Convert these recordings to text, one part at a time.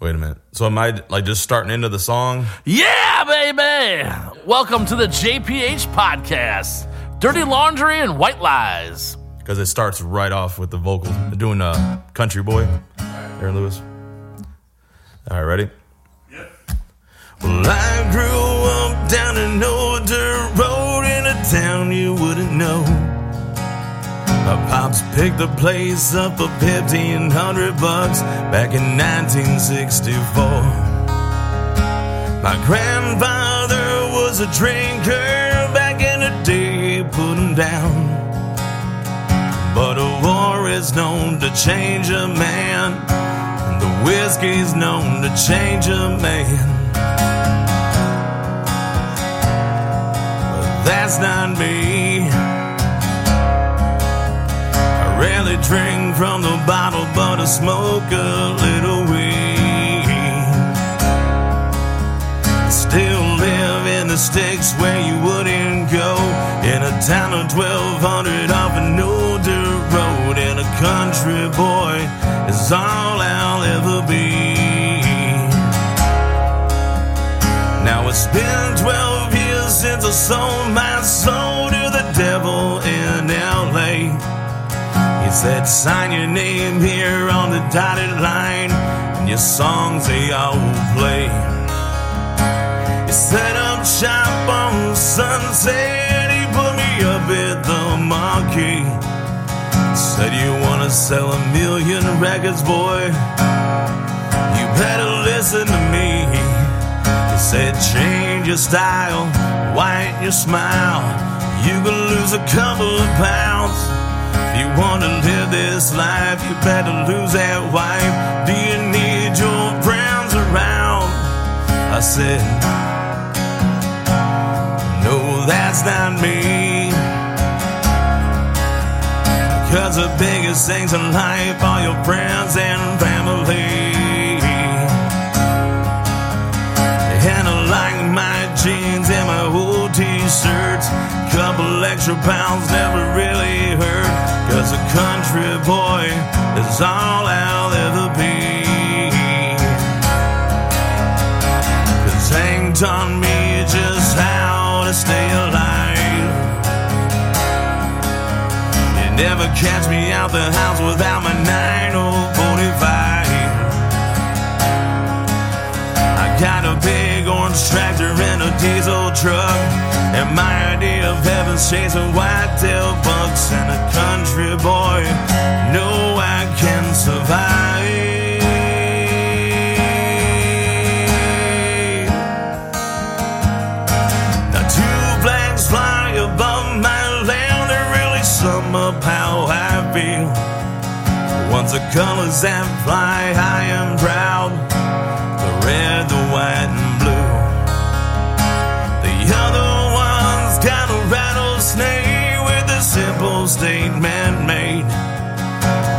Wait a minute. So am I like just starting into the song? Yeah, baby! Welcome to the JPH podcast Dirty Laundry and White Lies. Because it starts right off with the vocals. Doing a country boy. Aaron Lewis. All right, ready? Yep. Well, I grew up down an old dirt road in a town you wouldn't know. My pops picked the place up for fifteen hundred bucks back in 1964. My grandfather was a drinker back in the day, put him down. But a war is known to change a man, and the whiskey's known to change a man. But that's not me. Rarely drink from the bottle, but I smoke a little weed. Still live in the sticks where you wouldn't go. In a town of 1200 off an older road. And a country boy is all I'll ever be. Now it's been 12 years since I sold my soul to the devil in LA. He said, sign your name here on the dotted line, and your songs they all play. He set up shop on Sunset, he put me up at the marquee. Said, you wanna sell a million records, boy? You better listen to me. He said, change your style, whiten your smile. You can lose a couple of pounds. You want to live this life, you better lose that wife. Do you need your friends around? I said, No, that's not me. Cause the biggest things in life are your friends and family. Old t-shirts. Couple extra pounds never really hurt. Cause a country boy is all I'll ever be. Cause ain't taught me just how to stay alive. You never catch me out the house without my 9045. Got a big orange tractor and a diesel truck. And my idea of heaven's chasing white-tailed bucks and a country boy. Know I can survive. Now two flags fly above my land to really sum up how I feel. Once the colors that fly high and proud, the red, the a simple statement made.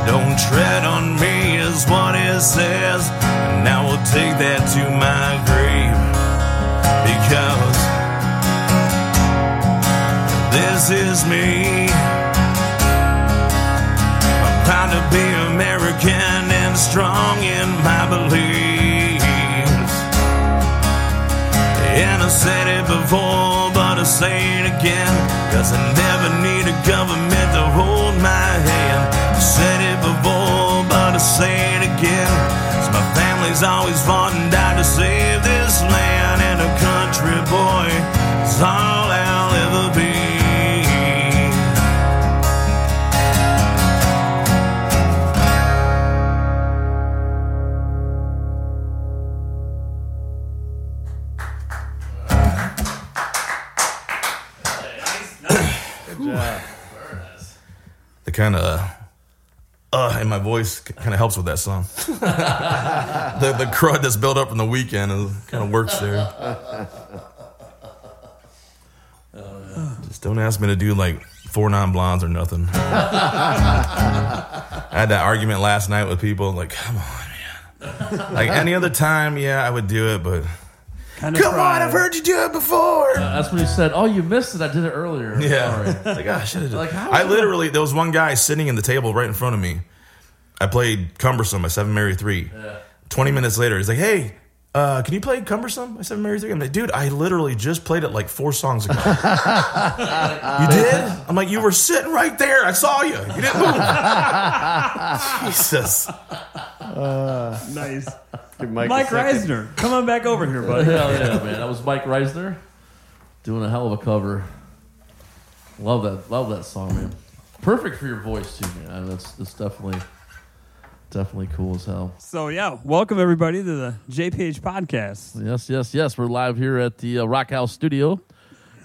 Don't tread on me is what it says, and I will take that to my grave because this is me. I'm proud to be American and strong in my beliefs. And I said it before, I say it again. Cause I never need a government to hold my hand. I said it before, but I say it again. Cause my family's always fought and died to save this land. And a country boy is all I'll ever be. Kind of uh in my voice kind of helps with that song. the the crud that's built up from the weekend kind of works there. Just don't ask me to do like four non blondes or nothing. I had that argument last night with people. Like, come on, man. Like any other time, yeah, I would do it, but come on, I've heard you do it before. Uh, that's when he said, "Oh, you missed it. I did it earlier." Yeah. Sorry. Like, oh, I should have. Like, how I was literally, there was one guy sitting in the table right in front of me. I played Cumbersome by Seven Mary Three. 20 minutes later, he's like, hey, uh, can you play Cumbersome? I Seven Mary 3. I'm like, dude, I literally just played it like four songs ago. you did? I'm like, you were sitting right there. I saw you. You didn't move. Jesus. Uh, nice. Give Mike, Mike second. Reisner, come on back over here, buddy. Hell yeah, man. That was Mike Reisner doing a hell of a cover. Love that. Love that song, man. Perfect for your voice too, man. That's that's definitely definitely cool as hell. So yeah, welcome everybody to the JPH podcast. Yes, yes, yes. We're live here at the uh, Rock House Studio,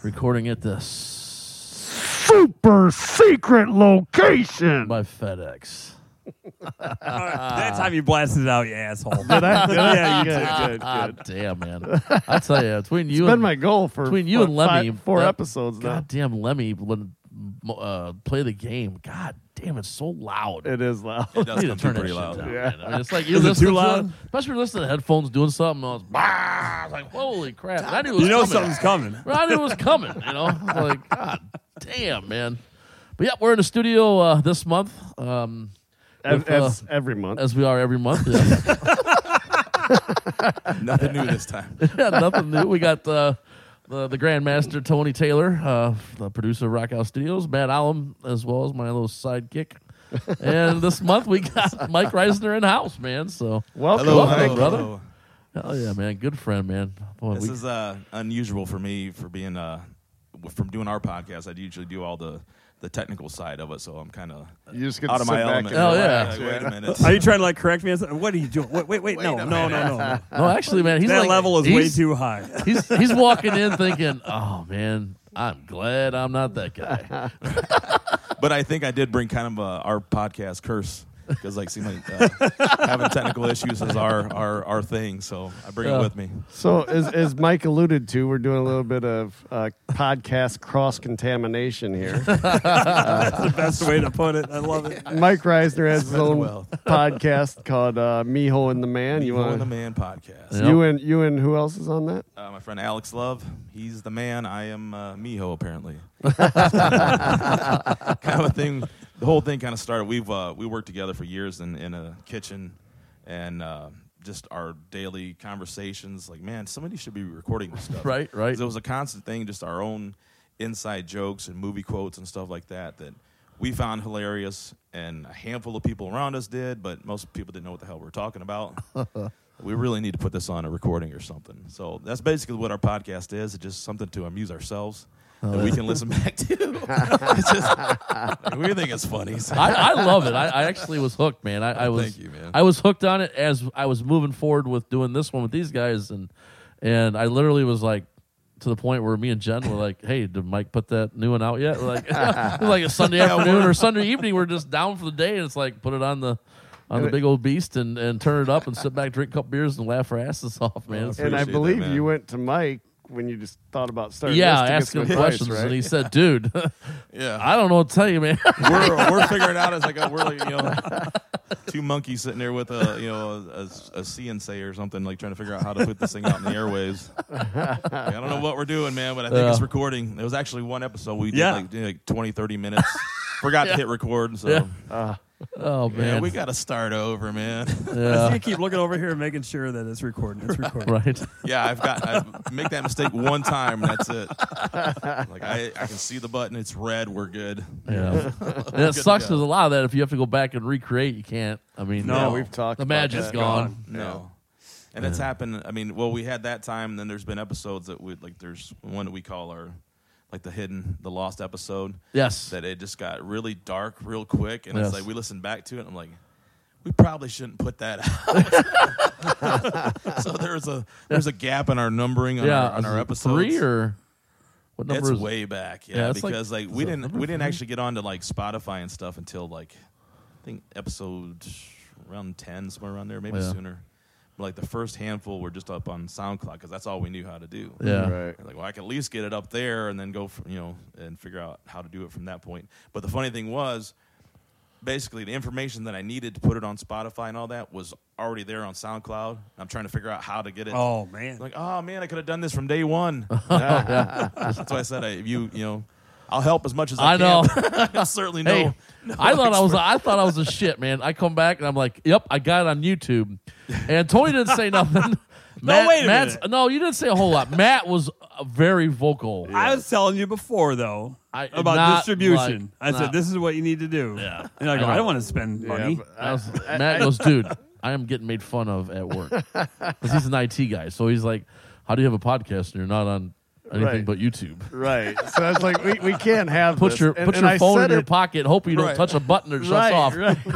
recording at the Super secret location. by FedEx. that time you blasted out, you asshole. Did I? Did I? Yeah, you good, did. good, Ah, good. damn, man. I tell you, between you It's been and my goal for between you what, and Lemmy, five- four that episodes now. goddamn Lemmy when uh, play the game. God damn, it's so loud. It is loud. It does come turn through pretty loud. down. Yeah. I mean, it's like you Is it listen too to loud? it, especially when you're listening to headphones doing something. I was, bah! I was like, holy crap! I knew it was You know coming. something's coming. I knew it was coming. You know, like God damn, man. But yeah, we're in the studio uh, this month, um, as, with, uh, as every month. as we are every month. Yeah. Nothing new this time. yeah, nothing new. We got uh, the the Grandmaster Tony Taylor, uh, the producer of Rock House Studios, Matt Allen, as well as my little sidekick. and this month we got Mike Reisner in house, man. So welcome, Hello, Mike. hello. brother. hell yeah, man, good friend, man. Boy, This we- is uh, unusual for me for being uh, from doing our podcast. I usually do all the the technical side of it, so I'm kind of You just get out of my back element. and Hell relax, yeah. Like, wait a minute. Are you trying to like correct me? What are you doing? Wait, wait, wait. Wait no, no, no, no, no. no, actually, man, he's That like level is way too high. He's he's walking in thinking, oh man, I'm glad I'm not that guy. but I think I did bring kind of uh, our podcast curse because like seem like uh, having technical issues is our, our our thing. So I bring Yeah. it with me. So, as, as Mike alluded to, we're doing a little bit of uh, podcast cross contamination here. That's the best way to put it. I love it. Mike Reisner has his own wealth. podcast called uh, Miho and the Man. You Miho want and the Man podcast. Yeah. you and you and who else is on that? Uh, my friend Alex Love, he's the man. I am uh, Miho, apparently. kind of a thing. The whole thing kind of started. We've uh, we worked together for years in, in a kitchen, and uh, just our daily conversations. Like, man, somebody should be recording this stuff. Right, right. It was a constant thing, just our own inside jokes and movie quotes and stuff like that that we found hilarious, and a handful of people around us did, but most people didn't know what the hell we were talking about. we really need to put this on a recording or something. So that's basically what our podcast is. It's just something to amuse ourselves Oh, that we can listen back to. it's just, we think it's funny. So. I, I love it. I, I actually was hooked, man. I, I was Thank you, man. I was hooked on it as I was moving forward with doing this one with these guys, and and I literally was like to the point where me and Jen were like, "Hey, did Mike put that new one out yet?" We're like, like a Sunday afternoon or Sunday evening, we're just down for the day, and it's like put it on the on the big old beast and, and turn it up and sit back, drink a couple beers, and laugh our asses off, man. Well, It's- And I Appreciate that, believe man. you went to Mike when you just thought about starting. yeah, this to asking him questions, right? and he said, "Dude, yeah. I don't know what to tell you, man." we're we're figuring out as like a, we're like you know two monkeys sitting there with a you know a, a, a CNC or something like trying to figure out how to put this thing out in the airways. Like, I don't know what we're doing, man, but I think Yeah. it's recording. It was actually one episode we did Yeah. like, did like 20, 30 minutes. Forgot to hit record, so Yeah. yeah, oh man, we got to start over, man. I yeah, see you keep looking over here and making sure that it's recording. It's recording. right. yeah, I've got I make that mistake one time, and that's it. Like I, I can see the button, it's red, we're good. Yeah, and it to sucks go. because a lot of that, if you have to go back and recreate, you can't. I mean, No, Yeah, we've talked. the about magic's that. gone. No. And it's happened. I mean, well, we had that time. And then there's been episodes that we like. There's one that we call our, like the hidden, the lost episode. Yes, That it just got really dark real quick, and Yes. it's like we listened back to it. and I'm like, we probably shouldn't put that out. so there's a there's a gap in our numbering on yeah. our, on our episodes. Three or what number it's is? way back, Yeah, yeah, it's like- because like, we didn't we didn't three? actually get onto like Spotify and stuff until like I think episode around ten somewhere around there, maybe Yeah. sooner. But like the first handful were just up on SoundCloud because that's all we knew how to do. Yeah, Right. Like, well, I can at least get it up there and then go, from, you know, and figure out how to do it from that point. But the funny thing was, basically, the information that I needed to put it on Spotify and all that was already there on SoundCloud. I'm trying to figure out how to get it. Oh man. Like, oh man, I could have done this from day one. That's why I said, I, if you, you know, I'll help as much as I, can. I know. can. I certainly know. Hey, I thought I was I thought I was a shit, man. I come back and I'm like, "Yep, I got it on YouTube." And Tony didn't say nothing. Matt, wait a Matt's- minute. No, you didn't say a whole lot. Matt was uh, very vocal. I was telling you before though I- about distribution. like- I not- said this is what you need to do. Yeah. and I go, I. I, don't want to spend money. but I was- Matt goes, "Dude, I am getting made fun of at work because he's an IT guy. So he's like, how do you have a podcast and you're not on anything Right. but YouTube? Right. So I was like, we, we can't have Put this. your And- put and your I phone in said your it- pocket. Hope you don't Right. touch a button or it shuts Right, off." right.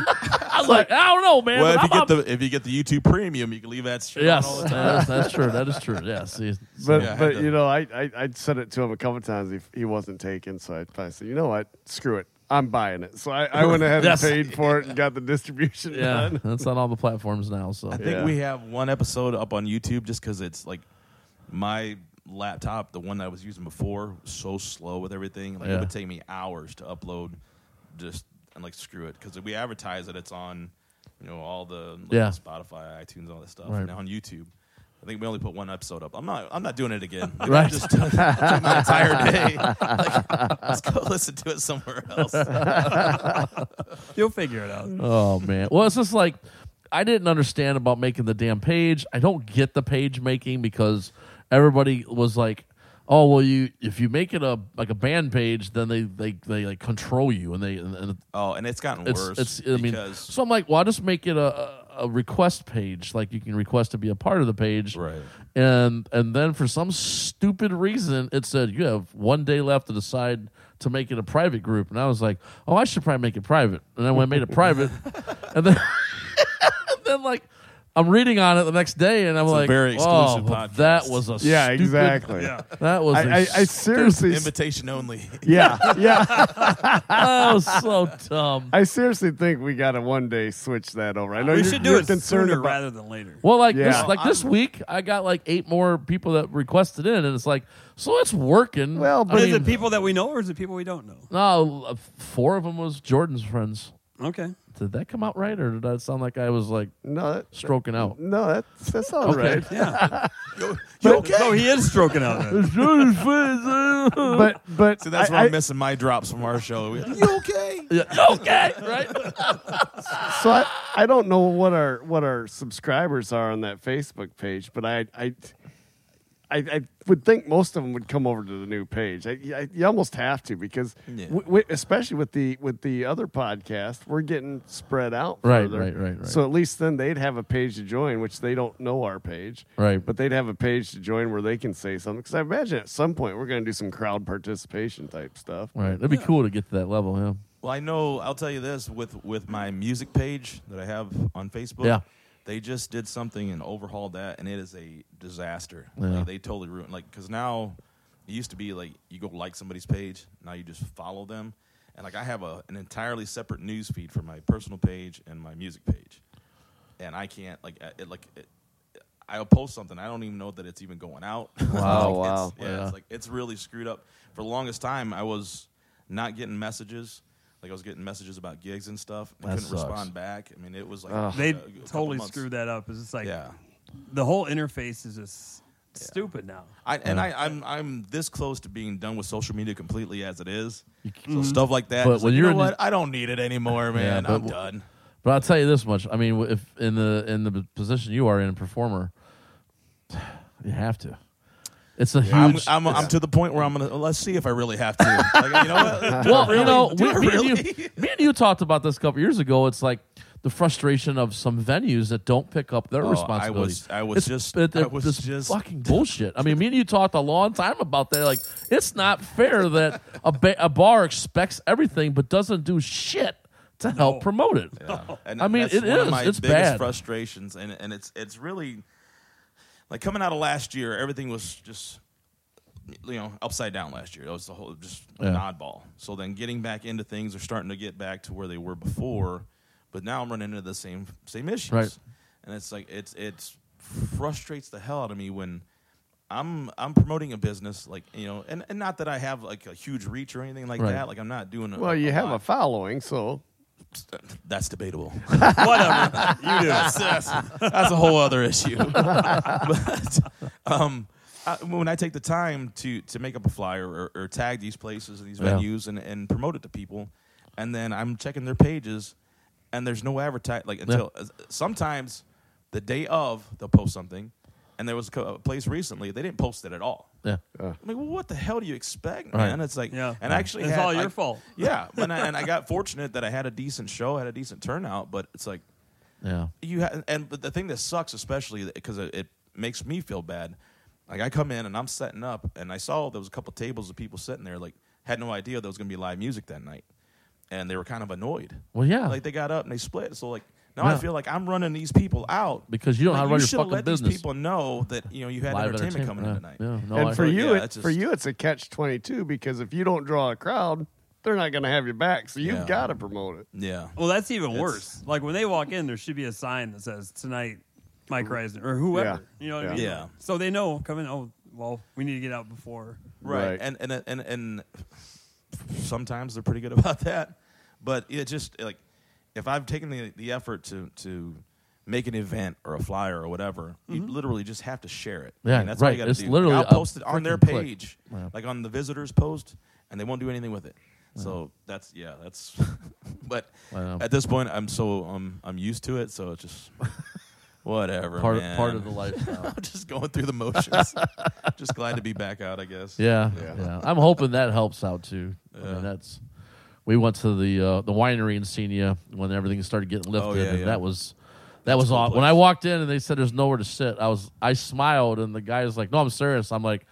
I was like, "I don't know, man." well, but if you I'm get the if you get the YouTube Premium, you can leave that shit yes, on all the time. that's, that's true. That is true. Yes, He's- But Yeah, I had but to- you know, I, I I said it to him a couple times. He he wasn't taken, so I finally said, you know what, screw it, I'm buying it. So I, I went ahead Yes. and paid for it and got the distribution yeah, done. that's on all the platforms now. So I think Yeah. we have one episode up on YouTube just because it's like my laptop, the one that I was using before, was so slow with everything. Like Yeah. it would take me hours to upload. Just and like screw it because we advertise that it's on, you know, all the like, Yeah. Spotify, iTunes, all that stuff. Right. Now on YouTube. I think we only put one episode up. I'm not. I'm not doing it again. Like, Right. I just took, took my entire day. Like, let's go listen to it somewhere else. You'll figure it out. Oh man. Well, it's just like I didn't understand about making the damn page. I don't get the page making because everybody was like, "Oh, well, you if you make it a like a band page, then they they they like control you and they and, and Oh, and it's gotten it's worse. it's I mean, because, so I'm like, well, I'll just make it a, a a request page. Like you can request to be a part of the page, Right. And and then for some stupid reason, it said you have one day left to decide to make it a private group, and I was like, oh, I should probably make it private. And then when I made it private, and then and then like. I'm reading on it the next day, and I'm a like, very "Oh, exclusive well, podcast." that was a Yeah, stupid- exactly. That was I, a I, I seriously, invitation only. yeah, yeah. that was so dumb. I seriously think we got to one day switch that over. I know We you're, should do it sooner about. rather than later. Well, like this, like this week, I got like eight more people that requested in, and it's like, so it's working. Well, I but is it people that we know or is it people we don't know? no, uh, four of them was Jordan's friends. Okay. Did that come out right, or did that sound like I was like no, that, stroking out? no, that, that's all Okay. right. Yeah. You okay? So he is stroking out. Then. Jordan's friends. But but See, that's I, where I- I'm missing my drops from our show. You okay? yeah, okay, right? so I, I don't know what our what our subscribers are on that Facebook page, but I I I, I would think most of them would come over to the new page. I, I, you almost have to because, Yeah. w- w- especially with the with the other podcast, we're getting spread out. Right, further. right, right, right. So at least then they'd have a page to join, which they don't know our page. Right. But they'd have a page to join where they can say something. Because I imagine at some point we're going to do some crowd participation type stuff. Right. It'd be cool to get to that level. Yeah. Well, I know. I'll tell you this: with with my music page that I have on Facebook, Yeah. They just did something and overhauled that, and it is a disaster. Yeah. Like, they totally ruined. Like, because now it used to be like you go like somebody's page, now you just follow them, and like I have a an entirely separate news feed for my personal page and my music page, and I can't like it like. It, I'll post something. I don't even know that it's even going out. Wow, Like, wow. It's, yeah, Yeah. it's like it's really screwed up. For the longest time, I was not getting messages. Like I was getting messages about gigs and stuff. I That couldn't sucks. respond back. I mean, it was like Ugh. They a couple totally months. screwed that up. It's just like Yeah, the whole interface is just stupid now. I, and I, I'm I'm this close to being done with social media completely as it is. Mm-hmm. So stuff like that. But it's when like, you you're know in the- what? I don't need it anymore, man. but I'm w- done. But I'll tell you this much. I mean, if in the in the position you are in, a performer, you have to. It's a I'm, huge. I'm, I'm to the point where I'm gonna let's see if I really have to. like, you know what? Do I well, you know, Do we, I me, really? and you, me and you talked about this a couple years ago. It's like the frustration of some venues that don't pick up their Oh, I responsibilities. was- I was It's- just- it- I it- was this just- fucking bullshit. I mean, me and you talked a long time about that. Like, it's not fair that a, ba- a bar expects everything but doesn't do shit to help promote it. And I mean, that's it one is. Of my It's biggest bad. frustrations, and and it's it's really like coming out of last year. Everything was just you know upside down last year. It was the whole just an oddball. So then getting back into things are starting to get back to where they were before, but now I'm running into the same same issues. Right. And it's like it's it's frustrates the hell out of me when. I'm I'm promoting a business like you know, and, and not that I have like a huge reach or anything like that. Like I'm not doing. A, Well, you have lot. a following, so That's debatable. Whatever. you do. that's, that's, that's a whole other issue. but um, I I, when I take the time to to make up a flyer or, or tag these places and these Yeah. venues and, and promote it to people, and then I'm checking their pages, and there's no advertise like until uh, sometimes the day of they'll post something, and there was a co- a place recently they didn't post it at all. Yeah. Uh. I'm like, well, what the hell do you expect, Right. man? It's like, Yeah. and I actually, It's had, all your I- fault. Yeah, and I, and I got fortunate that I had a decent show, had a decent turnout, but it's like Yeah. you ha- and but the thing that sucks especially because it, it makes me feel bad like i come in and i'm setting up and i saw there was a couple tables of people sitting there like had no idea there was going to be live music that night and they were kind of annoyed Well, yeah. like they got up and they split so like now i feel like i'm running these people out because you don't know like, how to run you your should fucking let business. these people know that you know you had Live entertainment, coming in tonight Yeah. yeah. No, and I- for you, yeah, it, it's for you, it's a catch twenty two because if you don't draw a crowd, they're not going to have you back. So you've Yeah. got to promote it. yeah Well, that's even It's- worse. Like when they walk in, there should be a sign that says tonight, Mike Reisner or whoever. Yeah. You know what Yeah. I mean? Yeah. So they know come in. Oh, well, we need to get out before. right, Right. And, and and and sometimes they're pretty good about that but it just like if i've taken the, the effort to to make an event or a flyer or whatever you literally just have to share it Yeah, I mean, that's all right. you gotta It's do. literally i'll post it on their page Yeah. like on the visitors post and they won't do anything with it so that's yeah that's but Wow. at this point i'm so um, i'm used to it so it's just whatever part man. part of the lifestyle. Just going through the motions just glad to be back out i guess Yeah, Yeah. yeah, I'm hoping that helps out too. I mean, that's we went to the uh, the winery in Xenia when everything started getting lifted, Oh, yeah, and yeah. that was that was a cool awesome. When. I walked in and they said there's nowhere to sit, I was I smiled, and the guy's like, "No, I'm serious." I'm like,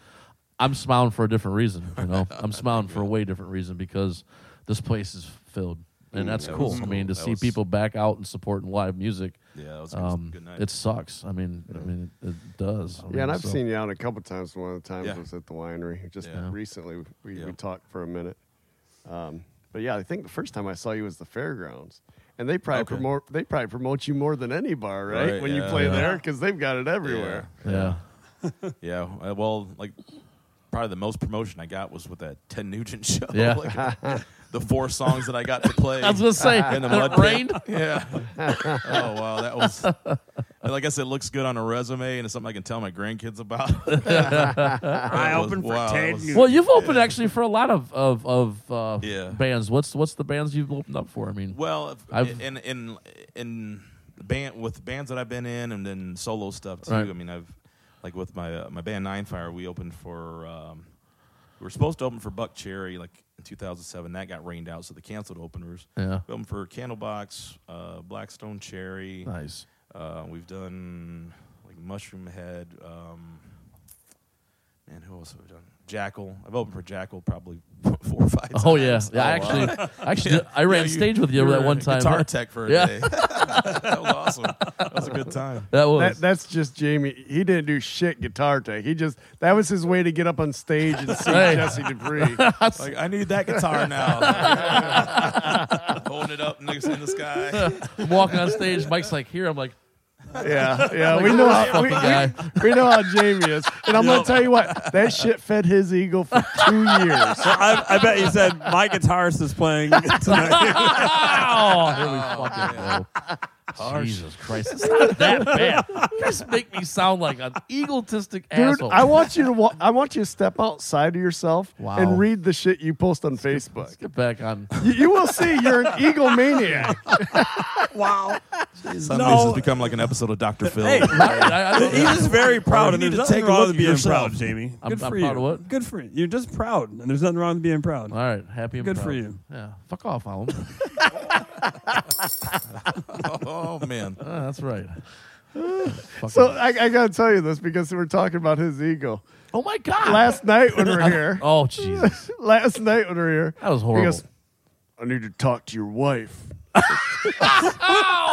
"I'm smiling for a different reason." You know, I'm smiling for a way different reason because this place is filled, and that's that cool. was I mean, to. That see was- people back out and supporting live music. yeah that was Um, good night it sucks. I mean, I mean, it, it does. I Yeah, and I've so- seen you out a couple times. One of the times Yeah. was at the winery. Just Yeah. recently, we, Yeah. we talked for a minute. Um, but yeah, I think the first time I saw you was the fairgrounds, and they probably Okay. promote they probably promote you more than any bar, right? Right, when you play Yeah. there because they've got it everywhere. Yeah. Yeah, uh, well, like probably the most promotion I got was with that Ted Nugent show. Yeah. Like, the four songs that I got to play. I was gonna say, in the mud it pit. rained. Yeah. oh wow, that was. Like I guess it looks good on a resume and it's something I can tell my grandkids about. I was- opened for wow, Ted that was- Nugent. Well, you've opened actually for a lot of of, of uh, Yeah. bands. What's what's the bands you've opened up for? I mean, well, if- I've- in in in band with bands that I've been in and then solo stuff too. Right. I mean, I've like with my uh, my band Nine Fire, we opened for. Um, we were supposed to open for Buckcherry like in 2007. That got rained out, so they canceled openers. yeah, opened for Candlebox, uh, Black Stone Cherry. nice. Uh, we've done like Mushroomhead. Um, man, who else have we done? Jackyl. I've opened for Jackyl probably four or five times. Oh yeah, yeah. I wow. actually, actually, I ran Yeah, you- stage with you, you that one time. Guitar tech for a Yeah. day. That was awesome. That was a good time. that was That, that's just Jamie. He didn't do shit guitar tech. He just that was his way to get up on stage and see Hey. Jesse Dupree. Like I need that guitar now. Holding it up next in the sky. I'm walking on stage. Mike's like, "Here." I'm like, Yeah, yeah. We know how we, guy. we, we know how Jamie is, and I'm gonna tell you what that shit fed his ego for two years. So I, I bet you said my guitarist is playing tonight. "Oh, here we fucking go." Jesus Christ, it's not that bad. You guys make me sound like an egotistic Dude, asshole. I want you to wa- I want you to step outside of yourself Wow. and read the shit you post on Facebook. Get back on. You, you will see you're an egomaniac. wow. Some No. days it's become like an episode of Dr. Phil. Hey, I, I don't, He's just very proud, you and need there's to nothing take a wrong look with at being yourself. proud, Jamie. I'm- Good I'm for proud of what? Good for you. You're just proud, and there's nothing wrong with being proud. All right, happy and Good proud. for you. Yeah, fuck off, Alan. oh man. Ah, that's right. Fucking- So I, I gotta tell you this because we're talking about his ego. oh my god. Last night when we we're here, oh Jesus, last night when we were here, that was he horrible. goes, "I need to talk to your wife."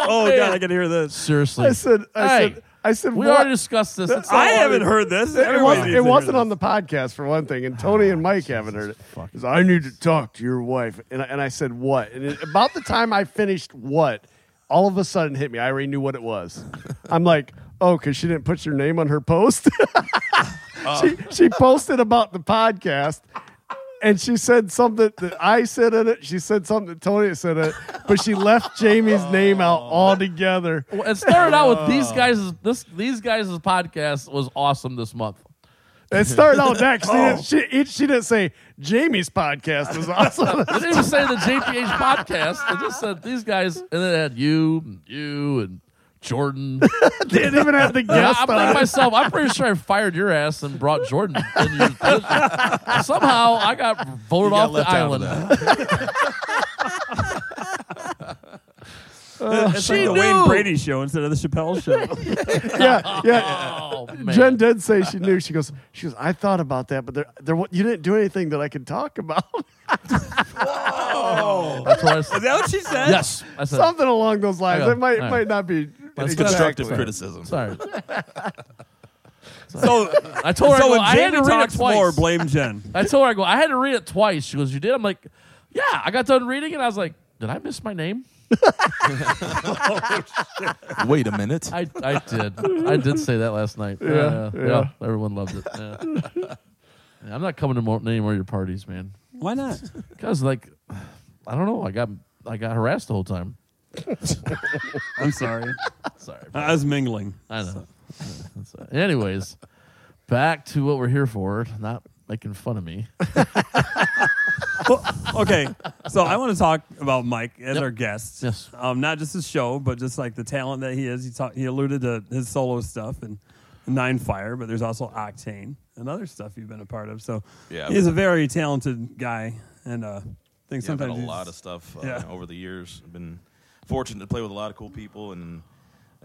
Oh man. god, I can hear this. Seriously, I said, I Hey, said, I said, we what? already discussed this. It's I haven't heard this. It, Everybody wasn't, it wasn't on the podcast for one thing, and Tony and Mike haven't heard it. fuck. He says, I need to talk to your wife, and I, and I said, "What?" And it, about the time I finished, what, all of a sudden hit me. I already knew what it was. I'm like, "Oh, because she didn't put your name on her post." she she posted about the podcast. And she said something that I said in it. She said something that Tony said in it, but she left Jamie's name out oh. altogether. Well, it started out with these oh. guys. This these guys' podcast was awesome this month. It started out that 'cause she, didn't, oh. she, it- she didn't say Jamie's podcast was awesome. They didn't even say the JPH podcast. They just said these guys, and then it had you, and you, and Jordan. didn't even have the And I- guest I'm thinking myself, I'm pretty sure I fired your ass and brought Jordan in your position. Somehow I got voted got off the left out of island. Uh, it's she like the knew. Wayne Brady show instead of the Chappelle show. Yeah, yeah. Oh. Jen did say she knew. She goes, she goes. I thought about that, but there, there, you didn't do anything that I could talk about. That's what I Is that what she said? Yes, I said. Something along those lines. Okay, It might, all right. might not be. That's exactly. constructive criticism. Sorry. So, I told her I, so go, when I had Jamie to read it talks more, twice. blame Jen. I told her I go. I had to read it twice. She goes, "You did?" I'm like, "Yeah." I got done reading it. I was like, "Did I miss my name?" Oh, Wait a minute. I I did. I did say that last night. Yeah, yeah. yeah. Everyone loved it. Yeah. Yeah, I'm not coming to more, any more of your parties, man. Why not? Because like, I don't know. I got I got harassed the whole time. I'm sorry. Sorry. I was mingling. I know. That's- uh, anyways, back to what we're here for. Not making fun of me. Well, okay, so I want to talk about Mike as Yep. our guest. Yes. Um, not just his show, but just like the talent that he is. He talk, he alluded to his solo stuff and Nine Fire, but there's also Octane and other stuff you've been a part of. So Yeah. he's a very talented guy, and uh, I think Yeah, I've sometimes done a he's- lot of stuff uh, Yeah. over the years. I've been fortunate to play with a lot of cool people and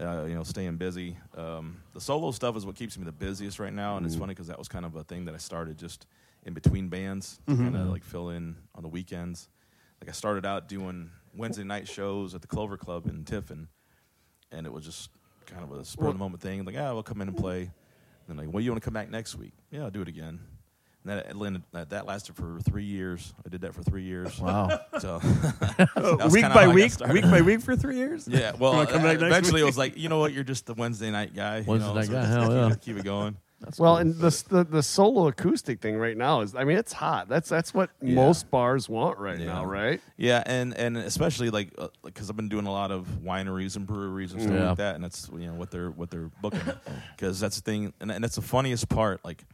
uh, you know staying busy. Um, the solo stuff is what keeps me the busiest right now, and it's funny because that was kind of a thing that I started just in between bands, to kind of like fill in on the weekends. Like I started out doing Wednesday night shows at the Clover Club in Tiffin, and it was just kind of a spur of the moment thing. Like, ah, we'll come in and play. And then like, well, you want to come back next week? Yeah, I'll do it again. And that, landed- that that lasted for three years. I did that for three years. Wow. So week by how I got week, week by week for three years. Yeah, well, wanna uh, back next eventually week? it was like, you know what, you're just the Wednesday night guy. you Wednesday know, night so guy, hell keep, yeah. it, keep it going. Well, and the, the the solo acoustic thing right now is, I mean, it's hot. That's that's what Yeah. most bars want right Yeah. now, right? Yeah, and and especially like uh, because I've been doing a lot of wineries and breweries and stuff Yeah. like that, and that's you know what they're what they're booking because that's the thing, and, and that's the funniest part, like.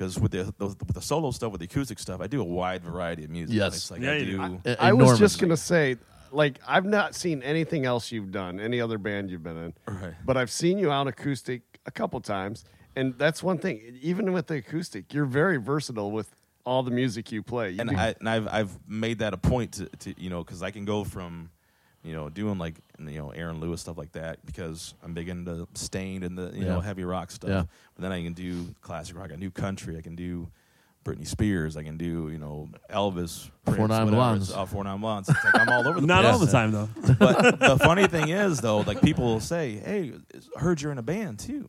Because with the, the with the solo stuff, with the acoustic stuff, I do a wide variety of music. Yes. it's like Yeah, I you do. do. E- I was just gonna say, like, I've not seen anything else you've done, any other band you've been in, Right. but I've seen you out acoustic a couple times, and that's one thing. Even with the acoustic, you're very versatile with all the music you play. You and do- I and I've I've made that a point to, to you know because I can go from you know doing like you know Aaron Lewis stuff like that because I'm big into Staind and the you know heavy rock stuff. Yeah. But then I can do classic rock. I can do country. I can do Britney Spears. I can do you know Elvis. Prince, Four Nine whatever. Blondes. It's, uh, four nine blondes. It's like I'm all over the place. Not place. all the time though. But the funny thing is, though, like people will say, "Hey, I heard you're in a band too."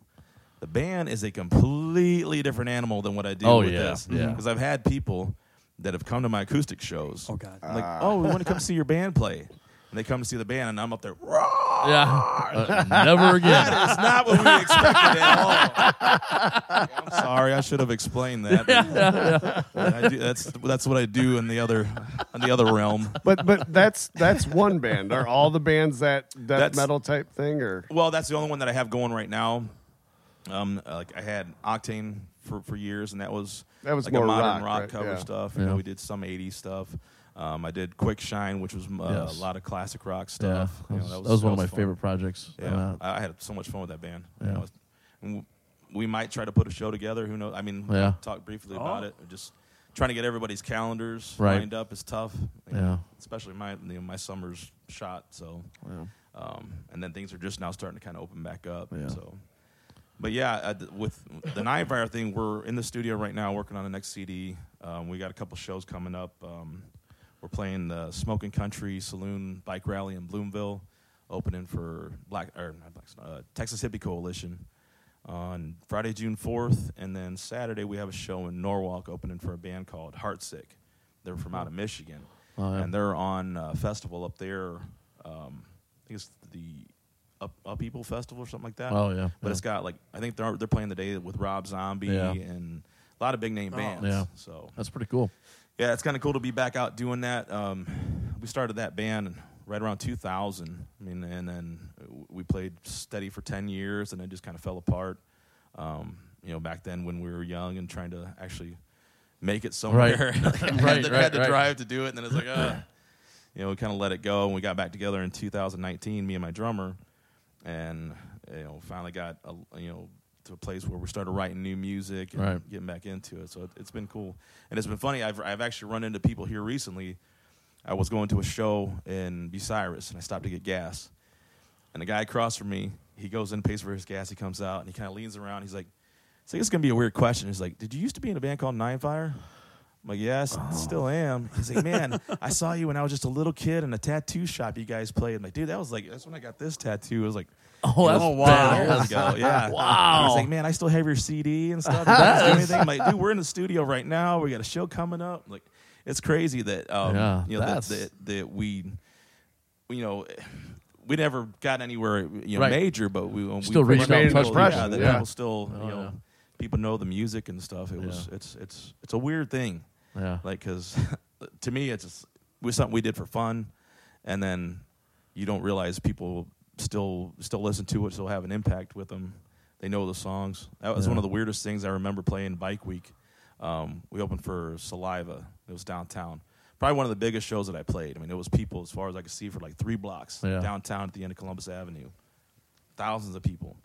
The band is a completely different animal than what I do Oh, with yeah, this. yeah. Because I've had people that have come to my acoustic shows. Oh God. like, oh, we want to come see your band play, and they come to see the band, and I'm up there. "Roar!" Yeah. Uh, never again. That is not what we expected at all. I'm sorry, I should have explained that. but I do, that's that's what I do in the other in the other realm. but but that's that's one band. Are all the bands that death That's- metal type thing, or Well, that's the only one that I have going right now. Um, like I had Octane for, for years, and that was That was like more a modern rock, rock, right? cover Yeah. stuff. You Yeah. know, we did some '80s stuff. Um, I did Quick Shine, which was uh, Yes. a lot of classic rock stuff. That You was, know, that was one of my fun. favorite projects. Yeah, I I had so much fun with that band. You Yeah. know, w- we might try to put a show together. Who knows? I mean, we Yeah. talked briefly Oh. about it. Just trying to get everybody's calendars Right. lined up is tough. You Yeah. know, especially my you know, my summer's shot. So, Yeah. um, and then things are just now starting to kind of open back up. Yeah. So, but yeah, uh, with the Nine Fire thing, we're in the studio right now working on the next CD. Um, we got a couple shows coming up. Um, we're playing the Smoking Country Saloon Bike Rally in Bloomville, opening for Black or not Black, uh, Texas Hippie Coalition on Friday, June fourth, and then Saturday we have a show in Norwalk opening for a band called Heartsick. They're from out of Michigan, Oh, yeah. and they're on a festival up there. Um, I think it's the Up Upheaval Festival or something like that. Oh, yeah. But Yeah. it's got like I think they're they're playing the day with Rob Zombie Yeah. and a lot of big name bands. Yeah. So That's pretty cool. Yeah, it's kind of cool to be back out doing that. Um, we started that band right around 2000. I mean, and then we played steady for 10 years, and it just kind of fell apart. Um, you know, back then when we were young and trying to actually make it somewhere. Right. had, Right, to, right, had to right. drive to do it, and then it's like, uh, you know, we kind of let it go. And we got back together in 2019, me and my drummer, and you know, finally got a, you know to a place where we started writing new music and Right. getting back into it. So it, it's been cool, and it's been funny. I've I've actually run into people here recently. I was going to a show in Bucyrus, and I stopped to get gas, and the guy across from me, he goes in, pays for his gas, he comes out, and he kind of leans around. He's like, "So it's gonna be a weird question." He's like, "Did you used to be in a band called Nine Fire?" I'm like, yes, oh. still am. He's like, man, I saw you when I was just a little kid in a tattoo shop you guys played. I'm like, dude, that was like, that's when I got this tattoo. It was like, Oh, that's know, badass. years ago. Yeah. Wow. He's like, man, I still have your CD and stuff. Do anything? I'm like, dude, we're in the studio right now. We got a show coming up. Like, it's crazy that, um, Yeah, you know, that, that's- that, that we, you know, we never got anywhere, you know, Right. major, but we we Still reached out and people- touched yeah, that yeah. people still, Oh, you know, yeah. people know the music and stuff. It was, it's, it's, it's a weird thing Yeah. like because to me it's just, it was something we did for fun and then you don't realize people still still listen to it still have an impact with them they know the songs that was Yeah. one of the weirdest things i remember playing bike week um, we opened for saliva it was downtown probably one of the biggest shows that i played i mean it was people as far as i could see for like three blocks Yeah. downtown at the end of columbus avenue thousands of people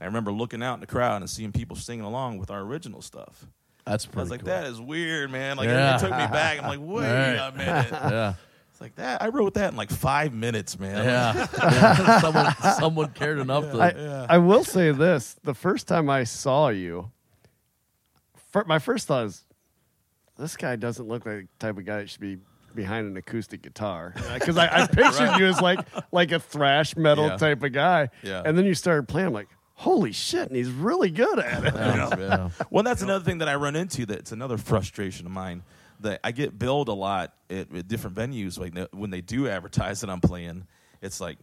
i remember looking out in the crowd and seeing people singing along with our original stuff That's pretty. I was like, cool. that is weird, man. Like Yeah. it took me back. I'm like, wait Right. a minute. Yeah. It's like that. I wrote that in like five minutes, man. Yeah. Yeah. someone, someone cared enough to. I, I will say this: the first time I saw you, fir- my first thought is, this guy doesn't look like the type of guy that should be behind an acoustic guitar. Because I, I pictured you as like like a thrash metal Yeah. type of guy, Yeah. and then you started playing. I'm like, holy shit! And he's really good at it. yeah. yeah. Well, that's another thing that I run into. That's another frustration of mine. That I get billed a lot at, at different venues. Like when they do advertise that I'm playing, it's like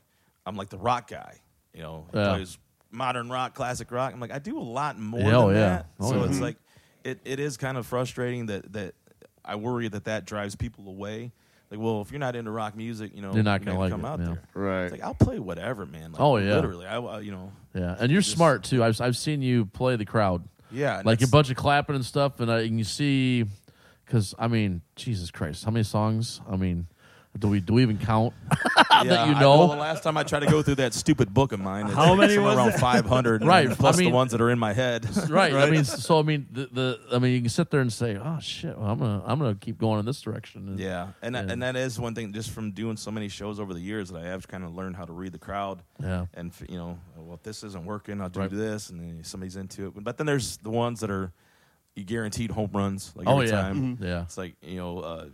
I'm like the rock guy. You know, Yeah. plays modern rock, classic rock. I'm like I do a lot more Yeah, oh, than yeah. that. Oh, so yeah. it's like it, it is kind of frustrating that that I worry that that drives people away. Like, well, if you're not into rock music, you know, You're not gonna like come it, out yeah. there. Right. It's like I'll play whatever, man. Like, Oh, yeah. literally. I, I- you know, Yeah, and you're Just- smart too. I've I've seen you play the crowd, yeah, like a bunch of clapping and stuff, and, I, and you see, because I mean, Jesus Christ, how many songs? I mean, do we do we even count? Yeah, you I- know. well, the last time I tried to go through that stupid book of mine, it's How many somewhere was around five hundred, Right, Plus I mean- the ones that are in my head. right. I mean, so I mean, the, the I mean, you can sit there and say, "Oh shit, well, I'm gonna I'm gonna keep going in this direction." And, yeah, and that, and that is one thing just from doing so many shows over the years that I have kind of learned how to read the crowd. Yeah. and you know, well, if this isn't working, I'll do Right. this, and then somebody's into it. But then there's the ones that are you guaranteed home runs. Like Oh every yeah, time. yeah. It's like you know, uh,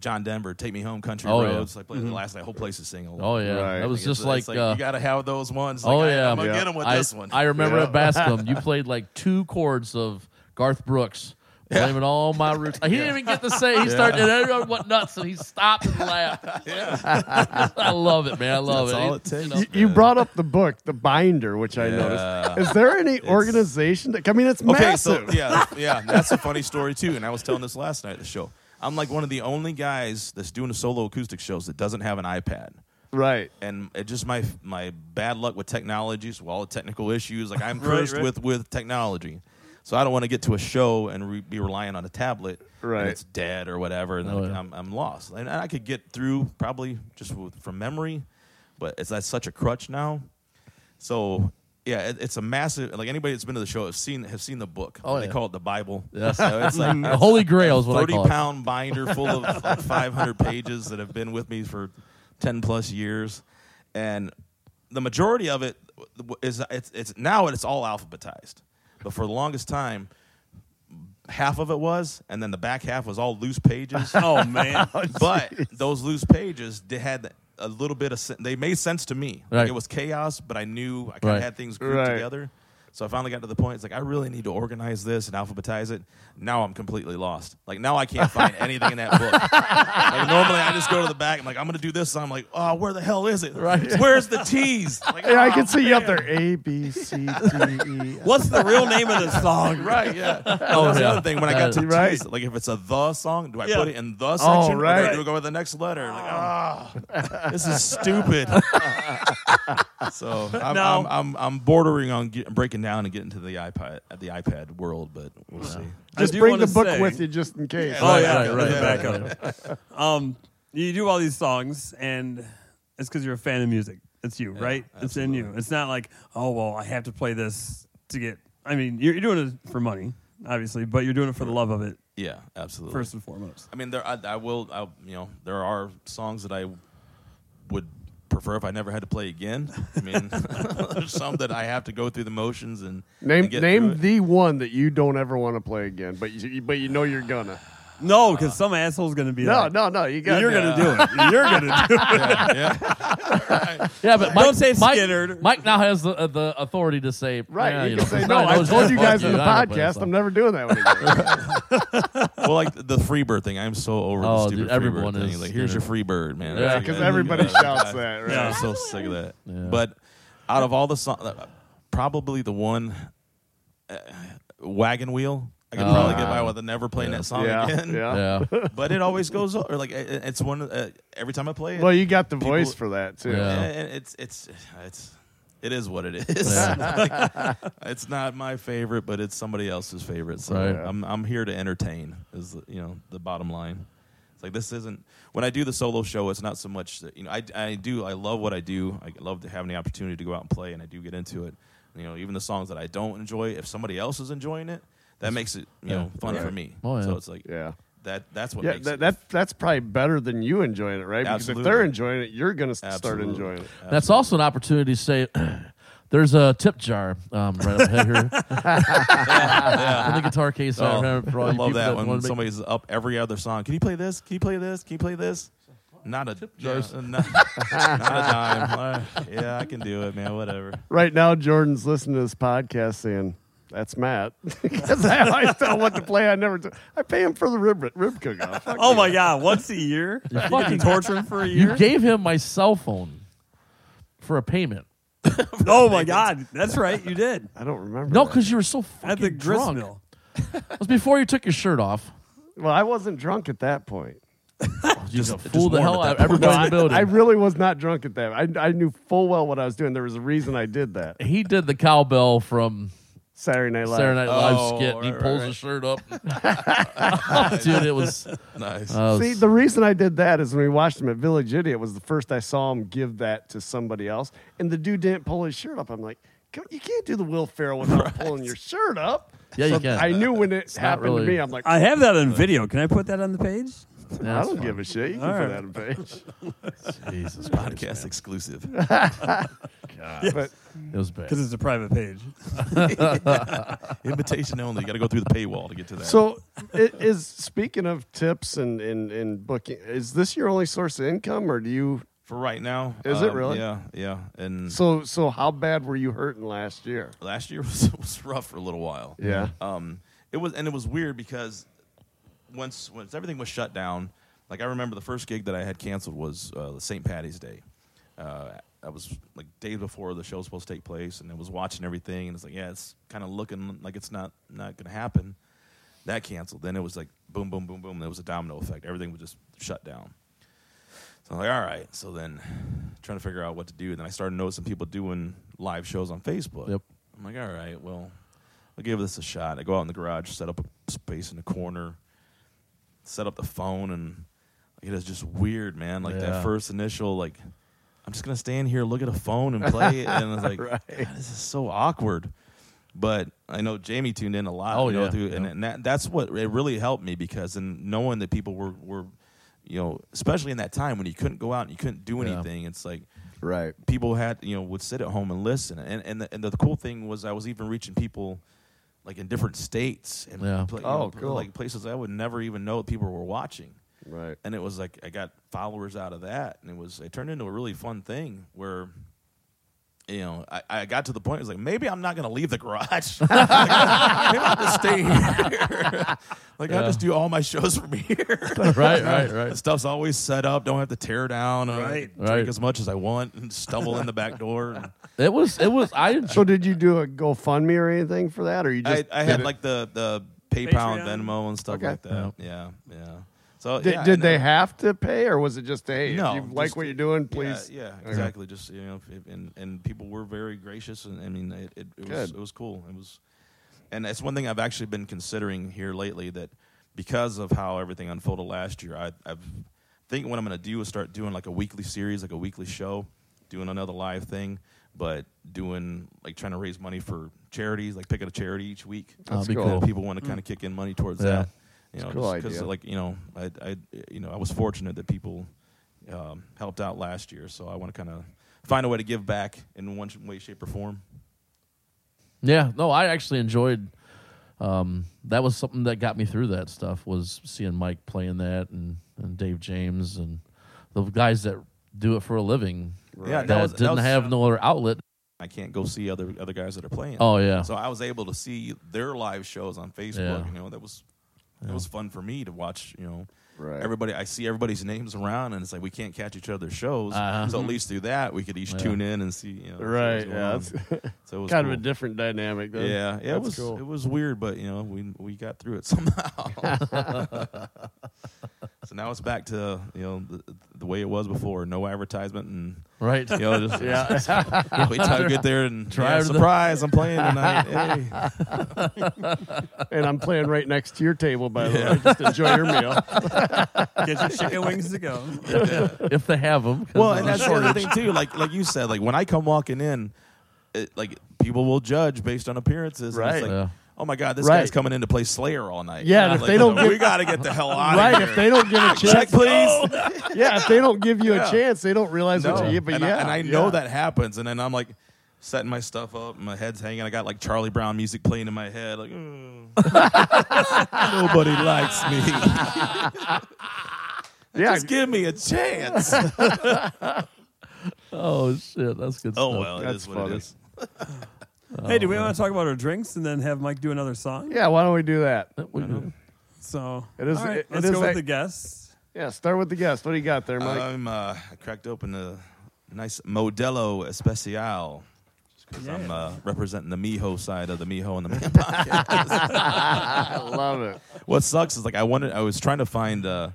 John Denver, "Take Me Home, Country Oh, yeah. Roads." Like play the last night, whole place is singing. along. Oh yeah, Right. that was just it's, like, it's uh, you got to have those ones. oh Like, I, yeah, I'm gonna Yeah. get them with I, this one. I remember Yeah. at Bascom, you played like two chords of Garth Brooks. Blaming all my roots. He didn't even get to say. He started, and everyone went nuts, and he stopped and laughed. I love it, man. I love That's it. all It- it takes. you know, You, you brought up the book, the binder, which I noticed. Is there any organization that? I mean, it's Okay, massive. so yeah, yeah, that's a funny story too. And I was telling this last night at the show. I'm like one of the only guys that's doing the solo acoustic shows that doesn't have an iPad. Right. And it just my my bad luck with technology, so all the technical issues. Like I'm Right, cursed right. with with technology, so I don't want to get to a show and re- be relying on a tablet. Right. and it's dead or whatever, and Oh, then yeah. I'm I'm lost. And I could get through probably just with, from memory, but it's that's such a crutch now. So yeah, it, it's a massive. Like anybody that's been to the show has seen have seen the book. Oh, they yeah. call it the Bible. Yes. So it's like the Holy Grail is what I thirty call it. pound binder full of like 500 pages that have been with me for 10 plus years, and the majority of it is it's, it's now it's all alphabetized, but for the longest time. Half of it was, and then the back half was all loose pages. Oh man. but those loose pages they had a little bit of sen- they made sense to me like Right. it was chaos but i knew i kind of Right. had things grouped Right. together so i finally got to the point it's like i really need to organize this and alphabetize it now i'm completely lost like now i can't find anything in that book like normally i just go to the back i'm like i'm gonna do this i'm like oh where the hell is it Right. where's the t's like, Yeah, I oh, can see you up there. A B C D E. What's the real name of the song? Right, yeah. Oh, Oh, that's yeah. other thing. When I got to Right. T's, like if it's a the song, do I Yeah. put it in the section? Or right. do I go with the next letter? Like, ah, this is stupid. so I'm, No. I'm, I'm I'm bordering on get, breaking down and getting to the iPad the iPad world, but we'll see. Just do bring wanna the book say- with you just in case. Oh yeah, right, right, as a right. Um, you do all these songs, and it's because you're a fan of music. It's you, right? It's in you. It's not like, oh well, I have to play this to get. I mean, you're, you're doing it for money, obviously, but you're doing it for the love of it Yeah, absolutely. first and foremost. I mean, there I, I will. I, you know, there are songs that I would prefer if I never had to play again. I mean, there's some that I have to go through the motions and Name and get through name it. the one that you don't ever want to play again, but you but you know you're gonna. No, because some asshole's gonna be No, like, no, no. You got you're gonna do it. You're gonna do it. yeah, yeah. Yeah, but Mike, Don't say Mike, Skinner. Mike now has the, uh, the authority to say, Right, yeah, you, you can know, say no. I told you guys in the I ain't gonna play podcast. I'm never doing that one again. Well, like the free bird thing. I'm so over Oh, the stupid dude, everyone Freebird thing. is Like, here's your free bird, man. Yeah, Like, 'cause I- everybody I- shouts that, right? I'm so sick of that. Yeah. But out of all the songs, probably the one, uh, Wagon Wheel. I could Oh. probably get by with never playing that song yeah, again. yeah. Yeah. But it always goes over. Like it- it's one. Uh, every time I play it, Well, you got the People- voice for that too. Yeah. and it's it's it's it is what it is. it's not my favorite, but it's somebody else's favorite. So Right. I'm I'm here to entertain. Is you know the bottom line. It's like this isn't when I do the solo show. It's not so much that you know I I do I love what I do. I love to having the opportunity to go out and play, and I do get into it. You know, even the songs that I don't enjoy, if somebody else is enjoying it, that makes it you know fun for me. Oh, yeah. So it's like Yeah. That that's what Yeah, makes that, it. that that's probably better than you enjoying it, right? Because if they're enjoying it, you're gonna start enjoying it. That's also an opportunity to say, there's a tip jar um, right up ahead here. In the guitar case. I, Oh, remember I love people that wanna when make- somebody's up every other song. Can you play this? Can you play this? Can you play this? Not a jars. yeah, not, not a dime. Yeah, I can do it, man. Whatever. Right now, Jordan's listening to this podcast saying, "That's Matt," because I always tell him what to play. I never. Do. I pay him for the rib rib cook off. Oh my god, once a year? You fucking- can torture him for a year. You gave him my cell phone for a payment. oh my god, that's right, you did. I don't remember. No, because you were so At fucking the drunk. mill. It was before you took your shirt off. well, I wasn't drunk at that point. You Just- fooled the hell warm out at of everybody in the building. I really was not drunk at that. I, I knew full well what I was doing. There was a reason I did that. he did the cowbell from Saturday Night Live. Saturday Night Live Oh, skit. and he right, pulls right, his shirt up. Dude, it was. Nice. I was- See, the reason I did that is when we watched him at Village Idiot was the first I saw him give that to somebody else, and the dude didn't pull his shirt up. I'm like, "Come- you can't do the Will Ferrell without pulling your shirt up. Yeah, you So can. I knew when it not happened really- to me. I'm like, I have that on video. Can I put that on the page? I don't fine. give a shit. You can All put right. that on page. Jesus Podcast exclusive. But It was bad. Because it's a private page. Invitation only. You got to go through the paywall to get to that. so, it is speaking of tips and, and, and booking, is this your only source of income, or do you? for right now, Is it um, really? Yeah, yeah. And So, so how bad were you hurting last year? last year was, was rough for a little while. Yeah. Um, it was, and it was weird because once once everything was shut down, like I remember the first gig that I had canceled was uh, St. Patty's Day. Uh, I was like days before the show was supposed to take place, and I was watching everything, and it's like, yeah, it's kind of looking like it's not not going to happen. That canceled. Then it was like boom, boom, boom, boom. There was a domino effect. Everything was just shut down. So I'm like, all right. So then, trying to figure out what to do. And Then I started noticing people doing live shows on Facebook. Yep. I'm like, all right, well, I'll give this a shot. I go out in the garage, set up a space in the corner, set up the phone, and like, it is just weird, man. Like Yeah. that first initial, like, I'm just gonna stand here, look at a phone, and play it, and I was like, Right. This is so awkward. But I know Jamie tuned in a lot. Oh, you know, yeah. through, and, Yeah. and that, that's what it really helped me because and knowing that people were were, you know, especially in that time when you couldn't go out and you couldn't do anything, it's like Right. people had you know would sit at home and listen and and the, and the cool thing was I was even reaching people like in different states and Yeah. pla- you Oh, know, cool. like places I would never even know people were watching Right. and it was like I got followers out of that and it was it turned into a really fun thing where you know, I, I got to the point. I was like, maybe I'm not going to leave the garage. Like, maybe I'll just stay here. like, I'll just do all my shows from here. right, right, The right. stuff's always set up. Don't have to tear down. Uh, Right. Drink Right. as much as I want and stumble in the back door. And It was. It was. I. So did you do a GoFundMe or anything for that, or you just? I did had it- like the the PayPal and Venmo and stuff Okay. like that. Yeah, yeah. So Did, yeah, did they uh, have to pay, or was it just hey, No, if you like just- what you're doing, please? Yeah, Okay. exactly. Just you know, if, if- and and people were very gracious, and I mean, it, it, it was it was cool. It was, and it's one thing I've actually been considering here lately that because of how everything unfolded last year, I I've think what I'm going to do is start doing like a weekly series, like a weekly show, doing another live thing, but doing like trying to raise money for charities, like picking a charity each week. That's That cool. People want to kind of kick in money towards Yeah. that. You know, cool because like you know, I, I you know I was fortunate that people um, helped out last year, so I want to kind of find a way to give back in one way, shape, or form. Yeah, no, I actually enjoyed. Um, that was something that got me through that stuff was seeing Mike playing that and, and Dave James and the guys that do it for a living Yeah, that, that was- didn't was- have no other outlet. I can't go see other other guys that are playing. Oh yeah, So I was able to see their live shows on Facebook. Yeah. You know, that was it was fun for me to watch. You know, Right. everybody. I see everybody's names around, and it's like we can't catch each other's shows. Uh-huh. So at least through that, we could each Yeah. tune in and see. You know, Right. what's Yeah. so it was kind cool. of a different dynamic. Then. Yeah, yeah, it was cool. it was weird, but you know, we we got through it somehow. so now it's back to you know the, the way it was before, no advertisement, and right. you know just Yeah. wait till I get there and Try yeah, to the- surprise, I'm playing tonight. Hey. and I'm playing right next to your table, by the way. Just enjoy your meal. Get your chicken wings to go. if they have them. Well, and that's the other thing too. Like like you said, like when I come walking in, it, like people will judge based on appearances. and Right. It's like, Yeah. Oh my God, this Right. guy's coming in to play Slayer all night. Yeah, and if Like, they don't we get- got to get the hell out right. of here. If they don't give a chance, Check, please. yeah. If they don't give you a Yeah. chance, they don't realize No. what you. But and, yeah, I, and I know yeah. that happens, and then I'm like setting my stuff up, my head's hanging. I got like Charlie Brown music playing in my head, like "Mm, nobody likes me. Yeah, Just give me a chance. Oh shit, that's good. oh stuff. well, it That's is what funny. it is. Hey, do we want to talk about our drinks and then have Mike do another song? yeah. Why don't we do that? We do. So It is- All right, it- it let's is go with that- the guests. Yeah. Start with the guest. What do you got there, Mike? I'm uh, I cracked open a nice Modelo Especial. Because I'm uh, representing the Miho side of the Miho and the Man podcast. I love it. what sucks is like I wanted, I was trying to find uh,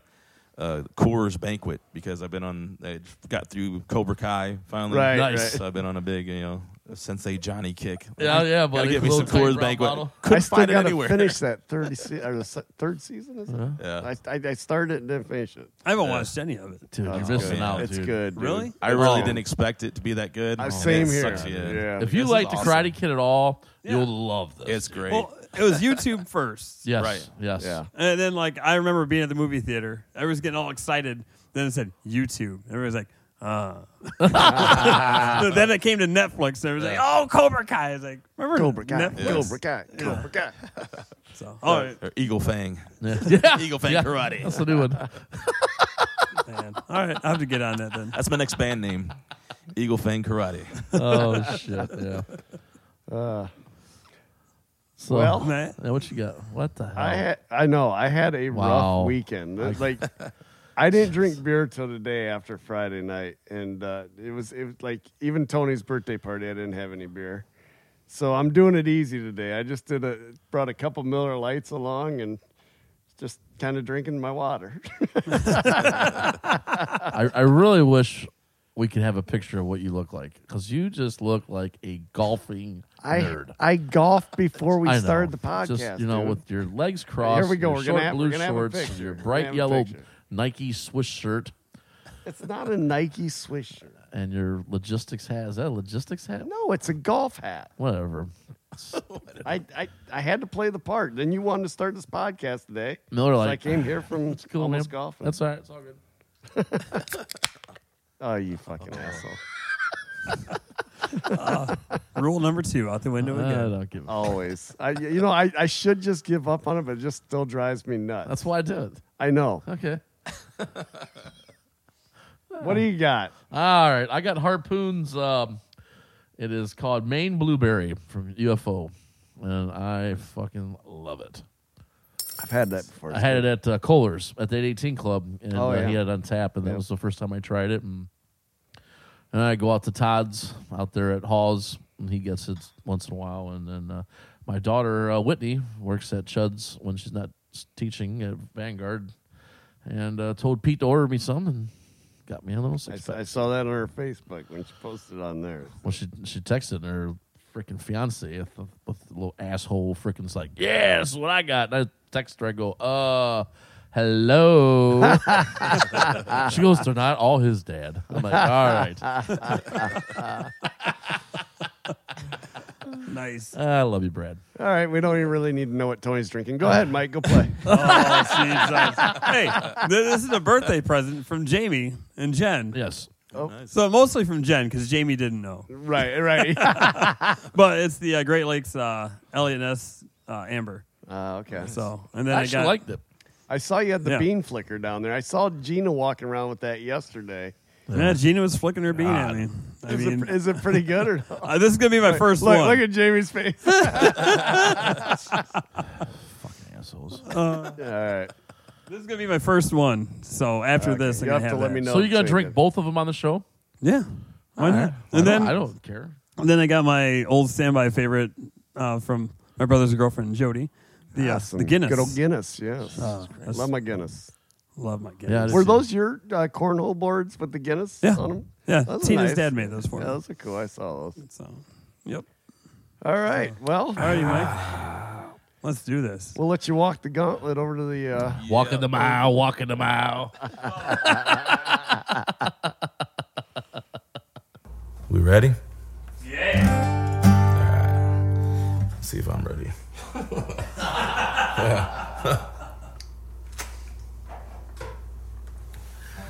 uh, Coors Banquet because I've been on, I got through Cobra Kai finally. Right, Nice. So I've been on a big, you know, Sensei Johnny kick. Yeah, yeah, Gotta buddy. me some Coors Banquet. bottle. Couldn't I still find it got to anywhere. finish that third se- or the se- third season. Is it? Yeah. I, I, I started it and didn't finish it. I haven't watched any of it. Dude, Oh, you're it's missing good. out, it's dude. good. dude. Really? I really Oh. didn't expect it to be that good. Uh, and same it here. sucks you in. Yeah. If you This like the awesome. Karate Kid at all, Yeah. you'll love this. It's great. Well, it was YouTube first. Yes. Right. Yes. Yeah. And then, like, I remember being at the movie theater. Everyone's getting all excited. Then it said YouTube. Everyone's like, uh. then it came to Netflix. And it was like, oh, Cobra Kai. I was like, remember Cobra Kai. Netflix? Cobra Kai. Cobra Kai. So, all right, Or Eagle Fang. Yeah. yeah. Eagle Fang Yeah. Karate. That's the new one. man. All right, I have to get on that then. That's my next band name. Eagle Fang Karate. Oh shit. Yeah. Uh, So, Well, Man. what you got? What the hell? I had, I know I had a Wow. rough weekend. Like I didn't drink beer till the day after Friday night, and uh, it was it was like even Tony's birthday party. I didn't have any beer, so I'm doing it easy today. I just did a brought a couple Miller Lites along and just kind of drinking my water. I, I really wish we could have a picture of what you look like because you just look like a golfing I nerd. I golfed before we know. started the podcast. Just, you know, dude. with your legs crossed, Here we go. your We're short gonna have- blue we're gonna have a shorts, picture. your We're gonna bright have yellow picture. Nike Swiss shirt, it's not a Nike Swiss shirt. and your logistics hat. Is that a logistics hat? No, it's a golf hat. Whatever. I, I I had to play the part. Then you wanted to start this podcast today. Miller So Lite. I came here from It's cool, almost man. golfing. That's all right. It's all good. oh, you fucking oh. asshole! Ah, rule number two out the window I again. don't give a Always. I you know I, I should just give up on it, but it just still drives me nuts. That's why I do it. I know. Okay. What do you got? All right. I got harpoons. Um, it is called Maine Blueberry from UFO, and I fucking love it. I've had that before. I had it at uh, Kohler's at the 18 Club, and Oh, uh, he had it on tap, and that Yeah. was the first time I tried it. And, and I go out to Todd's out there at Hawes, and he gets it once in a while. And then uh, my daughter uh, Whitney works at Chud's when she's not teaching at Vanguard, and uh, told Pete to order me some, and got me a little I, six pack. I saw that on her Facebook when she posted on there. Well, she she texted her freaking fiance with the little asshole freaking's like, yeah, that's what I got. And I text her, I go, uh, hello. she goes, they're not all his dad. I'm like, all right. Nice. I love you, Brad. All right, we don't even really need to know what Tony's drinking. Go ahead, Mike. Go play. Oh, Jesus. hey, th- this is a birthday present from Jamie and Jen. Yes. So mostly from Jen because Jamie didn't know. right, right. But it's the uh, Great Lakes uh, Eliot Ness uh, Amber. Uh, okay. So and then I I, actually got liked it. I saw you had the Yeah. bean flicker down there. I saw Gina walking around with that yesterday. Yeah. Gina was flicking her bean at me. I Is, mean, it, is it pretty good or no? uh, this is gonna be my first look, one. look at Jamie's face. Fucking assholes. All right. this is gonna be my first one. So after Okay, this, I'm you gonna have to let that. me know. so you're gonna drink can- both of them on the show? Yeah. Why not? I And don't- then I don't care. And then I got my old standby favorite uh, from my brother's girlfriend Jody, the uh, Awesome. the Guinness. Good old Guinness, yes. Uh, that's- Love my Guinness. Love my Guinness. Yeah, Were those your uh, cornhole boards with the Guinness Yeah. on them? yeah. Those Tina's nice. dad made those for Yeah, me. those are cool. I saw those. So, yep. All right. Well, All right, Mike. Let's do this. we'll let you walk the gauntlet over to the. Uh, Walking the mile, walking the mile. We ready? Yeah. All right. See if I'm ready.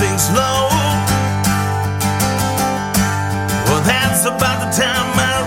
Sinks low, well, that's about the time my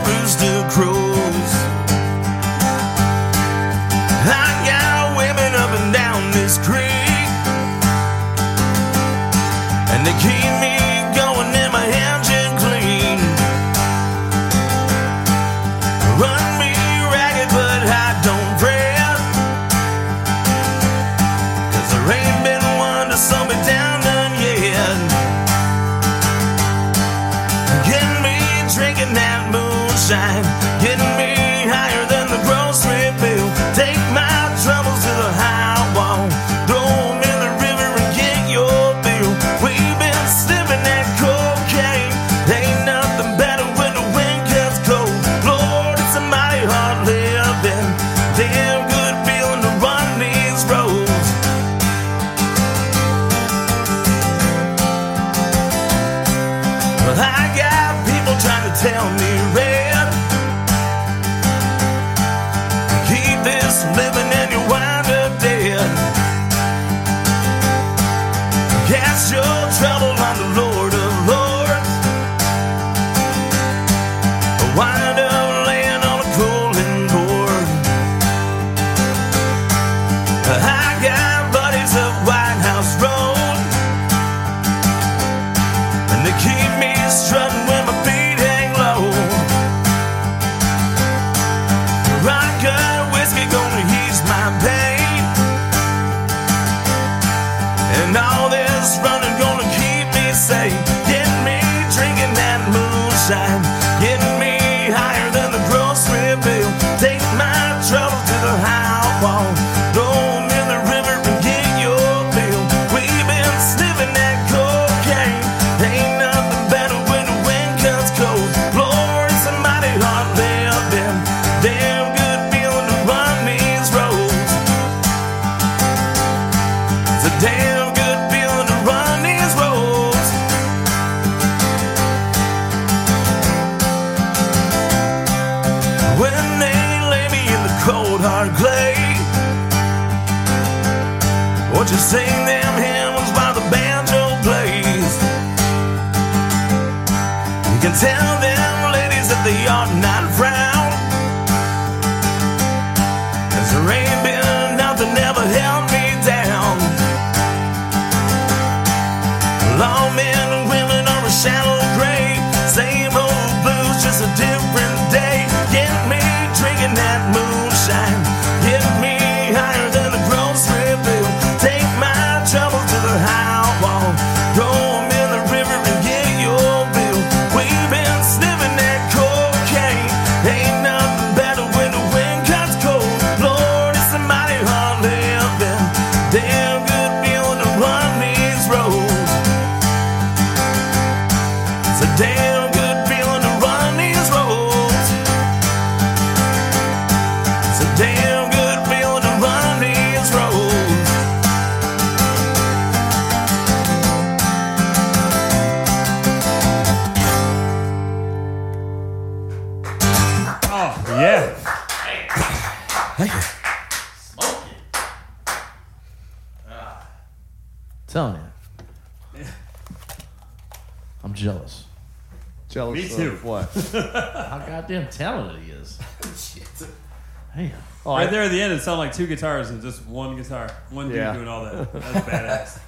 it sounded like two guitars and just one guitar. One dude Yeah. doing all that. That's badass.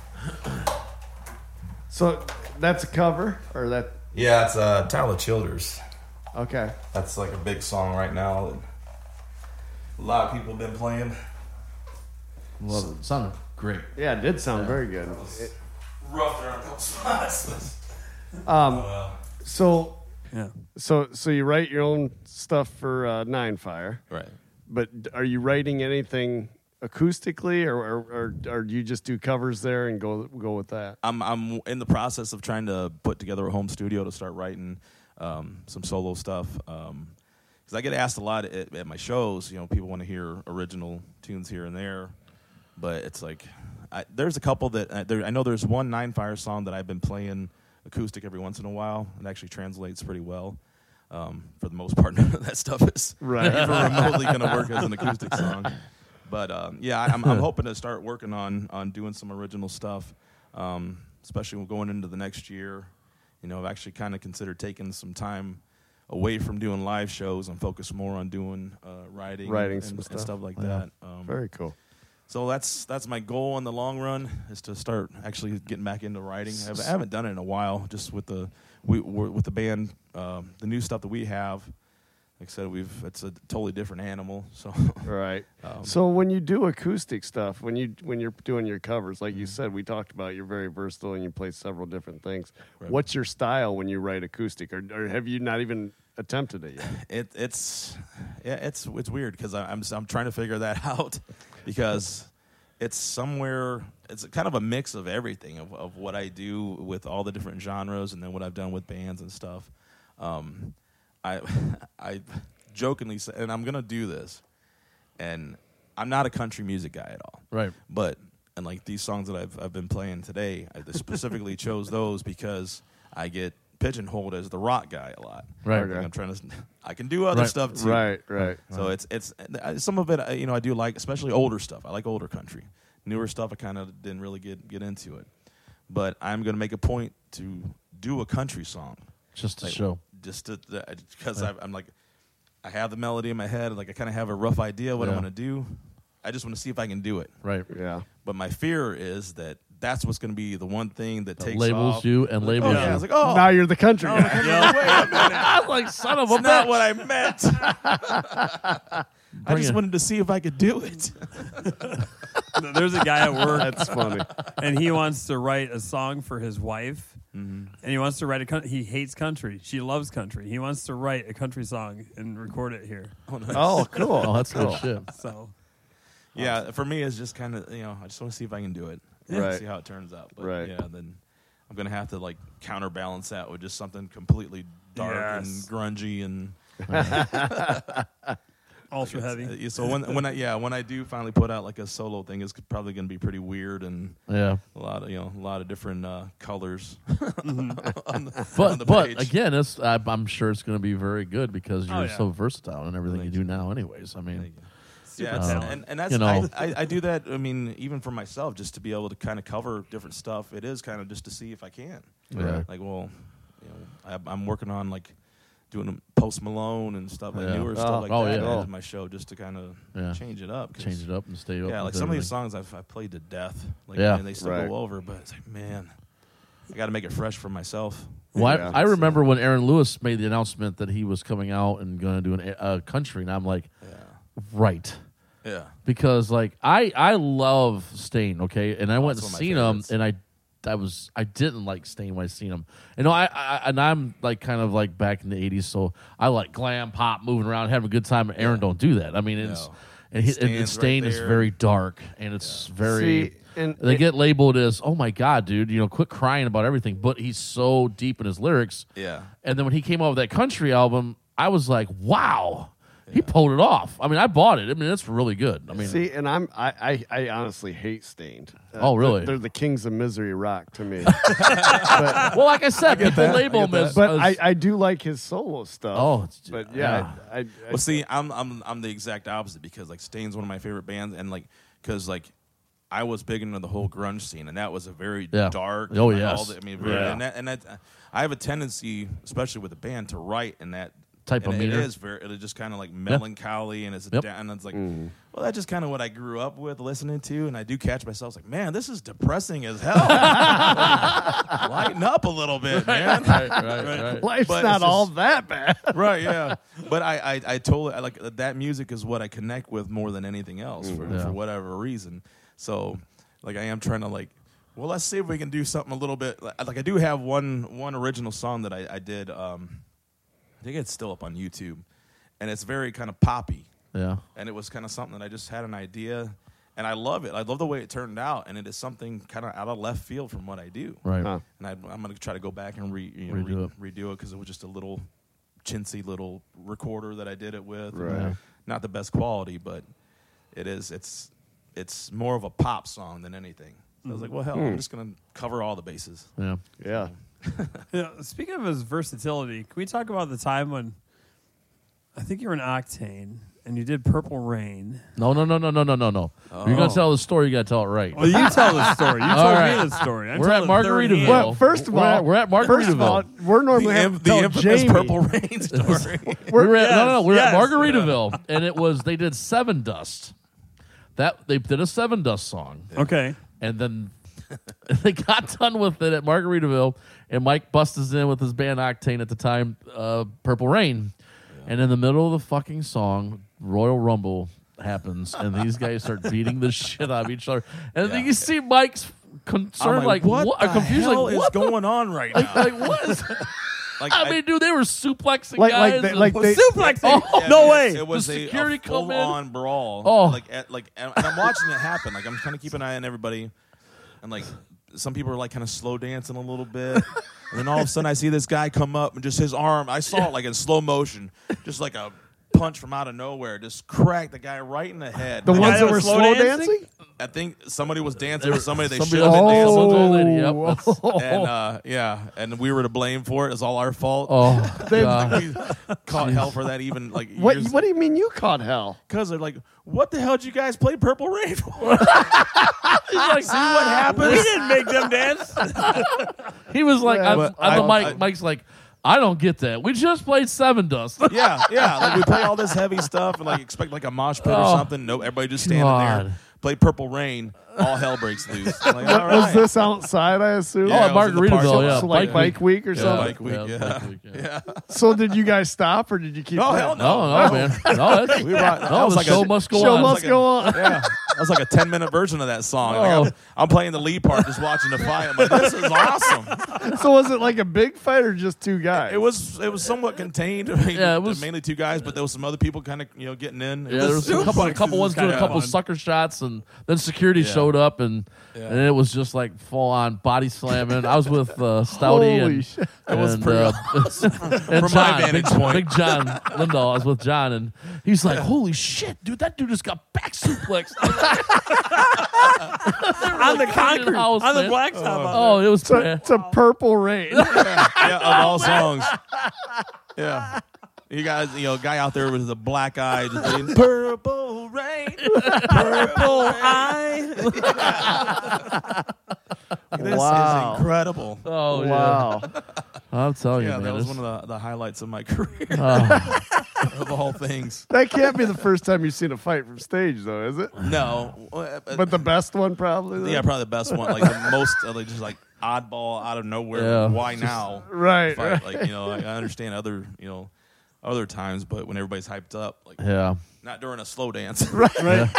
So that's a cover, or that? Yeah, it's uh, Tyler Childers. Okay. That's like a big song right now. that A lot of people have been playing. Love it. Sounded great. Yeah, it did sound very good. It- Rough there on a couple spots. um, so, Yeah. so, so you write your own stuff for uh, Nine Fire, right. But are you writing anything acoustically, or, or, or, or do you just do covers there and go go with that? I'm I'm in the process of trying to put together a home studio to start writing um, some solo stuff. Because I get asked a lot at, at my shows. You know, people want to hear original tunes here and there, but it's like I, there's a couple that uh, there, I know. There's one Nine Fire song that I've been playing acoustic every once in a while. It actually translates pretty well. Um, for the most part, none of that stuff is Right. even remotely going to work as an acoustic song. But um, yeah, I'm, I'm hoping to start working on on doing some original stuff, um, especially going into the next year. You know, I've actually kind of considered taking some time away from doing live shows and focus more on doing uh, writing, Writing and, some and stuff. stuff like Yeah. that. Um, Very cool. so that's that's my goal in the long run is to start actually getting back into writing. I haven't, I haven't done it in a while, just with the we we're, with the band, um, the new stuff that we have. Like I said, we've it's a totally different animal. So Right. Um, so when you do acoustic stuff, when you when you're doing your covers, like Mm-hmm. you said, we talked about, you're very versatile and you play several different things. Right. What's your style when you write acoustic, or, or have you not even attempted it yet? it it's yeah it's it's weird because I'm I'm trying to figure that out because it's somewhere it's kind of a mix of everything of, of what I do with all the different genres and then what I've done with bands and stuff. Um, I I jokingly say, and I'm gonna do this, and I'm not a country music guy at all. Right. But and like these songs that I've I've been playing today, I specifically chose those because I get pigeonholed as the rock guy a lot. Right. Like I'm trying to, I can do other Right. stuff too. Right, right. So it's it's uh, some of it, you know, I do like, especially older stuff. I like older country. Newer stuff, I kind of didn't really get get into it. But I'm going to make a point to do a country song, Just to Like, show. just to because I'm like, I have the melody in my head, like I kind of have a rough idea what I Yeah. want to do. I just want to see if I can do it. Right. Yeah. But my fear is that that's what's going to be the one thing that, takes labels off. you and Oh, labels yeah. I was like, oh, now you're the country guy. I was like, son of a that's not what I meant. I just it. wanted to see if I could do it. There's a guy at work, That's funny. and he wants to write a song for his wife. Mm-hmm. And he wants to write a. coun- He hates country. She loves country. He wants to write a country song and record it here. Oh, cool. Oh, that's cool. shit. So Yeah, for me, it's just kind of you know, I just want to see if I can do it, Right. See how it turns out. But Right. Yeah, then I'm gonna have to like counterbalance that with just something completely dark and grungy and ultra it's- heavy. uh, So when when I yeah when I do finally put out like a solo thing, it's probably gonna be pretty weird and Yeah. a lot of you know a lot of different uh, colors. But on the but page. again, it's I, I'm sure it's going to be very good because you're Oh, yeah. so versatile in everything you do now. Anyways, I mean, yeah, it's- talented. and, and that's You know. I, I, I do that. I mean, even for myself, just to be able to kind of cover different stuff. It is kind of just to see if I can. Yeah. Like, well, you know, I, I'm working on like doing Post Malone and stuff like Yeah. newer Oh. stuff like Oh, that yeah. into oh. my show just to kind of Yeah. change it up. 'cause- change it up and stay up. Yeah, like with some of these songs I've, I've played to death. Like, Yeah. and they still Right. go over, but it's like, man, I got to make it fresh for myself. Well, I- Yeah. I, remember when Aaron Lewis made the announcement that he was coming out and going to do an, a country, and I'm like, Yeah, right, yeah, because like I I love Staind, okay, and I oh, went and one of my seen him, and I I was I didn't like Staind when I seen him. You know, I, I and I'm like kind of like back in the '80s, so I like glam pop, moving around, having a good time. And Aaron don't do that. I mean, it's No. and, he, and, and Staind right is very dark, and it's very. See, and they it- get labeled as, oh my god, dude, you know, quit crying about everything. But he's so deep in his lyrics. yeah. And then when he came out with that country album, I was like, wow, he pulled it off. I mean, I bought it. I mean, it's really good. I mean, See, and I'm I, I, I honestly hate Staind. Uh, Oh, really? They're, they're the kings of misery rock to me. well, like I said, people that. label I him get as. but as- I, I do like his solo stuff. Oh, it's- but yeah, I, I, Well, see, I'm I'm I'm the exact opposite because like Staind's one of my favorite bands, and like because like I was big into the whole grunge scene, and that was a very Yeah. dark. Oh, like, yes. all the- I mean, very, Yeah. and that and that I have a tendency, especially with a band, to write in that Type and of it meter. is very. It's just kind of like melancholy, and it's Yep. down, and it's like. Well, that's just kind of what I grew up with listening to, and I do catch myself like, man, this is depressing as hell. Lighten up a little bit, man. right, right, right. life's but not it's all just- that bad. right yeah but i i, I totally I like that music is what i connect with more than anything else for, Yeah. for whatever reason so like i am trying to like well let's see if we can do something a little bit like like, i do have one one original song that i, I did um i think it's still up on youtube and it's very kind of poppy Yeah. and it was kind of something that i just had an idea and i love it i love the way it turned out and it is something kind of out of left field from what i do Right. Huh. and I, I'm going to try to go back and re, you know, Redo re- redo it because it was just a little chintzy little recorder that I did it with. Right. Not the best quality, but it is. It's it's more of a pop song than anything. So I was like, well, hell, I'm hmm. just going to cover all the bases. Yeah. Yeah. Yeah, speaking of his versatility, can we talk about the time when I think you were in Octane and you did Purple Rain? No, no, no, no, no, no, no, no. You're Oh. gonna tell the story. You gotta tell it right. Well, you tell the story. You All told right. me the story. I'm We're at telling the third Margaritaville. hand. Well, first of We're all, at- we're at First of all, Margaritaville. we're normally The, having the infamous Jamie. Purple Rain story. we were at, no, no, Yes, no, we're yes. at Margaritaville, and it was they did Sevendust. That they did a Sevendust song, Okay. and then they got done with it at Margaritaville, and Mike busts in with his band Octane at the time, uh, Purple Rain, and in the middle of the fucking song, Royal Rumble happens, and these guys start beating the shit out of each other, and then you see Mike's concerned, I'm like, what? what the confused, hell like, is the- going on right now? like, what is? Like, I mean, dude, they were suplexing Like- guys. like they- and- like they- Suplex. Oh, Yeah, no way. It was The a, security a come in. full on brawl. Oh. like at, like, and, and I'm watching it happen. Like I'm trying to keep an eye on everybody, and like some people are like kind of slow dancing a little bit, and then all of a sudden I see this guy come up and just his arm. I saw it like in slow motion, just like a punch from out of nowhere, just cracked the guy right in the head. The Like, ones that that were slow slow dancing? dancing? I think somebody was dancing with somebody they Somebody should have been dancing. else- with. yep. Oh. And uh, yeah, and we were to blame for it. It's all our fault. oh, They- God. we caught hell for that. Even like What? years What do you mean you caught hell? Because they're like, what the hell did you guys play Purple Rain for? He's like, See what happened? We didn't make them dance. he was like, Yeah, I'm, but I'm the I- Mike. I- Mike's like, I don't get that. We just played Sevendust. yeah, yeah. Like we play all this heavy stuff and like expect like a mosh pit or Oh, something. No, everybody just standing God. there. Play Purple Rain. All hell breaks loose. I'm like, all Was right. this outside? I assume. Yeah, oh, it was in the park. Margaritaville, yeah. So like bike week or Yeah, something. Bike week, yeah, yeah. bike week, yeah. So did you guys stop or did you keep? Oh, playing? hell No, no, man. No, that's, We brought, that no was the like show a, must go Show on. must like a- go on. Yeah, that was like a ten minute version of that song. Like, Oh. I'm, I'm playing the lead part, just watching the fight. I'm like, this is awesome. So was it like a big fight or just two guys? It was it was somewhat contained. I mean, Yeah, it was- mainly two guys, but there was some other people kind of you know getting in. It Yeah, there was a couple, a couple ones doing a kinda couple fun. sucker shots, and then security Yeah. Showed up, and Yeah. and it was just like full on body slamming. I was with uh, Stouty Holy and, shit. It was and, pretty- uh, and From my John, vantage big, point. big John Lindahl. I was with John, and he's like, "Holy shit, dude! That dude just got back suplex on the concrete. house, on the blacktop. out Oh, it was It's a, it's a purple rain. yeah, of all songs. Yeah. You guys, you know, guy out there with a black eye, just saying, purple rain, purple eye. this Wow. is incredible. Oh yeah, wow. I'm telling Yeah, you, man. that was it's- one of the, the highlights of my career, oh, of all things. That can't be the first time you've seen a fight from stage, though, is it? No, But the best one, probably. though? yeah, probably the best one. Like the most, uh, like just like oddball out of nowhere. Yeah. Why now? Right. Fight. right. Like you know, I I understand other, you know, other times, but when everybody's hyped up, like yeah. not during a slow dance. right.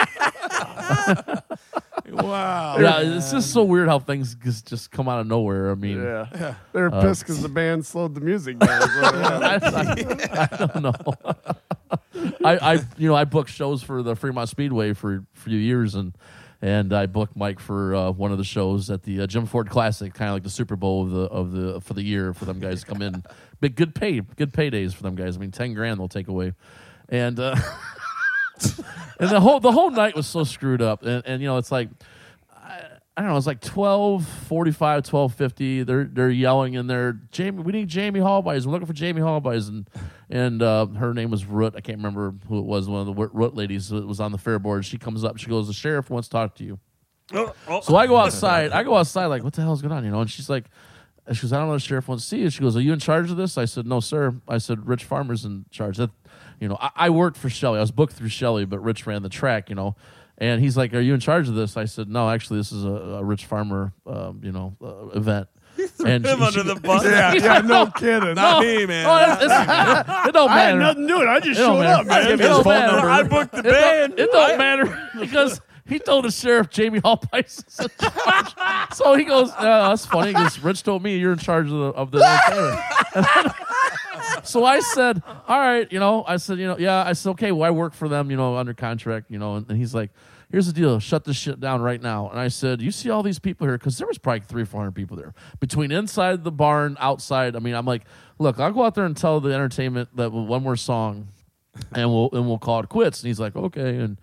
wow. Yeah, it's just so weird how things just, just come out of nowhere. I mean, Yeah. They were uh, pissed because the band slowed the music down. is what. I, I, I don't know. I, I, you know, I booked shows for the Fremont Speedway for a few years, and and I booked Mike for uh, one of the shows at the uh, Jim Ford Classic, kind of like the Super Bowl of the of the for the year for them guys to come in. Big good pay, good paydays for them guys. I mean, ten grand they'll take away. and uh, and the whole the whole night was so screwed up. And, and you know, it's like I, don't know, it's like 12, 45, 12, 50. They're they're yelling and they're Jamie. We need Jamie Hallbys. We're looking for Jamie Hallbys, and and uh, her name was Root. I can't remember who it was. One of the Root ladies that was on the fair board. She comes up. She goes, "The sheriff wants to talk to you." Oh, oh. So I go outside. I go outside like, what the hell's going on? You know? And she's like, she goes, I don't know. The sheriff wants to see you. She goes, Are you in charge of this? I said, No, sir. I said, Rich Farmer's in charge. That, you know, I, I worked for Shelly. I was booked through Shelly, but Rich ran the track. You know. And he's like, "Are you in charge of this?" I said, "No, actually, this is a, a Rich Farmer, um, you know, uh, event." and him under the bus. Yeah, yeah, no kidding. Not me, man. Oh, it's- it's- it don't matter. I had matter. nothing to do with it. I just It showed matter. up, man. Give me his don't phone matter. number. I booked the It don't, band. it don't matter because he told the sheriff Jamie Hall Price is in charge. so he goes, uh, "That's funny." Because "Rich told me you're in charge of the of the." Entertainment." so I said, "All right, you know." I said, "You know, yeah." I said, "Okay, well, I work for them, you know, under contract, you know." And, and he's like, "Here's the deal: shut this shit down right now." And I said, "You see all these people here? Because there was probably three, four hundred people there between inside the barn, outside. I mean, I'm like, look, I'll go out there and tell the entertainment that one more song." and we'll and we'll call it quits. And he's like, okay, and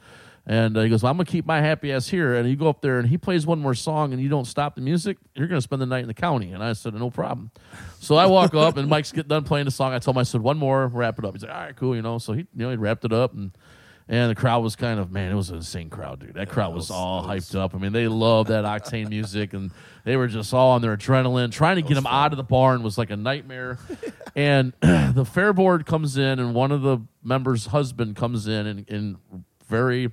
and uh, he goes, well, I'm gonna keep my happy ass here. And you go up there and he plays one more song, and you don't stop the music, you're gonna spend the night in the county. And I said, no problem. So I walk up, and Mike's get done playing the song. I told him, I said, one more, wrap it up. He's like, all right, cool, you know. So he you know he wrapped it up and. And the crowd was kind of man, it was an insane crowd, dude. That crowd was all hyped up. I mean, they loved that octane music, and they were just all on their adrenaline. Trying to get them out of the barn was like a nightmare. and the fair board comes in, and one of the members' husband comes in, and, and very,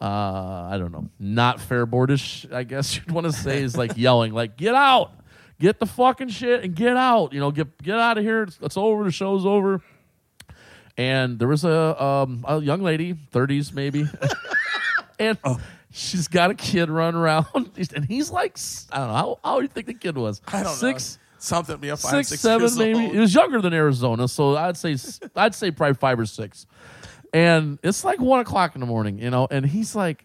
uh, I don't know, not fair boardish, I guess you'd want to say, is like yelling, like "Get out! Get the fucking shit and get out! You know, get get out of here! It's, it's over. The show's over." and there was a um, a young lady, thirties maybe, and she's got a kid running around, and he's like, I don't know, how, how do you think the kid was? I don't six, know. Something. Yeah, five, six, six seven, maybe. old. It was younger than Arizona, so I'd say I'd say probably five or six. And it's like one o'clock in the morning, you know, and he's like,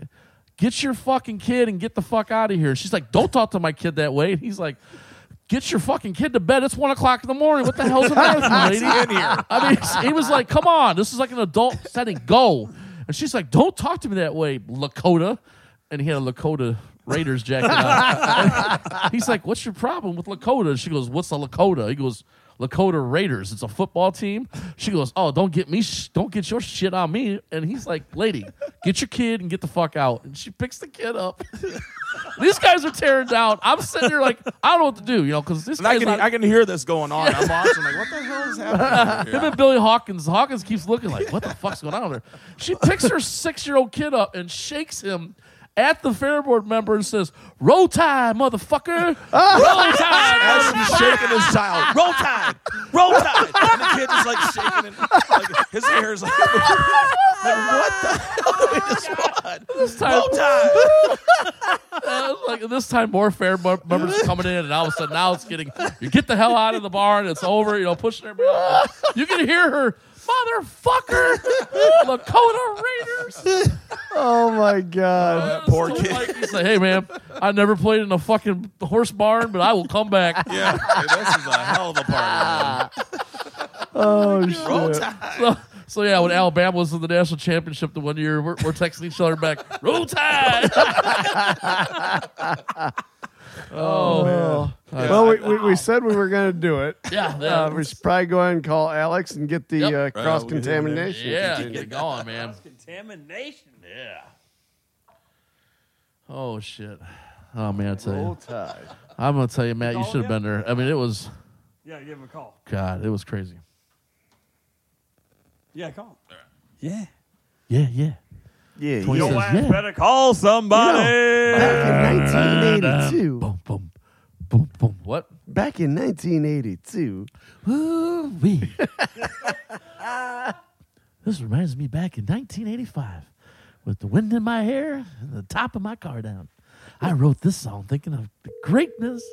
"Get your fucking kid and get the fuck out of here." She's like, "Don't talk to my kid that way." And he's like. Get your fucking kid to bed. It's one o'clock in the morning. What the hell's the matter with you, lady? in here? I mean, he was like, "Come on, this is like an adult setting. Go." And she's like, "Don't talk to me that way, Lakota." And he had a Lakota Raiders jacket on. He's like, "What's your problem with Lakota?" And she goes, "What's a Lakota?" He goes, "Lakota Raiders. It's a football team." She goes, "Oh, don't get me, sh- don't get your shit on me." And he's like, "Lady, get your kid and get the fuck out." And she picks the kid up. These guys are tearing down. I'm sitting there like, I don't know what to do, you know, because this And I can not- I can hear this going on. I'm watching like, what the hell is happening? him and Billy Hawkins. Hawkins keeps looking like, what the fuck's going on there? She picks her six year old kid up and shakes him at the fair board member and says, Roll Tide, motherfucker! Roll Tide! As he's shaking his child, roll tide, roll tide, and the kid is like shaking, and like his hair is like, like what the hell did we just? This time, Roll tide. uh, like this time, more fair members are coming in, and all of a sudden, now it's getting you get the hell out of the barn. It's over. You know, pushing everybody. Out. You can hear her, motherfucker, Lakota Raiders. Oh my god. That poor kid. Mike, He's like, hey man, I never played in a fucking horse barn, but I will come back. Yeah, hey, this is a hell of a party. Oh, oh man. Roll shit. tide. So, so yeah, when Alabama was in the national championship the one year, we're, we're texting each other back, "Roll Tide!" Oh, man. Well, we, we, we said we were going to do it. yeah, yeah, Uh, we should probably go ahead and call Alex and get the Yep. uh, Right, cross we contamination. yeah, get it going, man. Contamination. Yeah. Oh shit. Oh man, I tell Roll you, Tide. I'm gonna tell you, Matt, you should have been there. I mean, it was Yeah, give him a call. God, it was crazy. Yeah, call him. Yeah. Yeah, yeah. Yeah, Twenty you says, Your ass yeah. better call somebody. back in 1982. Boom, boom, boom, boom. What? Back in 1982. Ooh, wee. this reminds me back in 1985 with the wind in my hair and the top of my car down. I wrote this song thinking of the greatness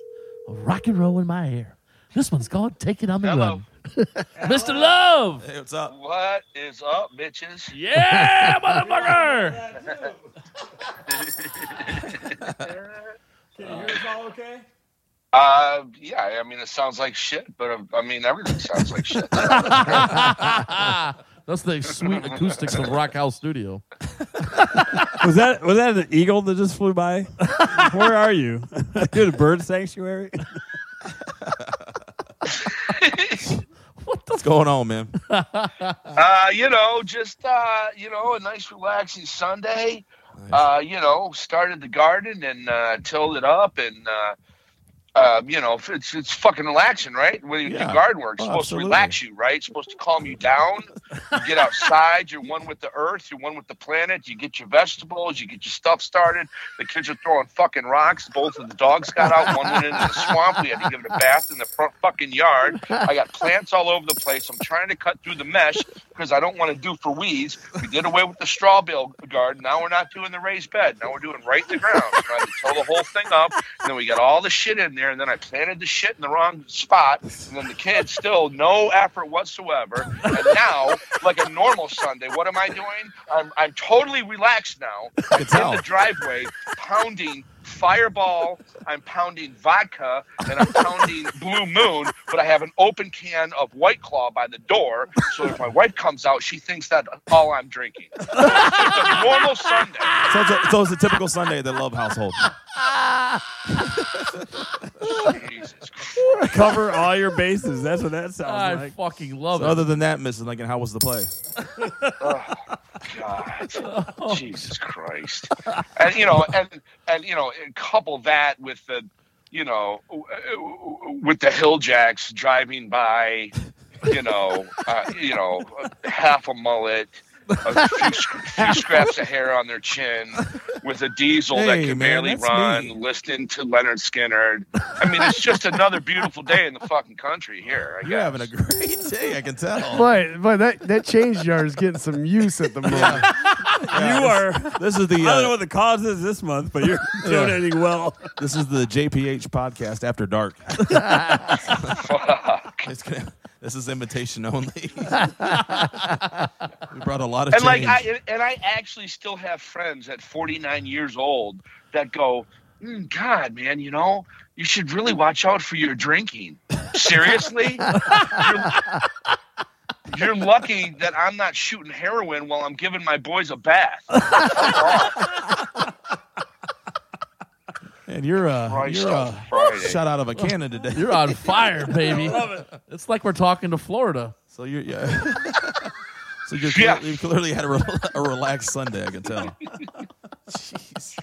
of rock and roll in my hair. This one's called Take It on the Hello. Run. Mr. Love! Hey, what's up? What is up, bitches? Yeah, motherfucker! Can you hear us all okay? Uh, yeah, I mean, it sounds like shit, but uh, I mean, everything sounds like shit. That's the sweet acoustics of Rock House Studio. Was that was that an eagle that just flew by? Where are you? You're at a bird sanctuary. What's going on, man? Uh, you know, just uh, you know, a nice relaxing Sunday. Uh, you know, started the garden and uh, tilled it up, and uh, uh, you know, it's it's fucking relaxing, right? When you do Yeah. garden work, it's Oh, supposed absolutely. to relax you, right? It's supposed to calm you down. You get outside, you're one with the earth, you're one with the planet. You get your vegetables, you get your stuff started. The kids are throwing fucking rocks. Both of the dogs got out. One went into the swamp. We had to give it a bath in the front fucking yard. I got plants all over the place. I'm trying to cut through the mesh because I don't want to do for weeds. We did away with the straw bale garden. Now we're not doing the raised bed. Now we're doing right in the ground. You know, I had to till the whole thing up. And then we got all the shit in there. And then I planted the shit in the wrong spot. And then the kids still no effort whatsoever. And now, like a normal Sunday, what am I doing? I'm, I'm totally relaxed now. I'm in the driveway pounding fireball i'm pounding vodka and i'm pounding blue moon but i have an open can of white claw by the door so if my wife comes out she thinks that all i'm drinking it's a normal sunday So it's, a, so it's a typical Sunday at the Love household. Jesus Christ. Cover all your bases. That's what that sounds I like. fucking love So it. other than that, Mrs. Lincoln, how was the play? God, Jesus Christ, and you know, and and you know, couple that with the, you know, with the Hilljacks driving by, you know, uh, you know, half a mullet, a few, sc- scraps of hair on their chin, with a diesel that can man, barely run, me. listening to Lynyrd Skynyrd. I mean, it's just another beautiful day in the fucking country here. I You're guess. having a great day, I can tell. But but that that change jar is getting some use at the moment. Yeah, you are. This is the I don't know uh, what the cause is this month, but you're donating well. this is the JPH podcast after dark. It's gonna, this is invitation only. we brought a lot of and like. I and I actually still have friends at 49 years old that go, "Mm, God, man, you know, you should really watch out for your drinking. Seriously, you're, you're lucky that I'm not shooting heroin while I'm giving my boys a bath. And you're uh, Christ you're uh, Friday. shot out of a cannon today. You're on fire, baby. It's like we're talking to Florida. So you're yeah. so you're Yeah. clear, you clearly had a, rel- a relaxed Sunday. I can tell. Jeez.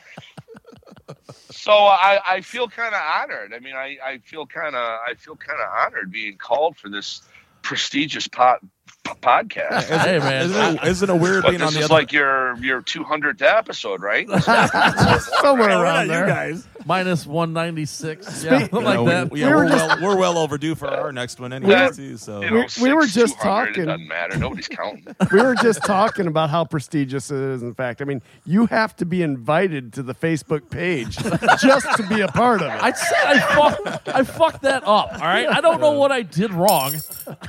So I, I feel kind of honored. I mean, I, I feel kind of I feel kind of honored being called for this prestigious pot, p- podcast. Hey, man. Isn't it, isn't it weird But being on the is other? like your your 200th episode, right? Somewhere Yeah, we're around not you there. guys. Minus 196. Yeah, Speak- something like know, that. We, yeah, We we're, were just- well, we're well overdue for our next one anyway, Yeah. too. So You know, We- we were just talking. It doesn't matter. Nobody's counting. We were just talking about how prestigious it is. In fact, I mean, you have to be invited to the Facebook page just to be a part of it. I said I fucked, I fucked that up. All right. I don't know what I did wrong.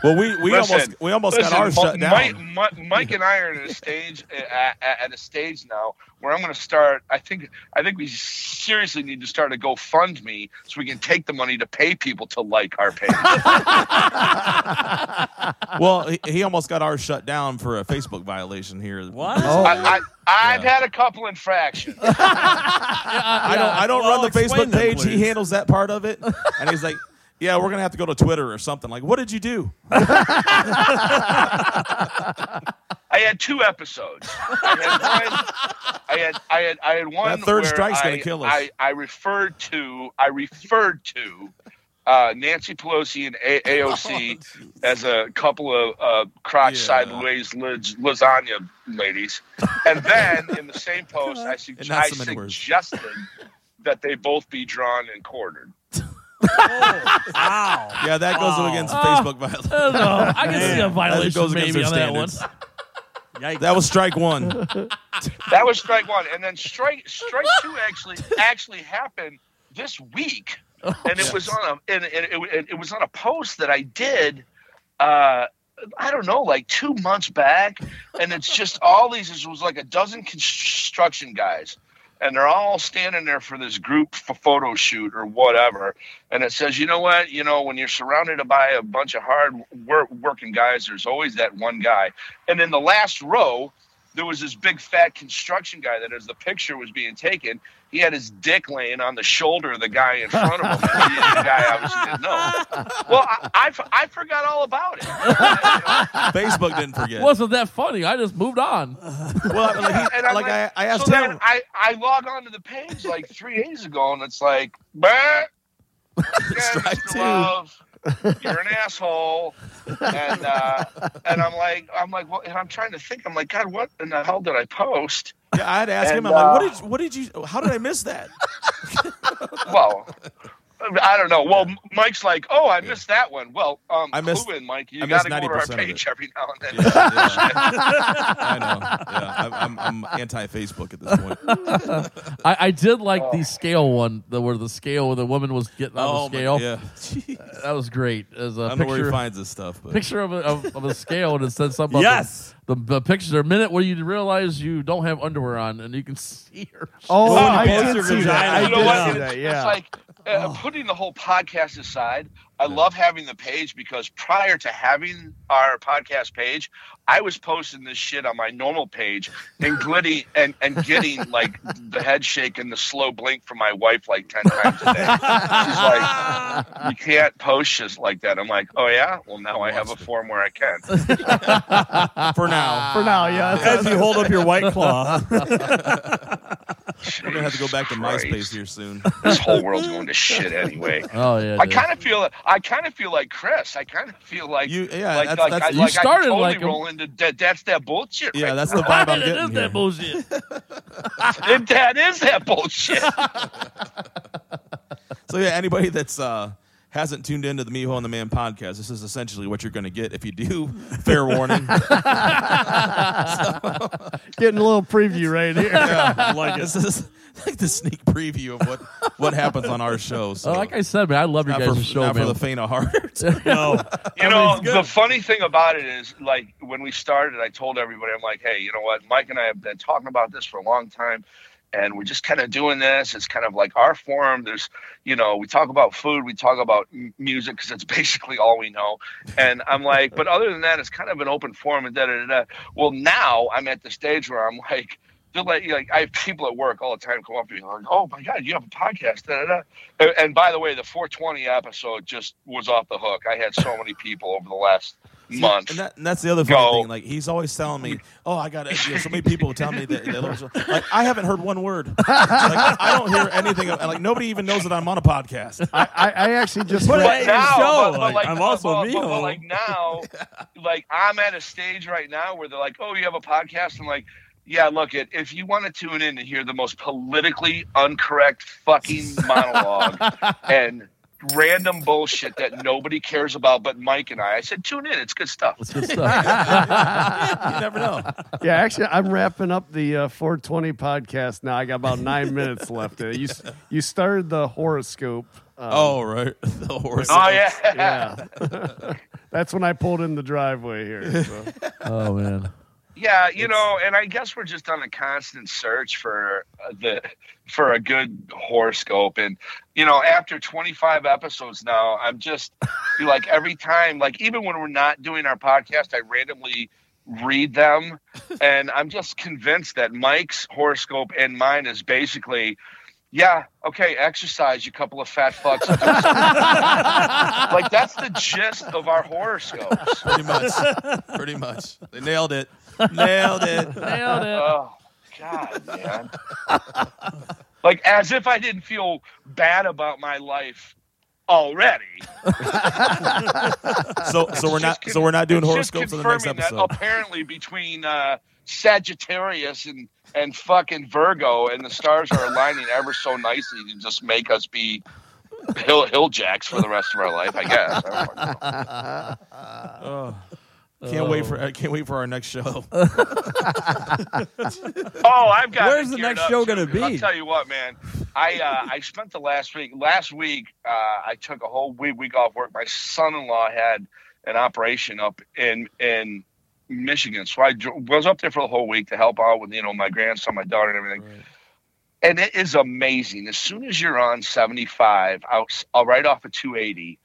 well, we we Listen, almost we almost Listen, got ours Mi- shut down. Mike, Mike and I are at a stage at, at- at a stage now where I'm going to start. I think I think we seriously need to start a GoFundMe so we can take the money to pay people to like our page. Well, he, he almost got ours shut down for a Facebook violation here. What? Oh, I, I, I've Yeah. had a couple infractions. I don't I don't Well, run the explain Facebook them, page. He handles that part of it, and he's like, "Yeah, we're gonna have to go to Twitter or something." Like, what did you do? I had two episodes. I had one. I had I had I had one. That third where strike's gonna kill us. I, I referred to I referred to uh, Nancy Pelosi and a- AOC as a couple of uh, crotch Yeah. sideways las- lasagna ladies, and then in the same post I, not I so many words. suggested that they both be drawn and quartered. Wow. Yeah, that goes Oh. against Oh. Facebook violation. I know. I can see a Man. violation goes against maybe their on that one. standards. Yikes. That was strike one. That was strike one, and then strike strike two actually actually happened this week, and it was on a and, and it, it, it was on a post that I did. Uh, I don't know, like two months back, and it's just all these. It was like a dozen construction guys, and they're all standing there for this group photo shoot or whatever. And it says, you know what? You know, when you're surrounded by a bunch of hard work, working guys, there's always that one guy. And in the last row, there was this big fat construction guy that as the picture was being taken, he had his dick laying on the shoulder of the guy in front of him. And he, the guy obviously didn't know. Well, I, I, f- I forgot all about it. Facebook didn't forget. It wasn't that funny. I just moved on. well, like, he- And I'm like I, I asked so him. I, I log onto the page like three days ago, and it's like, bah, yeah, Strike Mr. two. Love, you're an asshole, and uh, and I'm like, I'm like, well, and I'm trying to think. I'm like, God, what in the hell did I post? Yeah, I had to ask him. I'm like, uh, what did what did you? How did I miss that? Well. I don't know. Well, Mike's like, "Oh, I missed that one." Well, um, I missed- clue in, Mike. You I got missed to go to our 90% of page every now and then. Yeah, yeah. I know. Yeah, I'm, I'm, I'm anti-Facebook at this point. I, I did like Oh. the scale one, the where the scale where the woman was getting on oh the scale. my, yeah. Jeez. That was great. As a I don't know where he picture, finds this stuff, but picture of a, of, of a scale, and it said something. About Yes. The, the, the picture, a minute where you realize you don't have underwear on, and you can see her. Oh, Oh, I you did see your that. I vagina. you did know what? see It's, that. it's Yeah. like uh, putting the whole podcast aside. I love having the page because prior to having our podcast page, I was posting this shit on my normal page and glitty and, and getting like the head shake and the slow blink from my wife like ten times a day. She's like, "You can't post shit like that." I'm like, "Oh yeah, well now I have a form where I can." for now, For now, yeah. As you hold up your white claw. we're gonna have to go back to Christ. MySpace here soon. This whole world's going to shit anyway. Oh yeah, I kind of feel I kind of feel like Chris. I kind of feel like You, yeah, like, that's, like, that's I, You like I started could totally like him. roll into that. That's that bullshit. yeah, right that's the vibe I'm it getting is here. that bullshit. It- that is that bullshit. So yeah, anybody that's uh, hasn't tuned into the Miho and the Man podcast, this is essentially what you're going to get if you do. Fair warning. Getting a little preview right here. yeah, like this is like the sneak preview of what what happens on our show. So Oh, like I said, man, I love you not guys' for, show, not for the faint of heart. no. You know, the funny thing about it is, like when we started, I told everybody, I'm like, hey, you know what? Mike and I have been talking about this for a long time. And we're just kind of doing this. It's kind of like our forum. There's, you know, we talk about food, we talk about music because it's basically all we know. And I'm like, but other than that, it's kind of an open forum and da da da. Well, now I'm at the stage where I'm like, they're like, like I have people at work all the time come up to me like, "Oh my god, you have a podcast!" Da, da, da. And by the way, the 420 episode just was off the hook. I had so many people over the last month. And, that, and that's the other funny Go. thing. Like he's always telling me, "Oh, I got you know, so many people tell me that." that listen- like I haven't heard one word. Like I don't hear anything. Like nobody even knows that I'm on a podcast. I, I, I actually just But read- now, show, but, but like, like, I'm but- also but- but, Miho. like now, like I'm at a stage right now where they're like, "Oh, you have a podcast?" I'm like, "Yeah, look it. If you want to tune in to hear the most politically incorrect fucking monologue and random bullshit that nobody cares about but Mike and I, I said, tune in. It's good stuff." It's good stuff. you never know. yeah, actually, I'm wrapping up the uh, 420 podcast now. I got about nine minutes left. in it. You you started the horoscope. Um, Oh right, the horse. Oh yeah. yeah. That's when I pulled in the driveway here. so. oh man. Yeah, you know, and I guess we're just on a constant search for uh, the for a good horoscope, and you know, after 25 episodes now, I'm just like every time, like even when we're not doing our podcast, I randomly read them, and I'm just convinced that Mike's horoscope and mine is basically. Yeah, okay, exercise, you couple of fat fucks. like that's the gist of our horoscopes. Pretty much. Pretty much. They nailed it. Nailed it. Nailed it. Oh God, man! like as if I didn't feel bad about my life already. So so we're not just so we're not doing horoscopes in the next episode. That apparently, between uh, Sagittarius and and fucking Virgo, and the stars are aligning ever so nicely to just make us be hill hill jacks for the rest of our life. I guess. I Can't wait for I can't wait for our next show. Oh, I've got. Where's the next show going to be? I'll tell you what, man. I uh, I spent the last week. Last week, uh, I took a whole week, week off work. My son-in-law had an operation up in in Michigan, so I was up there for the whole week to help out with you know my grandson, my daughter, and everything. and it is amazing. As soon as you're on 75, out uh, right off of 280,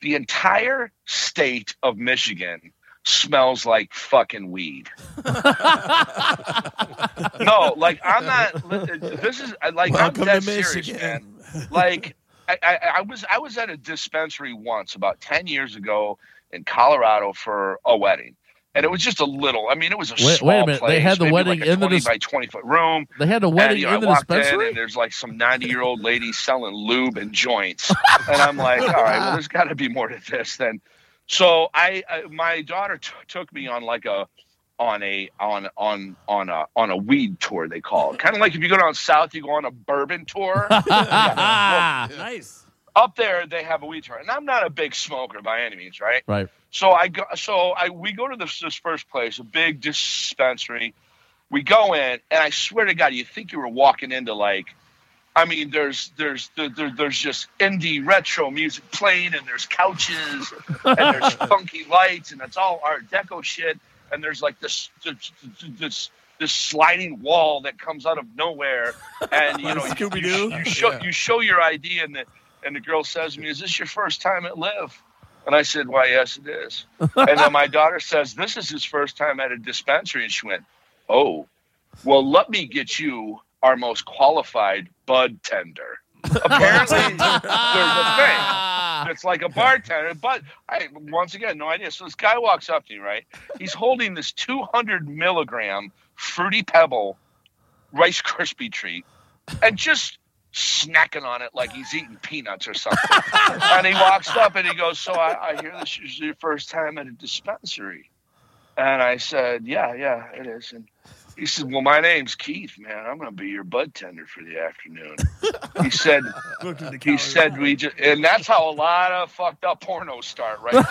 the entire state of Michigan smells like fucking weed. no, like I'm not. This is like Welcome I'm dead to serious, Michigan. man. Like I, I, I was I was at a dispensary once about 10 years ago in Colorado for a wedding. And it was just a little. I mean, it was a Wait- small wait a minute, they had the wedding like a in the 20 dis- by 20 foot room. They had a And, wedding you know, in the I walked in dispensary. and there's like some 90 year old lady selling lube and joints. and I'm like, all right, well, there's got to be more to this than. So I, I my daughter t- took me on like a on a on on on a on a weed tour they call it. Kind of like if you go down south, you go on a bourbon tour. Yeah. Well, Nice. up there they have a weed tour, and I'm not a big smoker by any means, right? right. So I go. So I we go to this, this first place, a big dispensary. We go in, and I swear to God, you think you were walking into like, I mean, there's there's there, there- there's just indie retro music playing, and there's couches, and there's funky lights, and it's all Art Deco shit, and there's like this this this, this sliding wall that comes out of nowhere, and you know, you, you, you show Yeah. you show your ID, and the and the girl says to me, "Is this your first time at Live?" And I said, Why, yes, it is. and then my daughter says, This is his first time at a dispensary. And she went, Oh, well, let me get you our most qualified bud tender. Apparently, there's a thing. It's like a bartender, but I once again no idea. So this guy walks up to me, right? He's holding this 200 milligram fruity pebble Rice Krispie treat, and just snacking on it like he's eating peanuts or something. and he walks up and he goes, "So I, I hear this is your first time at a dispensary." And I said, "Yeah, yeah, it is." And he said, "Well, my name's Keith, man. I'm going to be your bud tender for the afternoon." He said, Look at the he said we just, and that's how a lot of fucked up pornos start, right?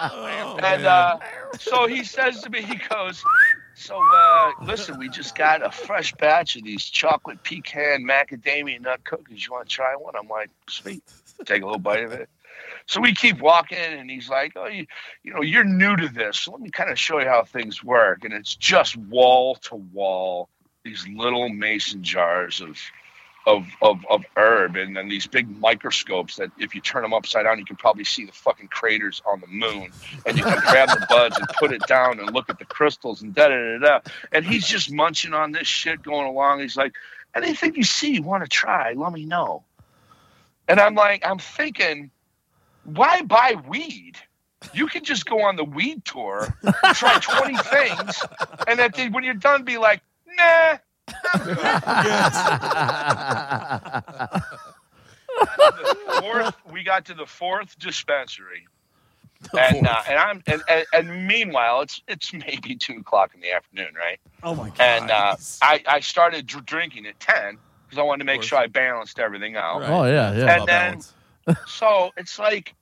Oh, and man. uh, so he says to me, he goes, "So uh, listen, we just got a fresh batch of these chocolate pecan macadamia nut cookies. You want to try one?" I'm like, "Sweet, take a little bite of it." So we keep walking, and he's like, "Oh, you, you know, you're new to this. So let me kind of show you how things work." And it's just wall to wall these little mason jars of of, of, of herb and then these big microscopes that if you turn them upside down you can probably see the fucking craters on the moon and you can grab the buds and put it down and look at the crystals and da da da da and he's just munching on this shit going along he's like anything you see you want to try let me know and i'm like i'm thinking why buy weed you can just go on the weed tour try 20 things and at the, when you're done be like nah the fourth, we got to the fourth dispensary, and uh, and I'm and, and, and meanwhile it's it's maybe two o'clock in the afternoon, right? Oh my god. And uh, I I started dr- drinking at ten because I wanted to make sure I balanced everything out. Right. Oh yeah, yeah. And then- balance. So it's like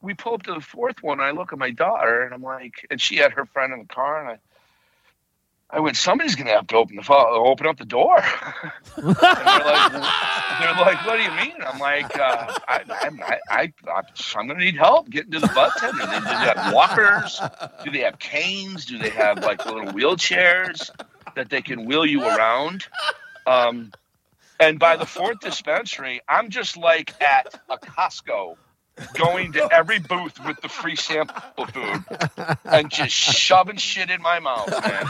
we pull up to the fourth one, and I look at my daughter, and I'm like, and she had her friend in the car, and I. I went. Somebody's gonna have to open the open up the door. they're like, they're like, "What do you mean?" I'm like, uh, I, I, I, I, I'm gonna need help getting to the butt tender. Do they have walkers? Do they have canes? Do they have like little wheelchairs that they can wheel you around? Um, and by the fourth dispensary, I'm just like at a Costco, going to every booth with the free sample food and just shoving shit in my mouth, man.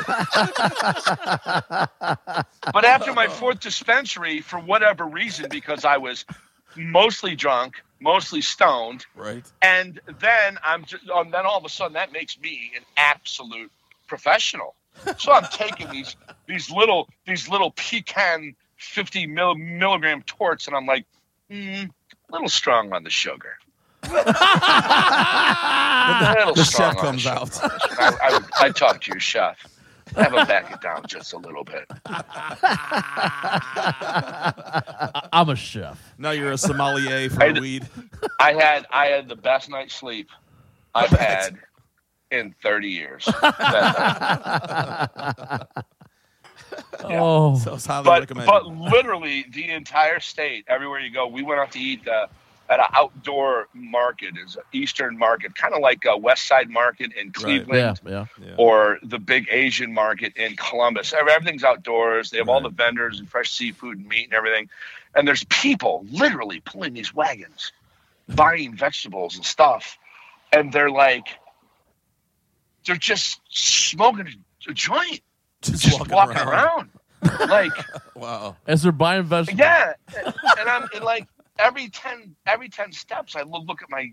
But after my fourth dispensary, for whatever reason, because I was mostly drunk, mostly stoned, Right. and then I'm just, um, then all of a sudden that makes me an absolute professional. So I'm taking these these little these little pecan 50 mil, milligram torts, and I'm like, mm, a little strong on the sugar. a little The strong chef on comes the out. sugar. I, I, I talk to your chef. Have him back it down just a little bit. I- I'm a chef. Now you're a sommelier for I d- weed. I had I had the best night's sleep I've had in 30 years. That night. Oh, So it's highly but recommended. but literally the entire state, everywhere you go, we went out to eat. Uh, at an outdoor market, is an Eastern market, kind of like a West Side Market in Right. Cleveland Yeah, yeah. Yeah. or the big Asian market in Columbus. Everything's outdoors. They have all the vendors and fresh seafood and meat and everything. And there's people literally pulling these wagons, buying vegetables and stuff. And they're like, they're just smoking a joint, Just, just walking, around. like, Wow. As they're buying vegetables. yeah. And I'm and like every 10, every 10 steps, I look, look at my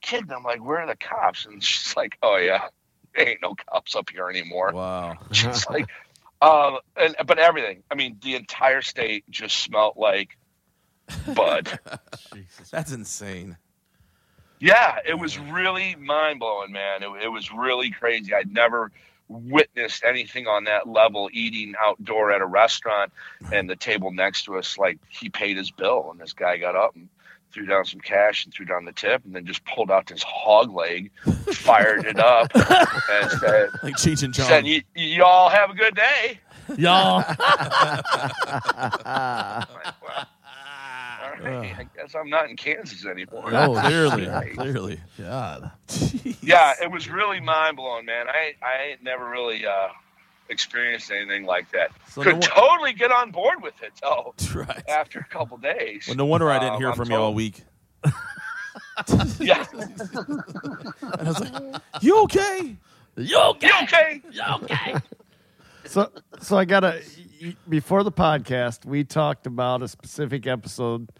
kid and I'm like, where are the cops? And she's like, oh, yeah, there ain't no cops up here anymore. Wow. she's like, uh, and but everything. I mean, the entire state just smelled like bud. That's insane. yeah, it was really mind blowing, man. It, it was really crazy. I'd never witnessed anything on that level. Eating outdoor at a restaurant, and the table next to us, like he paid his bill, and this guy got up and threw down some cash and threw down the tip, and then just pulled out this hog leg, fired it up, and said. Like Cheech and Chong. Said, "Y- y'all have a good day. Y'all. Like, well, all right, I guess I'm not in Kansas anymore. Oh, clearly, clearly. God. Yeah, it was really mind blowing, man. I I ain't never really uh, experienced anything like that. So Could wo- totally get on board with it though. right. After a couple days. Well, no wonder I didn't Um, hear I'm from you all week. Yeah, And I was like, "You okay?" You okay? you okay? You okay? So, so I gotta. Before the podcast, we talked about a specific episode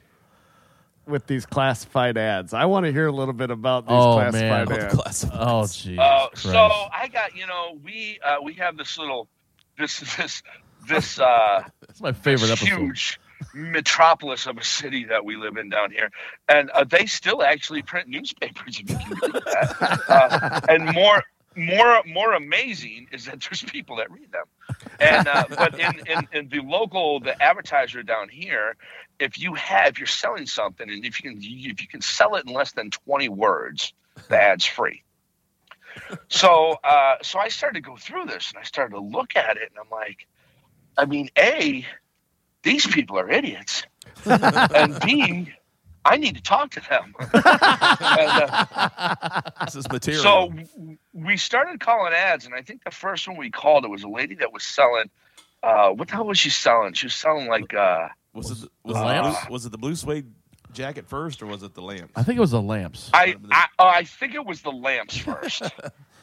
with these classified ads. I want to hear a little bit about these Oh, classified man. ads. Classified. Oh, jeez. Uh, so I got you know we uh, we have this little this this this uh, That's my favorite this episode. huge metropolis of a city that we live in down here, and uh, they still actually print newspapers. If you can believe that. Uh, and more, more, more amazing is that there's people that read them. And uh, but in, in in the local, the advertiser down here, if you have, if you're selling something, and if you can, if you can sell it in less than 20 words, the ad's free. So, uh, so I started to go through this, and I started to look at it, and I'm like, I mean, a these people are idiots. and B, I need to talk to them. and, uh, This is material. so we started calling ads, and I think the first one we called it was a lady that was selling. Uh, what the hell was she selling? She was selling like uh, was it was, the it lamps? blue, was it the blue suede jacket first, or was it the lamps? I think it was the lamps. I I, uh, I think it was the lamps first.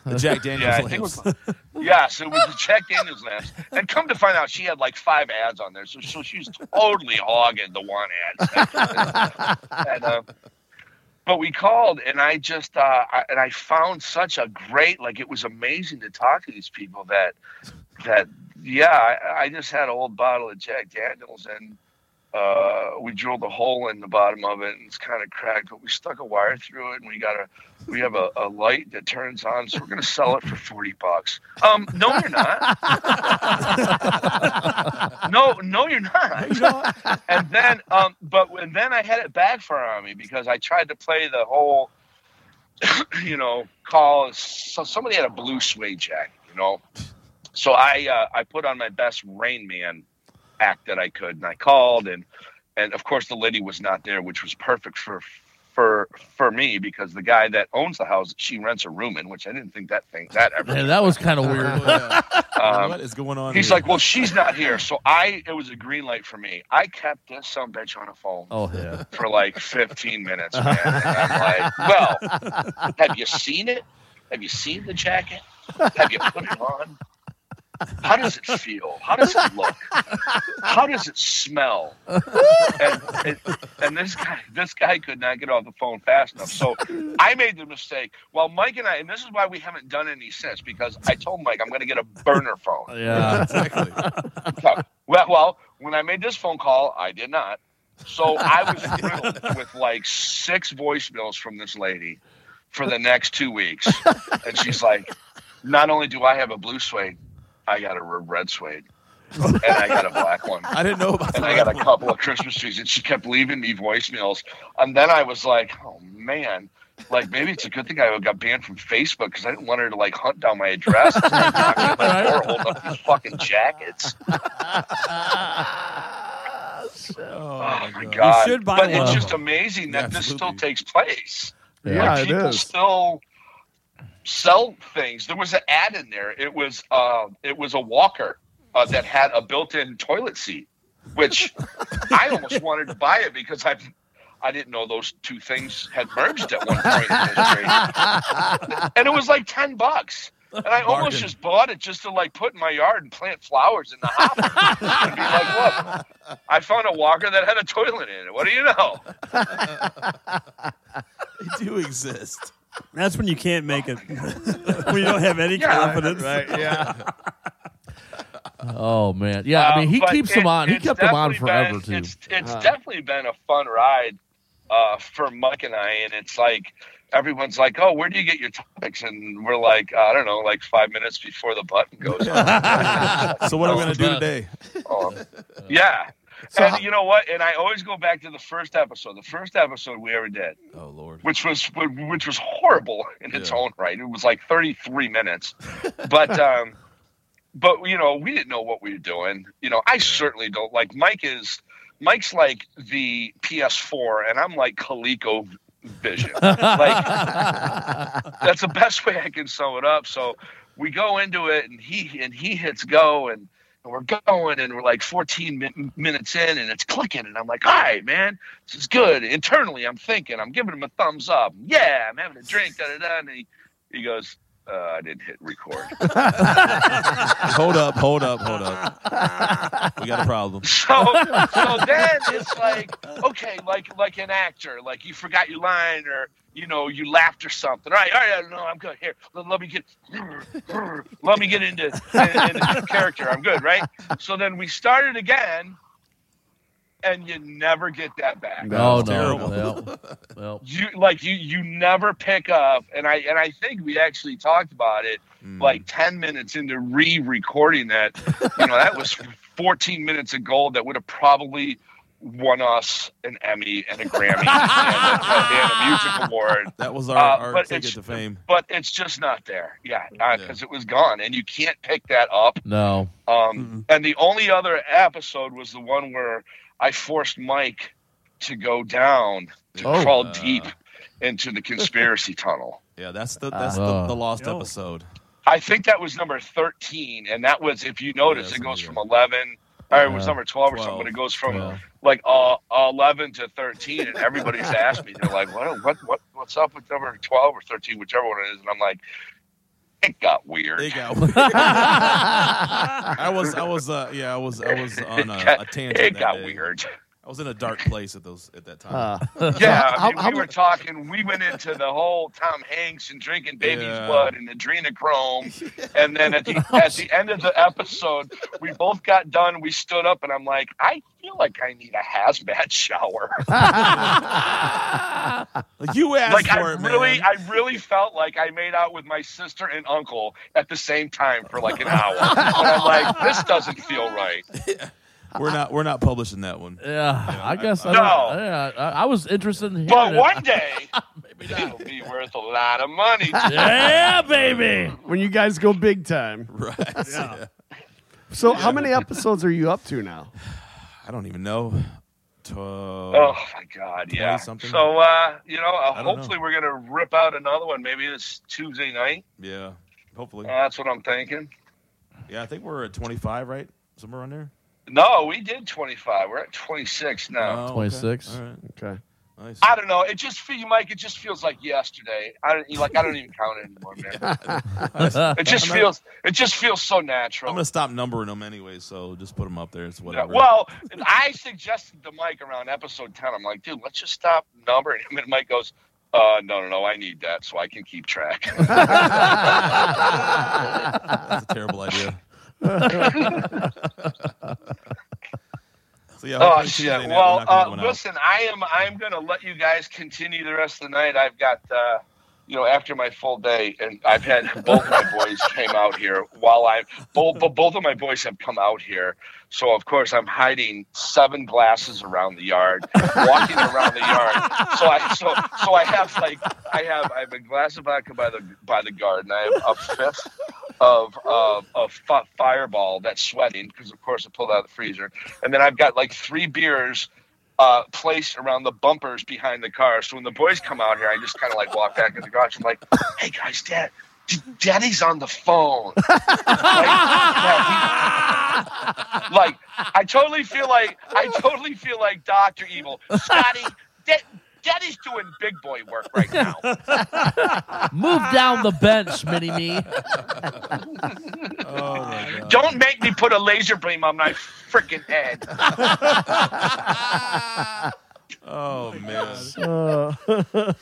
The Jack Daniels Yeah, I lamps. think it was. Yes, it was the Jack Daniels lamps. And come to find out, she had like five ads on there, so so she was totally hogging the one ad. and, uh, but we called, and I just uh, I, and I found such a great like it was amazing to talk to these people that that yeah I, I just had an old bottle of Jack Daniels and. Uh, we drilled a hole in the bottom of it and it's kind of cracked, but we stuck a wire through it and we got a we have a, a light that turns on, so we're gonna sell it for forty bucks. Um, no, you're not. no, no, you're not. and then, um, but and then I had it backfire on me because I tried to play the whole, you know, call. So somebody had a blue suede jacket, you know. So I uh, I put on my best Rain Man act that I could, and I called, and and of course the lady was not there, which was perfect for for for me because the guy that owns the house she rents a room in, which I didn't think that thing that ever. Man, that was kind of weird. Um, what is going on? He's here? like, well, she's not here, so I. It was a green light for me. I kept this some bitch on a phone Oh yeah. for like 15 minutes, man. And I'm like, well, have you seen it? Have you seen the jacket? Have you put it on? How does it feel? How does it look? How does it smell? And, and, and this guy, this guy could not get off the phone fast enough. So I made the mistake. Well, Mike and I, and this is why we haven't done any since, because I told Mike I'm going to get a burner phone. Yeah. exactly. Well, well, when I made this phone call, I did not. So I was riddled with like six voicemails from this lady for the next two weeks. And she's like, not only do I have a blue suede, I got a red suede. And I got a black one. I didn't know about And that. I got a couple of Christmas trees. And she kept leaving me voicemails. And then I was like, oh, man. Like maybe it's a good thing I got banned from Facebook because I didn't want her to like hunt down my address and start knocking at my door holding up these fucking jackets. Oh, oh my god! should buy but one. it's just amazing that this still takes place. Yeah, Like, it people is. still sell things. There was an ad in there. It was uh, it was a walker uh, that had a built-in toilet seat, which I almost wanted to buy it because I I didn't know those two things had merged at one point and it was like ten bucks. And I almost Bargain. just bought it just to like put in my yard and plant flowers in the hopper and be like, look, I found a walker that had a toilet in it. What do you know? They do exist. That's when you can't make it. when you don't have any Yeah, confidence. Right? Yeah. Oh man, yeah. I mean, he Uh, but keeps it- them on. He kept them on forever been- too. It's it's Huh. definitely been a fun ride uh, for Mike and I, and it's like everyone's like, "Oh, where do you get your topics?" And we're like, "I don't know, like five minutes before the button goes on." So what are we gonna do today? Um, yeah. So and you know what? And I always go back to the first episode, the first episode we ever did, Oh Lord. which was which was horrible in its own right. It was like 33 minutes, but um, but you know we didn't know what we were doing. You know, I certainly don't. Like Mike is Mike's like the PS4, and I'm like Coleco Vision. like that's the best way I can sum it up. So we go into it, and he and he hits go, and we're going, and we're like 14 min- minutes in, and it's clicking, and I'm like, all right, man, this is good. Internally, I'm thinking, I'm giving him a thumbs up. Yeah, I'm having a drink, da da da. And he, he goes, uh, I didn't hit record. hold up, hold up, hold up. We got a problem. So, so then it's like, okay, like like an actor, like you forgot your line or you know you laughed or something. All right, all right, no, I'm good. Here, let, let me get, let me get into, into character. I'm good, right? So then we started again, and you never get that back. oh That's no, terrible. well, well, You like you you never pick up, and I and I think we actually talked about it Mm. like 10 minutes into re-recording that you know that was 14 minutes of gold that would have probably won us an emmy and a grammy and, a, and a music award that was our, Uh, our but ticket it's- to fame. but it's just not there yeah Yeah. because it was gone and you can't pick that up no. um, and the only other episode was the one where i forced mike to go down to Oh. crawl Uh, deep into the conspiracy tunnel Yeah, that's the that's Uh. the, the lost Yo. episode. I think that was number 13, and that was, if you notice, Yeah, it goes from like 11, or it was number 12 or 12. something, but it goes from Yeah. like uh, 11 to 13, and everybody's asked me, they're like, what, what, what, what's up with number 12 or 13, whichever one it is, and I'm like, it got weird. They got. weird. I was I was uh yeah I was I was on a, it got, a tangent. it got day. weird. I was in a dark place at those at that time. Uh, Yeah, I mean, how we were talking. We went into the whole Tom Hanks and drinking baby's Yeah. blood and adrenochrome, and then at the at the end of the episode, we both got done. We stood up, and I'm like, I feel like I need a hazmat shower. like you asked like I for it, really, man. I really felt like I made out with my sister and uncle at the same time for like an hour, and I'm like, this doesn't feel right. we're not we're not publishing that one. Yeah, I guess. I, No. don't- yeah, I, I was interested in hearing But it. one day, maybe that'll be worth a lot of money. yeah, baby. when you guys go big time. Right. Yeah. So, how many episodes are you up to now? I don't even know. Tw- Oh my God! Yeah. 20-something? So uh, you know, uh, I don't know. hopefully we're gonna rip out another one. Maybe this Tuesday night. Yeah. Hopefully. Uh, that's what I'm thinking. yeah, I think we're at 25, right? Somewhere around there. No, we did 25. We're at 26 now. Oh, okay. 26. All right. Okay. Nice. I don't know. It just feel Mike. It just feels like yesterday. I don't like. I don't even count it anymore, man. It just I'm not- feels. It just feels so natural. I'm gonna stop numbering them anyway, so just put them up there. It's Yeah, whatever. well, I suggested to Mike around episode 10. I'm like, dude, let's just stop numbering him. And Mike goes, uh, no, no, no, I need that so I can keep track. That's a terrible idea. so yeah. Oh shit! Well, we'll knock that uh, listen, I am I'm gonna let you guys continue the rest of the night. I've got uh, you know after my full day, and I've had both my boys came out here while I both both of my boys have come out here. So of course I'm hiding seven glasses around the yard, walking around the yard. So I so so I have like I have I have a glass of vodka by the by the garden. I have a fifth of of fi- Fireball that's sweating because of course I pulled out of the freezer, and then I've got like three beers uh, placed around the bumpers behind the car. So when the boys come out here, I just kind of like walk back in the garage. I'm like, "Hey guys, Dad, Daddy's on the phone." like, yeah, he- like, I totally feel like I totally feel like Doctor Evil, Scotty. Daddy's doing big boy work right now. Move down the bench, Mini Me. Oh my god. Don't make me put a laser beam on my freaking head. Oh man. Uh,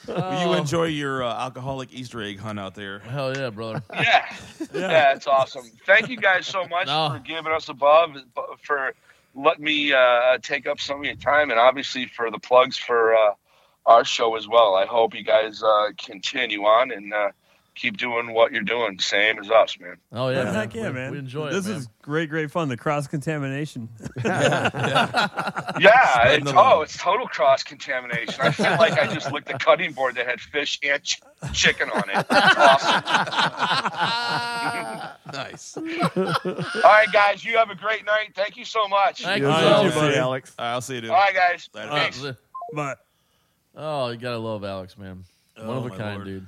Will you enjoy your uh, alcoholic Easter egg hunt out there? Hell yeah, brother. Yeah, yeah, it's awesome. Thank you guys so much No. for giving us above for letting me uh, take up some of your time, and obviously for the plugs for uh, our show as well. I hope you guys uh, continue on and uh, keep doing what you're doing, same as us, man. Oh yeah, man. Heck yeah, we, man. We enjoy this it. This is great, great fun. The cross contamination. Yeah, Spreading it's, oh, it's total cross contamination. I feel like I just licked a cutting board that had fish and ch- chicken on it. It's awesome. Nice. All right, guys, you have a great night. Thank you so much. Thank you you, All so much. you buddy, buddy. Alex. All right, I'll see you, dude. All right, guys. Later. Thanks. Uh, But Oh, you gotta love Alex, man. One Oh, of a my kind, Lord. dude.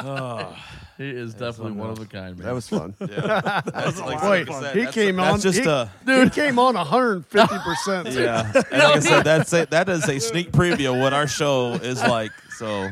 Oh, He is definitely one of a kind, man. that was fun. yeah. That's like, Boy, like I said, he that's- came that's on. Just he, a dude, he came on 150 percent. yeah. And like I said, that's a, that is a sneak preview of what our show is like. So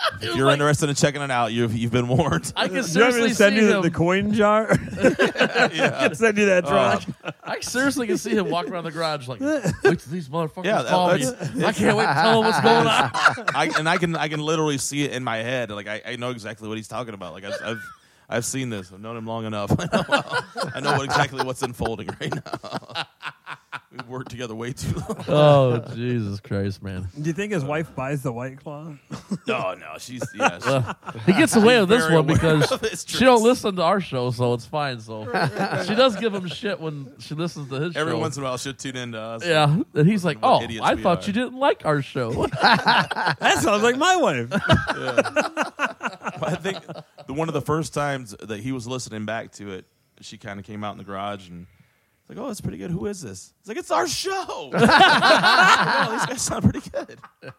if you're interested in checking it out, you've you've been warned. I can do you seriously send see you the, him. the coin jar? yeah. I can send you that uh, drop. I seriously can see him walking around the garage like, wait till these motherfuckers Yeah, that- call me. I can't wait to tell them what's going on. I, and I can I can literally see it in my head. Like I, I know exactly what he's talking about. Like I've, I've I've seen this. I've known him long enough. I know, I know what exactly what's unfolding right now. We've worked together way too long. Oh Jesus Christ, man! Do you think his wife buys the white claw? No, no, she's yeah. she- Uh, he gets away with this very one aware because his she don't tricks. listen to our show, so it's fine. So she does give him shit when she listens to his show. every show. once in a while she'll tune into us. yeah, and he's like, What "Oh, idiots I we thought are." you didn't like our show." That sounds like my wife. I think the one of the first times that he was listening back to it, she kind of came out in the garage and was like, "Oh, that's pretty good. Who is this?" It's like it's our show. oh, these guys sound pretty good.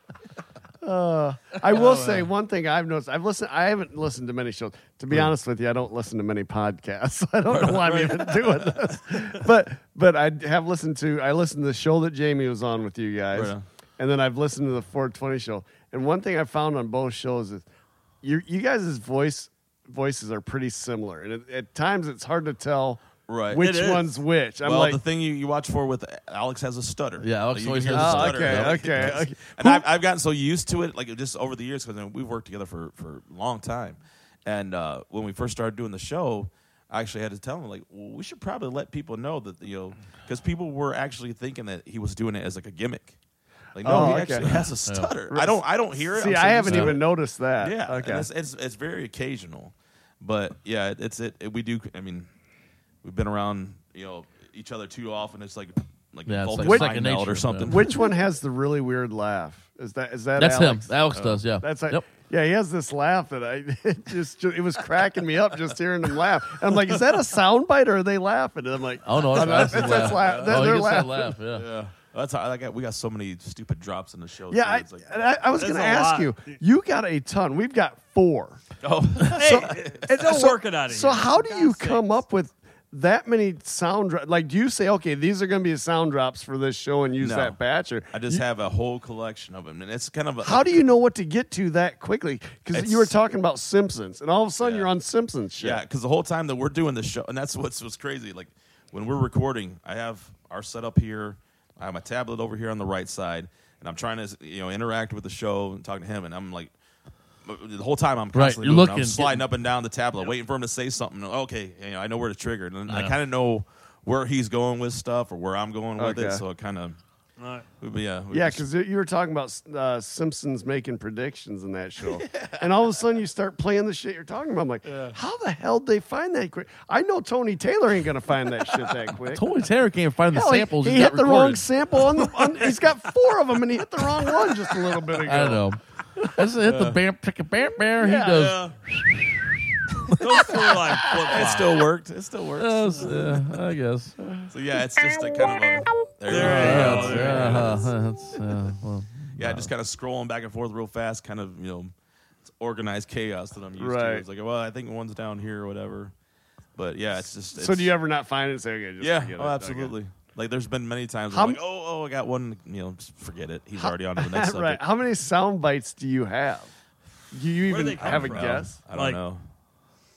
Uh, I will say one thing I've noticed. I've listened. I haven't listened to many shows. To be honest with you, I don't listen to many podcasts. I don't know why I'm even doing this. But but I have listened to. I listened to the show that Jamie was on with you guys, Right on. and then I've listened to the 420 show. And one thing I found on both shows is you you guys' voice voices are pretty similar, and it, at times it's hard to tell Right. which It is. one's which. I'm well, like, the thing you, you watch for with Alex has a stutter. Yeah, Alex always has a oh, stutter. okay, okay, okay. And I've, I've gotten so used to it, like just over the years, because we've worked together for for a long time. And uh, when we first started doing the show, I actually had to tell him like, well, we should probably let people know that you know, because people were actually thinking that he was doing it as like a gimmick. Like, no, Oh, he okay. actually has a stutter. I don't, I don't hear it. See, I'm so I used haven't to even noticed that. Yeah, Okay. and it's, it's it's very occasional, but yeah, it's it, it. We do. I mean, we've been around you know each other too often. It's like like Yeah, it's like mind second meld nature, or something. yeah. Which one has the really weird laugh? Is that is that That's Alex? him. Alex oh. does. Yeah. That's like, yep. yeah, he has this laugh that I it just it was cracking me up just hearing him laugh. And I'm like, is that a sound bite or are they laughing? And I'm like, Oh no, that's, that's, that's, that's laugh. Oh, he they're gets that laughing. laugh. Yeah. Yeah, that's how I got. We got so many stupid drops in the show. Yeah, too. I, It's like, and I, I was That's going to a ask lot. you. You got a ton. We've got four. oh, Hey, it's a working out of So here. how do you come sakes. up with that many sound? Dro- like, do you say, okay, these are going to be sound drops for this show and use No. that batch, or I just have a whole collection of them, and it's kind of a, how do you know what to get to that quickly? Because you were It's- talking about Simpsons, and all of a sudden Yeah. you're on Simpsons shit. Yeah, because the whole time that we're doing the show, and that's what's what's crazy. Like when we're recording, I have our setup here. I have my tablet over here on the right side, and I'm trying to you know interact with the show and talking to him, and I'm like. The whole time I'm Right, constantly you're moving. I'm sliding getting- up and down the tablet, waiting for him to say something. Okay, you know, I know where to trigger, and then I kind of know where he's going with stuff or where I'm going with it. So it kind of, All right. yeah, we Yeah, because you were talking about uh, Simpsons making predictions in that show, and all of a sudden you start playing the shit you're talking about. I'm like, how the hell did they find that quick? I know Tony Taylor ain't gonna find that shit that quick. Tony Taylor can't find the Hell, he- samples. He, he's hit got the wrong recorded. sample on the. On, he's got four of them, and he hit the wrong one just a little bit ago. I know. Doesn't hit the bam, pick a bam, bam. Yeah. He does. Those two are like flip It still worked. It still works. Yes, yeah, I guess. So yeah, it's just a kind of a. There, There you you go. go. Yeah, There yeah, it uh, that's, yeah, well, Yeah, just kind of scrolling back and forth real fast, kind of you know, it's organized chaos that I'm used to. Right. It's like, well, I think one's down here or whatever. But yeah, it's just. It's, So do you ever not find it? and Say, okay, just Yeah. forget Oh, it. Okay. absolutely. Like, there's been many times How where I'm like, oh, oh, I got one. You know, just forget it. He's already on to the next right. How many sound bites do you have? Do you Where do even they come have a guess? I don't Like- know.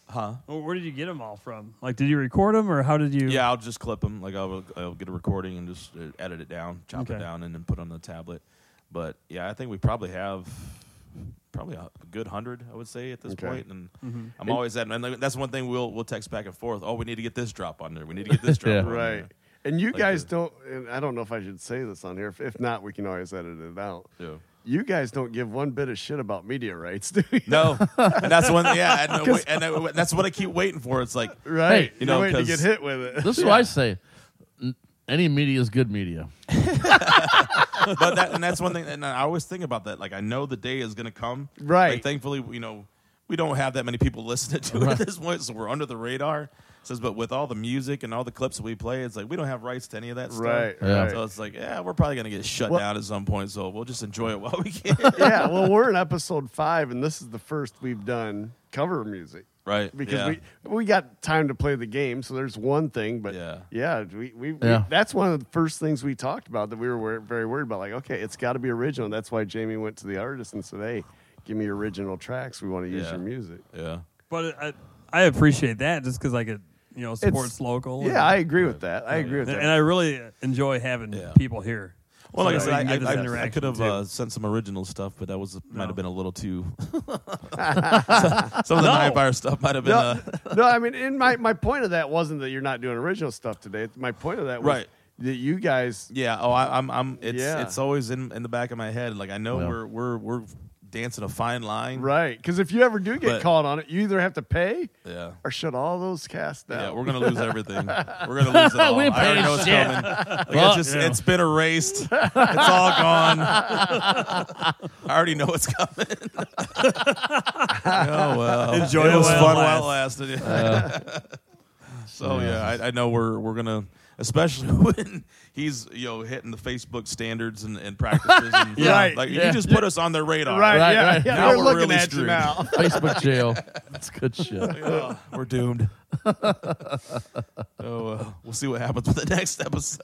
Huh? Well, where did you get them all from? Like, did you record them, or how did you? Yeah, I'll just clip them. Like I'll, I'll get a recording and just uh, edit it down, chop Okay. it down, and then put it on the tablet. But yeah, I think we probably have probably a good hundred, I would say, at this Okay. point. And Mm-hmm. I'm always at, and like, that's one thing we'll we'll text back and forth. Oh, we need to get this drop on there. We need to get this drop. Yeah. on there. Right. And you Like guys the- don't. And I don't know if I should say this on here. If, if not, we can always edit it out. Yeah. You guys don't give one bit of shit about media rights, do you? No, and that's one. Yeah, and, uh, wait- and uh, that's what I keep waiting for. It's like, Right. Hey, you know, You're waiting to 'cause- get hit with it. this is what I say. Any media is good media. but that and that's one thing. And I always think about that. Like I know the day is going to come. Right. Like, thankfully, you know, we don't have that many people listening to it at this point, so we're under the radar. Says, but with all the music and all the clips that we play, it's like we don't have rights to any of that stuff. Right, Yeah. right. So it's like, yeah, we're probably going to get shut Well- down at some point. So we'll just enjoy it while we can. yeah, well, we're in episode five, and this is the first we've done cover music right. because yeah. we we got time to play the game. So there's one thing, but Yeah. yeah, we, we, we- that's one of the first things we talked about that we were very worried about. Like, okay, it's got to be original. That's why Jamie went to the artist and said, "Hey, give me original tracks. We want to use Yeah. your music." yeah. But I, I appreciate that just because I could, you know, supports local. and- Yeah, I agree with that. I agree with and, that. and I really enjoy having Yeah. people here. Well, like So I said, get I, I, I, could have uh, sent some original stuff, but that was might have been a little too. some of the No. Nightfire stuff might have been. no, Uh, no, I mean, in my, my point of that wasn't that you're not doing original stuff today. My point of that was Right. that you guys Yeah. Oh, I, I'm. I'm. It's. Yeah. It's always in in the back of my head. Like I know Yeah. we're we're we're dancing a fine line. right because if you ever do get But- caught on it, you either have to pay Yeah. or shut all those casts down. Yeah, we're gonna lose everything. We're gonna lose it all. We I already paying know it's shit. coming. Like, Well, it's just yeah. it's been erased. It's all gone. I already know it's coming. oh well, Enjoy it was it while fun it while it lasted. Yeah. Uh, so yeah, I, I know we're we're gonna. Especially when he's you know hitting the Facebook standards and, and practices, and, Yeah. Right. Like Yeah. you just put us on their radar, right, Right, yeah, right. yeah. Now They're we're looking really at you screwed. now. Facebook jail. That's good shit. Oh, we're doomed. oh, uh, we'll see what happens with the next episode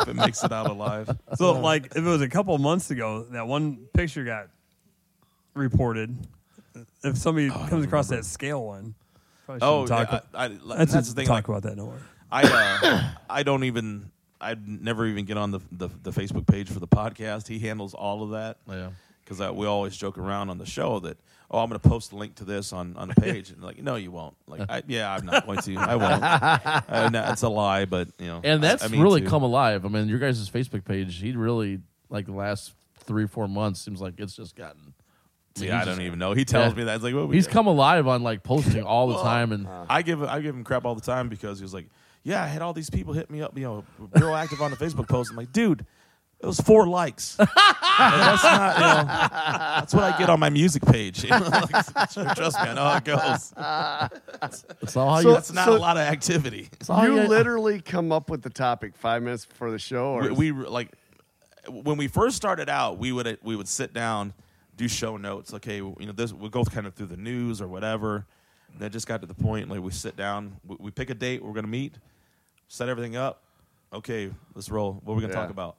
if it makes it out alive. So, like, if it was a couple months ago, that one picture got reported. If somebody comes across that scale one, probably Oh, shouldn't talk, yeah, about, I, I, that's, that's, the thing. Talk Like, about that no more. I, uh, I don't even. I'd never even get on the, the the Facebook page for the podcast. He handles all of that Yeah. because we always joke around on the show that oh I'm going to post a link to this on on the page and like no you won't like I, yeah I'm not going to I won't uh, no, it's a lie but you know And that's I mean really to. come alive. I mean, your guys' Facebook page, he really, like the last three, four months, seems like it's just gotten. yeah I don't just- even know he tells Yeah. me that it's like what we He's do? come alive on like posting all the time. And I give I give him crap all the time because he was like, "Yeah, I had all these people hit me up, you know, real active on the Facebook post." I'm like, "Dude, it was four likes. Like, that's not, you know, that's what I get on my music page. Like, trust me, I know how it goes. it's all So- you. That's not so- a lot of activity. You you- literally come up with the topic five minutes before the show, or We, we like when we first started out, we would we would sit down, do show notes. Okay, you know, this we'll go kind of through the news or whatever. And it just got to the point like we sit down, we, we pick a date, we're gonna meet, set everything up. Okay, let's roll. What are we gonna Yeah. talk about?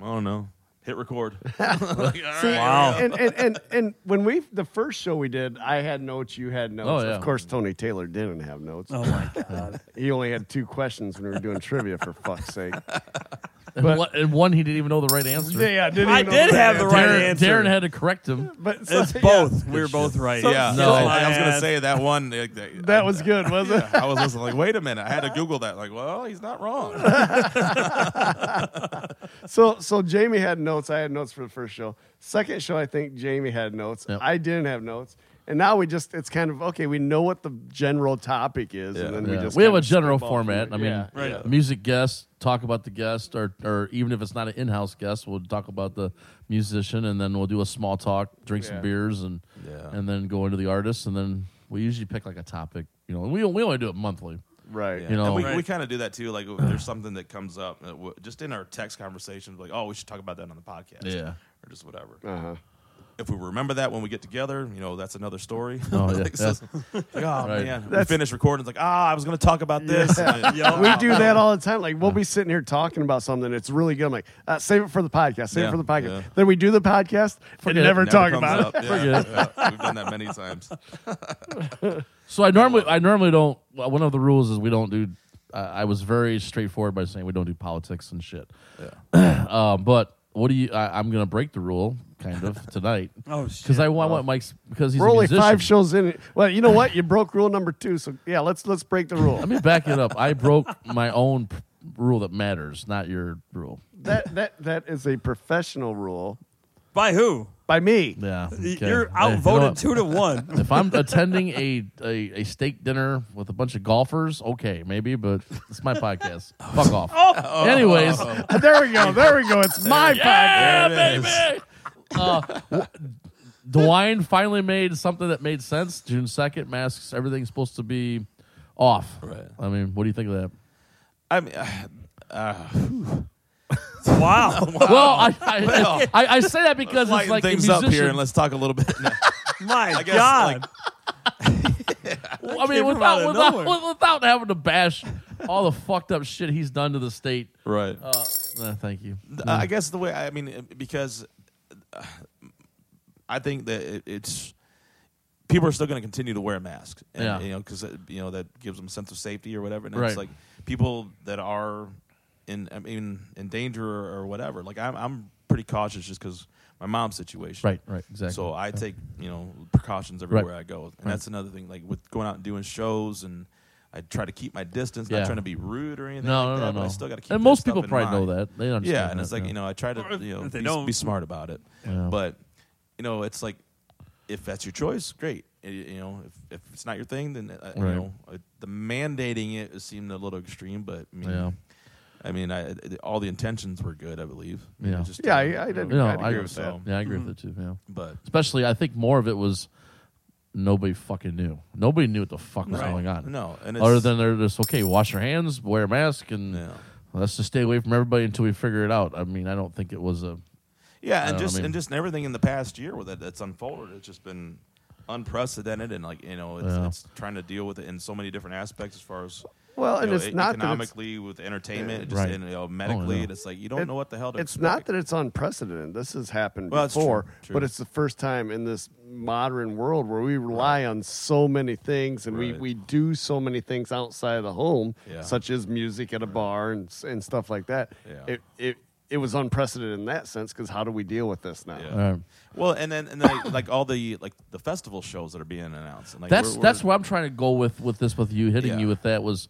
I don't know. Hit record. Like, all right. Wow. and, and and and when we the first show we did, I had notes, you had notes. Oh, yeah. Of course, Tony Taylor didn't have notes. Oh my god! He only had two questions when we were doing trivia. For fuck's sake! and, one, and one, he didn't even know the right answer. Yeah, didn't I even know did have the right Darren, answer. Darren had to correct him. But so- It's yeah. both. We were both right. Yeah, No. I was gonna say that one. like, that That was good, wasn't it? I was listening. Like, wait a minute. I had to Google that. Like, well, he's not wrong. So so Jamie had notes. I had notes for the first show. Second show, I think Jamie had notes. Yep. I didn't have notes. And now we just it's kind of okay. We know what the general topic is, Yeah. and then we Yeah. just we have kind a of general spitball from format. it. I mean, Yeah. Right. Yeah. music guest, talk about the guest, or or even if it's not an in-house guest, we'll talk about the musician, and then we'll do a small talk, drink Yeah. some beers, and Yeah. and then go into the artist, and then We usually pick like a topic, you know, and we we only do it monthly. Right. Yeah. You know- and we, Right. we kind of do that too. Like if there's something that comes up, uh, w- just in our text conversations, like, oh, we should talk about that on the podcast, Yeah. or just whatever. Uh huh. If we remember that when we get together, you know, that's another story. Oh, yeah. Like, so- like, oh Right. man, we That's- finish recording. It's like, ah, I was going to talk about this. And- Yeah. We do that all the time. Like we'll be sitting here talking about something. It's really good. I'm like, uh, save it for the podcast. Save it for the podcast. yeah. Then we do the podcast and Forget it. never Never talk comes about it. up. Yeah, yeah. We've done that many times. So I normally I normally don't. well, One of the rules is we don't do. Uh, I was very straightforward by saying we don't do politics and shit. Yeah. Um, but what do you? I, I'm gonna break the rule kind of tonight Oh shit. because I want what Mike's because he's We're a only musician. five shows in. Well, you know what? You broke rule number two. So yeah, let's let's break the rule. Let me back it up. I broke my own p- rule that matters, not your rule. that that that is a professional rule By who? by me. Yeah, okay. You're Hey, you know outvoted two to one. If I'm attending a, a a steak dinner with a bunch of golfers, okay, maybe, but it's my podcast. Oh. Fuck off. Oh. Anyways, there we go. There we go. It's my podcast. yeah, There it baby. Uh, w- DeWine finally made something that made sense. June second, masks, everything's supposed to be off. Right. I mean, what do you think of that? I mean, uh, Wow. Well, I I, I, I say that because it's lighten like a things up here musician- and let's talk a little bit. My I guess, God. I mean, came from without of without, nowhere. without having to bash all the fucked up shit he's done to the state. right. Uh, uh, thank you. Uh, I guess the way I mean because uh, I think that it, it's people are still going to continue to wear masks, and, Yeah. you know, because uh, you know that gives them a sense of safety or whatever. And Right. it's like people that are in I mean in danger or, or whatever. Like I'm I'm pretty cautious just because my mom's situation. Right, right, exactly. So I take you know precautions everywhere I go, and that's another thing. Like with going out and doing shows and. I try to keep my distance, Yeah. not trying to be rude or anything. No, like no, that, no, but no. I still got to keep. and most people in probably know that. They understand. Yeah, and that, it's like yeah. you know, I try to you know they be, don't- be smart about it. Yeah. But you know, it's like if that's your choice, great. You know, if, if it's not your thing, then uh, you know uh, the mandating it seemed a little extreme. But I mean, Yeah. I mean, I, all the intentions were good, I believe. I mean, Yeah. just, Yeah, I, I didn't. You know, I'd agree with that. so- yeah, I agree with it too. Yeah, But especially I think more of it was nobody fucking knew. Nobody knew what the fuck was no, going on. no, and it's, Other than they're just okay, wash your hands, wear a mask, and yeah. let's just stay away from everybody until we figure it out. I mean, I don't think it was a Yeah, I and don't just I mean- and just everything in the past year with it that's unfolded, it's just been unprecedented, and like you know, it's, Yeah. it's trying to deal with it in so many different aspects as far as Well, you and know, it's not that it's economically with entertainment, just Right. and, you know, oh, medically. yeah. and It's like you don't It- know what the hell to It's expect. not that it's unprecedented. This has happened Well, before, true, true. but it's the first time in this modern world where we rely on so many things and we, Right. we do so many things outside of the home, Yeah. such as music at a bar and and stuff like that. Yeah. It it it was unprecedented in that sense because how do we deal with this now? Yeah. Well, and then and then like, like all the like the festival shows that are being announced. And like that's we're- we're- that's where I'm trying to go with with this with you hitting Yeah. you with that was.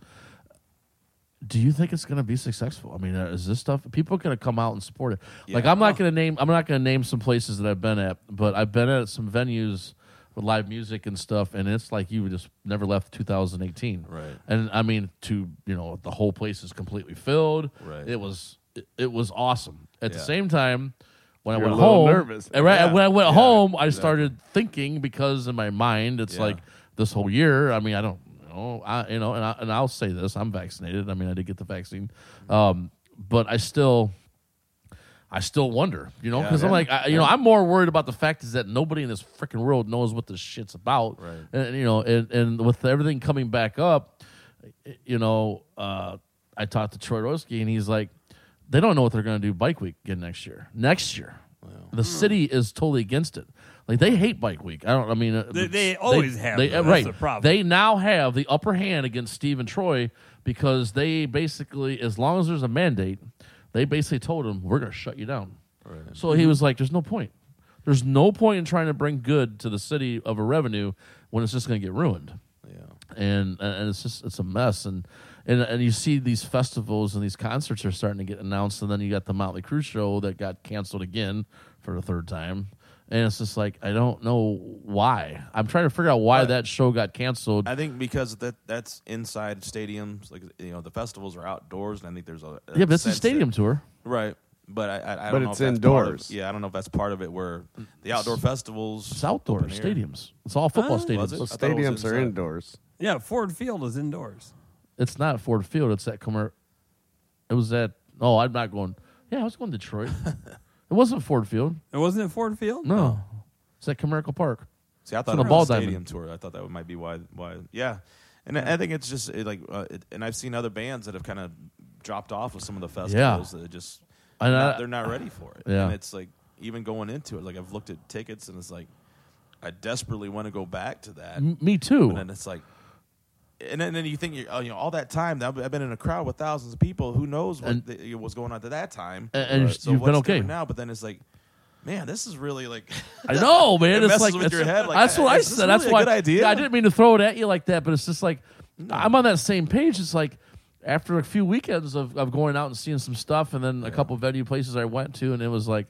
Do you think it's going to be successful? I mean, uh, is this stuff people going to come out and support it? Like, I'm not going to name I'm not going to name some places that I've been at, but I've been at some venues with live music and stuff, and it's like you just never left 2018. Right. And I mean, to you know, the whole place is completely filled. Right. It was it, it was awesome. At the Yeah. same time, when You're I a went little home, nervous. and right, Yeah. when I went Yeah, home, I started thinking because in my mind it's Yeah. like this whole year. I mean, I don't know, I you know, and I, and I'll say this: I'm vaccinated. I mean, I did get the vaccine, um, but I still. I still wonder, you know, Yeah. because I'm Yeah. like, I, you know, I'm more worried about the fact is that nobody in this freaking world knows what this shit's about, Right. And you know, and, and with everything coming back up, you know, uh, I talked to Troy Roski, and he's like, they don't know what they're going to do bike week again next year. Next year, the city is totally against it. Like they hate bike week. I don't. I mean, uh, They- they always have, They. That's right. the problem. They now have the upper hand against Steve and Troy because they basically, as long as there's a mandate, they basically told him we're going to shut you down. So he was like, "There's no point. There's no point in trying to bring good to the city of a revenue when it's just going to get ruined." Yeah. and and it's just it's a mess and and and you see these festivals and these concerts are starting to get announced and then you got the Motley Crue show that got canceled again for the third time and it's just like I don't know why I'm trying to figure out why But- that show got canceled I think because that that's inside stadiums, like you know, the festivals are outdoors, and I think there's a, a yeah but it's a stadium that- tour right? But I, I, I don't know it's if that's part of- indoors. yeah, I don't know if that's part of it. Where the outdoor festivals, It's outdoor stadiums. It's all football Oh. stadiums. Was it? So I it stadiums are indoors. Yeah, Ford Field is indoors. It's not Ford Field. It's at Commer. It was at. Oh, I'm not going. Yeah, I was going to Detroit. it wasn't Ford Field. It wasn't at Ford Field. No, it's at Comerica Park. See, I thought on the ball was a diamond. stadium tour. I thought that might be why. Why? Yeah, and I I think it's just it, like, uh, it, and I've seen other bands that have kind of dropped off of some of the festivals yeah. that just And not- I- they're not ready for it. Yeah. and it's like even going into it, like I've looked at tickets and it's like I desperately want to go back to that, M- me too. and then it's like. And then, and then you think, you oh, you know, all that time I've I've been in a crowd with thousands of people. Who knows what And- the, was going on at that time? And- and so you've been okay. now. But then it's like, man, this is really like I know, man. It it's like with your head, like, that's what I said. That's really a why. good idea? Yeah, I didn't mean to throw it at you like that, but it's just like I'm on that same page. It's like after a few weekends of, of going out and seeing some stuff, and then a couple venue places I went to, and it was like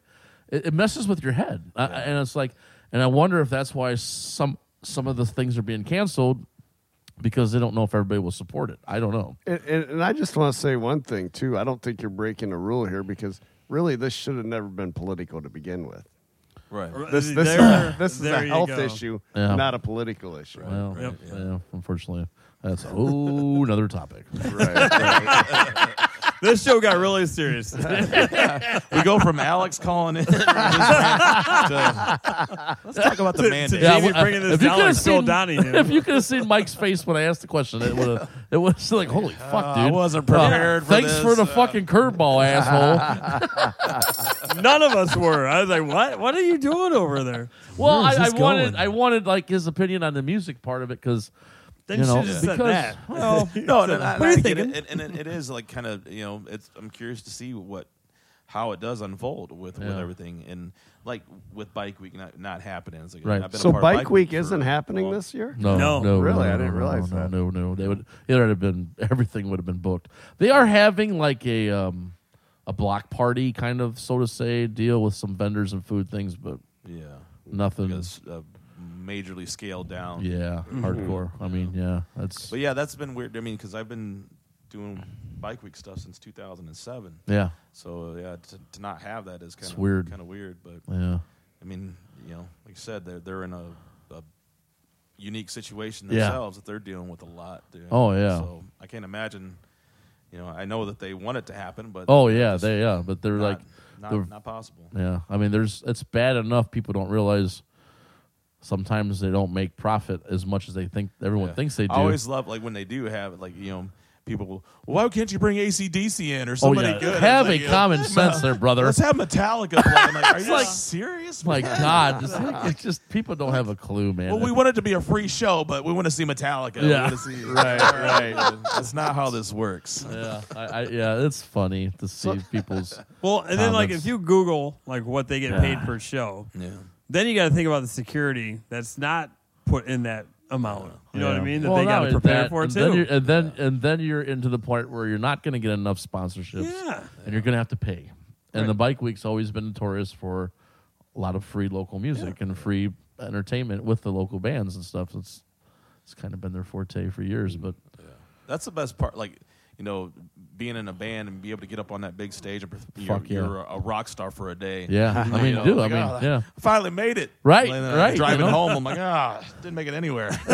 it, it messes with your head, I- and it's like, and I wonder if that's why some some of the things are being canceled because they don't know if everybody will support it. I don't know. And, and, and I just want to say one thing too. I don't think you're breaking a rule here because really this should have never been political to begin with. right. This this, There- is, this is a health go. issue, Yeah. not a political issue. Well, Yep. yeah, unfortunately, that's oh another topic. Right, right. This show got really serious. we go from Alex calling in. to, let's talk about the to, mandate. to Jamie well, bringing this if you could like have seen, Donahue. if you could have seen Mike's face when I asked the question, it would have. It was like, holy fuck, Uh, dude! I wasn't prepared Uh, for Thanks this. for the Uh, fucking curveball, asshole. None of us were. I was like, "What? What are you doing over there?" well, Where is I, I this wanted, going? I wanted like his opinion on the music part of it because Then you you know should have said because that. well, No, no, no, What are you thinking? it. And, and it is like kind of you know, it's. I'm curious to see what how it does unfold with with everything and like with Bike Week not not happening. It's like, Right. I've been a So part Bike Week for- isn't happening this year. no, No. no, Really? no, I didn't realize no, that. No, no, they would. It would have been everything would have been booked. They are having like a um a block party kind of so to say deal with some vendors and food things, but Yeah, nothing. because uh, majorly scaled down. Yeah, mm-hmm. hardcore. I mean, yeah, that's But yeah, that's been weird. I mean, because I've been doing Bike Week stuff since 2007. yeah, So yeah, to, to not have that is kind of weird. Kind of weird, but yeah. I mean, you know, like you said, they're they're in a, a unique situation Yeah. themselves that they're dealing with a lot. Dude. Oh, yeah. So I can't imagine. You know, I know that they want it to happen, but Oh yeah, just they yeah, but they're not, like not, they're- not possible. yeah. I mean, there's it's bad enough people don't realize. Sometimes they don't make profit as much as they think everyone Yeah. thinks they do. I always love like when they do have it, like you know. People will. Well, why can't you bring ACDC in or oh somebody yeah, good? have It's a like, you know, common sense there, brother. Let's have Metallica play. I'm like, are you like- serious? My God, just, like, it's just people don't have a clue, man. Well, we want it to be a free show, but we want to see Metallica. We Yeah. want see, Right, right. That's not how this works. yeah, I, I, yeah, it's funny to see people's. Well, and then like if you Google like what they get Yeah. paid per show, Yeah. Then you got to think about the security that's not put in that amount. You know what I mean? That Well, they got to prepare that, for and it Then too. you're, and then and then you're into the point where you're not going to get enough sponsorships. Yeah. and you're going to have to pay. And Right. the Bike Week's always been notorious for a lot of free local music and free entertainment with the local bands and stuff. It's it's kind of been their forte for years, but That's the best part. Like, you know, being in a band and be able to get up on that big stage and you're, Fuck yeah. you're a, a rock star for a day. yeah, I mean, You know, do I like, mean, oh, yeah, I finally made it. Right, And then right, Driving you know? home, I'm like, ah, didn't make it anywhere.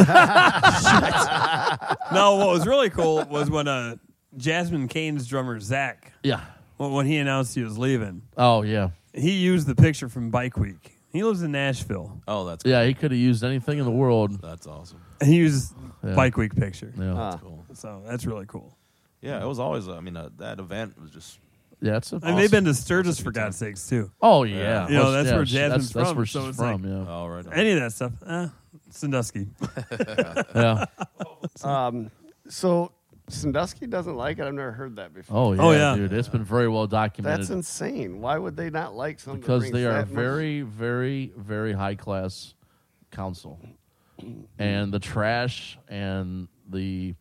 No, what was really cool was when uh, Jasmine Kane's drummer Zach, yeah. when when he announced he was leaving, Oh yeah, he used the picture from Bike Week. He lives in Nashville. oh, that's cool. yeah. He could have used anything in the world. that's awesome. He used Yeah. Bike Week picture. Yeah, Ah. Cool. So that's really cool. Yeah, it was always. I mean, uh, that event was just. yeah. It's a, And they've been to Sturgis for God's sakes too. Oh yeah, You know, Well, that's yeah, where she- Jasmine's that's, that's from, where so she's it's from. like- yeah, Oh, right. on. Any of that stuff, eh, Sandusky. yeah. Um, so Sandusky doesn't like it. I've never heard that before. Oh yeah, Oh, yeah. dude. It's been very well documented. That's insane. Why would they not like something? that because brings they are that much- very, very, very high class council, and the trash and the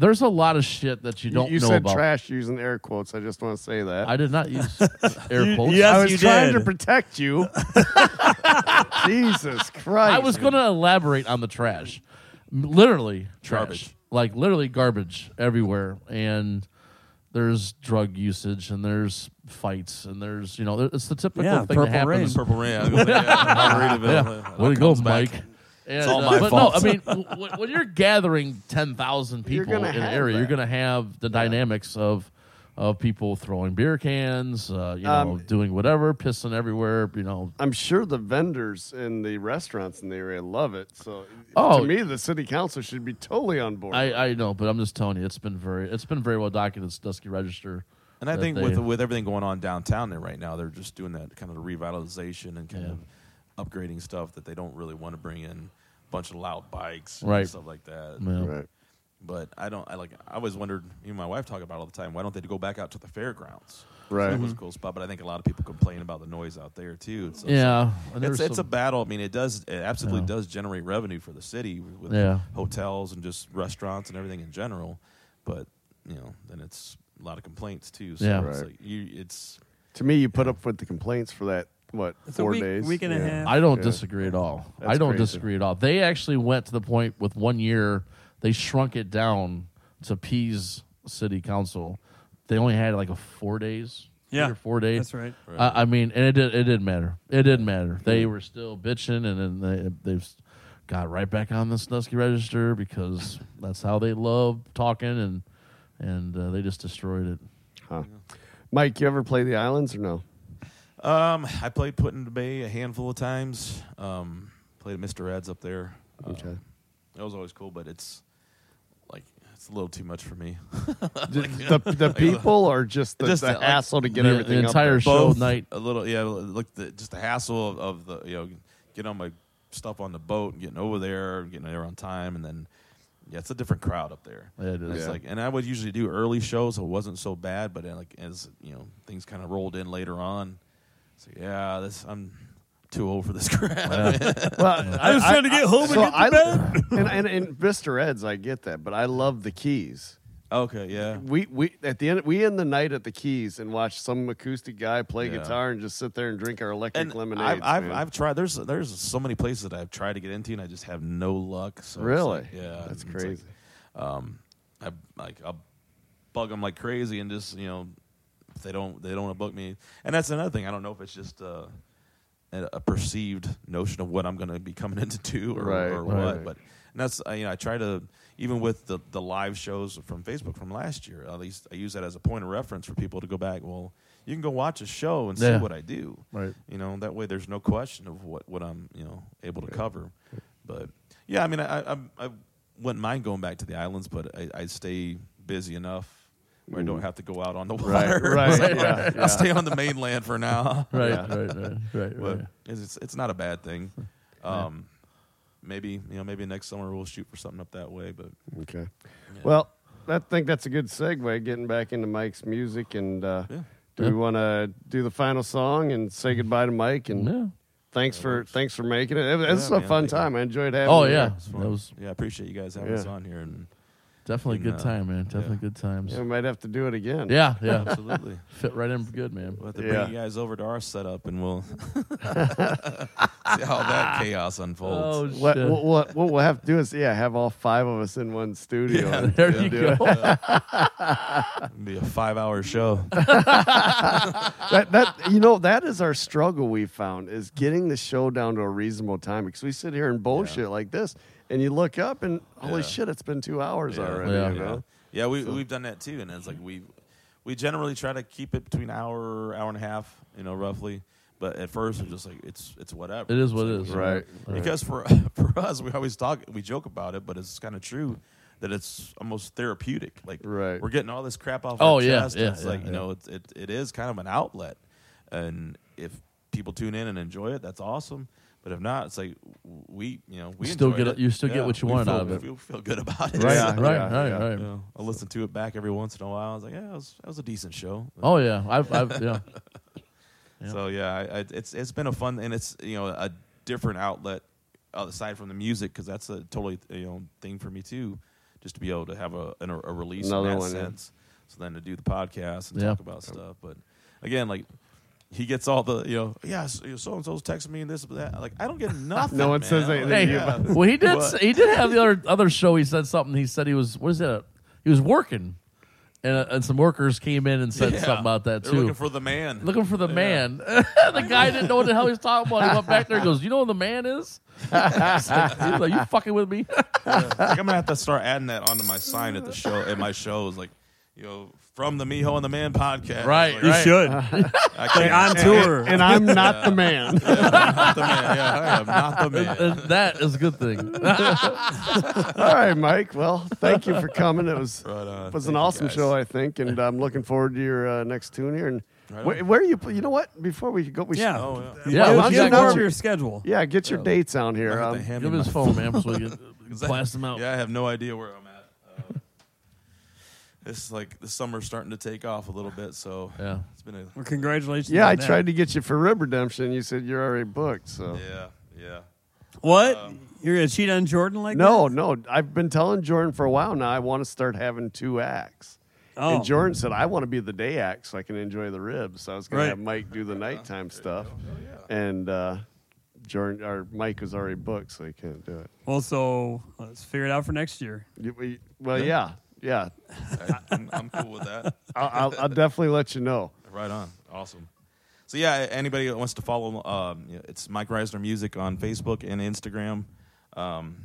there's a lot of shit that you You, don't you know said about. trash using air quotes. I just want to say that. I did not use air You- quotes. yes, I was you trying did. to protect you. Jesus Christ! I was going to elaborate on the trash. Literally trash. Garbage. Like literally garbage everywhere and there's drug usage and there's fights and there's you know it's the typical Yeah, thing Purple that happens. Rain. Purple Rain. Yeah, Margaritaville. Yeah. It Way all to go, comes back. Mike. And, all uh, my but fault. no, I mean, w- w- when you're gathering ten thousand people in an have area, you're going to have the dynamics of of people throwing beer cans, uh, you know, Um, doing whatever, pissing everywhere, you know. I'm sure the vendors in the restaurants in the area love it. So Oh. to me, the city council should be totally on board. I, I know, but I'm just telling you, it's been very, it's been very well documented. It's Dusky Register, And I think they- with with everything going on downtown there right now, they're just doing that kind of revitalization and kind Yeah. of upgrading stuff that they don't really want to bring in a bunch of loud bikes Right. and stuff like that. Yeah. right. But I don't. I like. I always wondered. Even my wife talk about it all the time. Why don't they go back out to the fairgrounds? Right. That was a mm-hmm. cool spot. But I think a lot of people complain about the noise out there too. So yeah, and it's, there's it's a some- battle. I mean, it does it absolutely Yeah. does generate revenue for the city with Yeah. hotels and just restaurants and everything in general. But you know, then it's a lot of complaints too. So Yeah. it's Right. like you, it's To me, you put up with the complaints for that what It's a four week- days, week and a half. I don't Yeah. disagree at all. That's I don't crazy. disagree at all. They actually went to the point with one year they shrunk it down to appease city council. They only had like a four days, three Yeah, or four days. That's right. I, I mean, and it did, it didn't matter. It didn't matter. They were still bitching, and then they they've got right back on the Sandusky Register because that's how they love talking, and and uh, they just destroyed it. Huh. Mike, you ever play the islands or no? Um, I played Put the Bay a handful of times. Um, played at Mr. Ed's up there. Um, That was always cool, but it's like it's a little too much for me. the, the people or just the, Just the the- like, hassle to get the- everything the entire there? show Both night. a little, yeah. like the, just the hassle of, of the you know getting all my stuff on the boat, and getting over there, getting there on time, and then yeah, it's a different crowd up there. Yeah, it And. It's Yeah. like, and I would usually do early shows, so it wasn't so bad. But then, like as you know, things kind of rolled in later on. So yeah, this I'm too old for this crap. Well, I was trying to get home and so get to I, bed. and, and, and Mr. Ed's, I get that, but I love the Keys. okay, yeah. We we at the end we end the night at the Keys and watch some acoustic guy play Yeah. guitar and just sit there and drink our electric and lemonade. I've, I've, I've tried. There's there's so many places that I've tried to get into, and I just have no luck. So Really? like, yeah, That's it's like, crazy. um, I like I'll bug them like crazy, and just you know, if they don't they don't want to book me, and that's another thing. I don't know if it's just uh, a, a perceived notion of what I'm going to be coming into too, or, Right, or right. what. But and that's you know I try to even with the the live shows from Facebook from last year. At least I use that as a point of reference for people to go back. Well, you can go watch a show and see what I do. Right. You know that way there's no question of what what I'm you know able to cover. But yeah, I mean I I, I wouldn't mind going back to the islands, but I, I stay busy enough. Where I don't have to go out on the Right, water. right, So yeah, yeah. I'll stay on the mainland for now. Right, Yeah. right, right, right, But right. it's, it's it's not a bad thing. Um, maybe you know maybe next summer we'll shoot for something up that way. But okay. Well, I think that's a good segue getting back into Mike's music. And uh, Yeah. do we want to do the final song and say goodbye to Mike? And Yeah. thanks for thanks for making it. It was Yeah, a man, fun thank time. I enjoyed having. Oh you yeah, here. it's fun. that was yeah, I appreciate you guys having Yeah. us on here and definitely a And, good uh, time, man. Definitely good times. Yeah, we might have to do it again. Yeah, yeah. absolutely. Fit right in good, man. We'll have to Yeah. bring you guys over to our setup and we'll see how that chaos unfolds. Oh, What, shit. what, what, what we'll have to do is, yeah, have all five of us in one studio. Yeah, there you go. it. It'll be a five-hour show. That, that, you know, that is our struggle we found is getting the show down to a reasonable time because we sit here and bullshit like this, and you look up and holy Yeah. shit, it's been two hours Yeah. already. Yeah. You Yeah, know? yeah, we we've done that too, and it's like we we generally try to keep it between an hour, hour and a half, you know, roughly. But at first, we're just like it's it's whatever. It is It's what it like, is. Right. Because for for us, we always talk, we joke about it, but it's kind of true that it's almost therapeutic. Like Right. we're getting all this crap off Oh, our yeah, chest. yeah, it's yeah, like you know, it, it it is kind of an outlet, and if people tune in and enjoy it, that's awesome. But if not, it's like we, you know, we Still get- it. you still get what you we want feel- out of it. We feel good about it. Right, Yeah, right, yeah, right, yeah. right. You know, I'll listen to it back every once in a while. I was like, yeah, that was, that was a decent show. Oh yeah, I've, I've yeah. Yeah. So yeah, I, I, it's it's been a fun and it's you know a different outlet aside from the music because that's a totally you know thing for me too, just to be able to have a an, a release Another in that one, yeah. sense. So then to do the podcast and Yeah. talk about stuff, but again, like. He gets all the you know yeah so and so's texting me and this but that like I don't get nothing. No one man. says anything Hey, Yeah. well, he did. What? Say, he did have the other other show. He said something. He said he was. What is that? He was working, and, uh, and some workers came in and said Yeah. something about that They're too. looking for the man. Looking for the man. the guy didn't know what the hell he was talking about. He went back there and goes, "You know who the man is?" He's like, like, "You fucking with me?" Like, I'm gonna have to start adding that onto my sign at the show at my shows, like you know, from the Miho and the Man podcast. Right, Like, You right. should. I can't, on tour. And I'm not the man. not the man. Yeah, I am not the man. That is a good thing. All right, Mike. Well, thank you for coming. It was Right it was an Thank you, awesome show, I think, and I'm looking forward to your uh, next tune here. And Right where, where are you? You know what? Before we go, we Yeah. should, Oh yeah. Yeah, Why let's get you Get know- out your schedule. yeah, get your dates on here. Um, Give me him his phone, man, so we can blast them out. Yeah, I have no idea where I'm at. It's like the summer's starting to take off a little bit, so Yeah. it's been a Well, congratulations. yeah, on I that. tried to get you for Rib Redemption. You said you're already booked. So yeah, yeah. What? You're gonna cheat on Jordan like no, that? no. I've been telling Jordan for a while now. I want to start having two acts. Oh. And Jordan said, I want to be the day act so I can enjoy the ribs. So I was going Right. to have Mike do the nighttime stuff. And uh, Jordan or Mike was already booked, so he can't do it. Well, so let's figure it out for next year. We- Well, yeah, yeah. I, I'm, I'm cool with that. I'll, I'll, I'll definitely let you know. Right on. Awesome. So yeah, anybody that wants to follow, um, it's Mike Reisner Music on Facebook and Instagram. Um,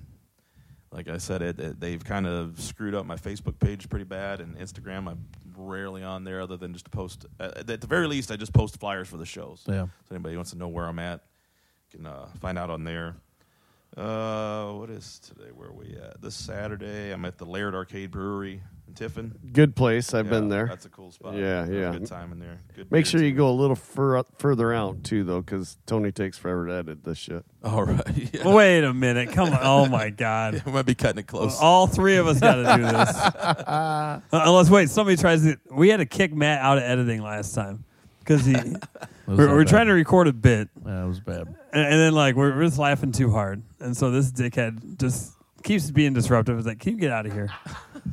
like I said, it, it, they've kind of screwed up my Facebook page pretty bad, and Instagram I'm rarely on there other than just to post. Uh, at the very least, I just post flyers for the shows. Yeah. So anybody wants to know where I'm at, can uh, find out on there. Uh, what is today? Where are we at? This Saturday, I'm at the Laird Arcade Brewery in Tiffin. Good place. I've been there. That's a cool spot. Yeah, Have a yeah. Good time in there. Good Make beer, sure you too. go a little fur, further out, too, though, because Tony takes forever to edit this shit. All right. Yeah. Wait a minute. Come on. Oh my God. we might be cutting it close. All three of us got to do this. Uh, unless wait, somebody tries to. We had to kick Matt out of editing last time because he. We're we're trying to record a bit, Yeah, was bad. And, and then like we're, we're just laughing too hard, and so this dickhead just keeps being disruptive. It's like, can you get out of here?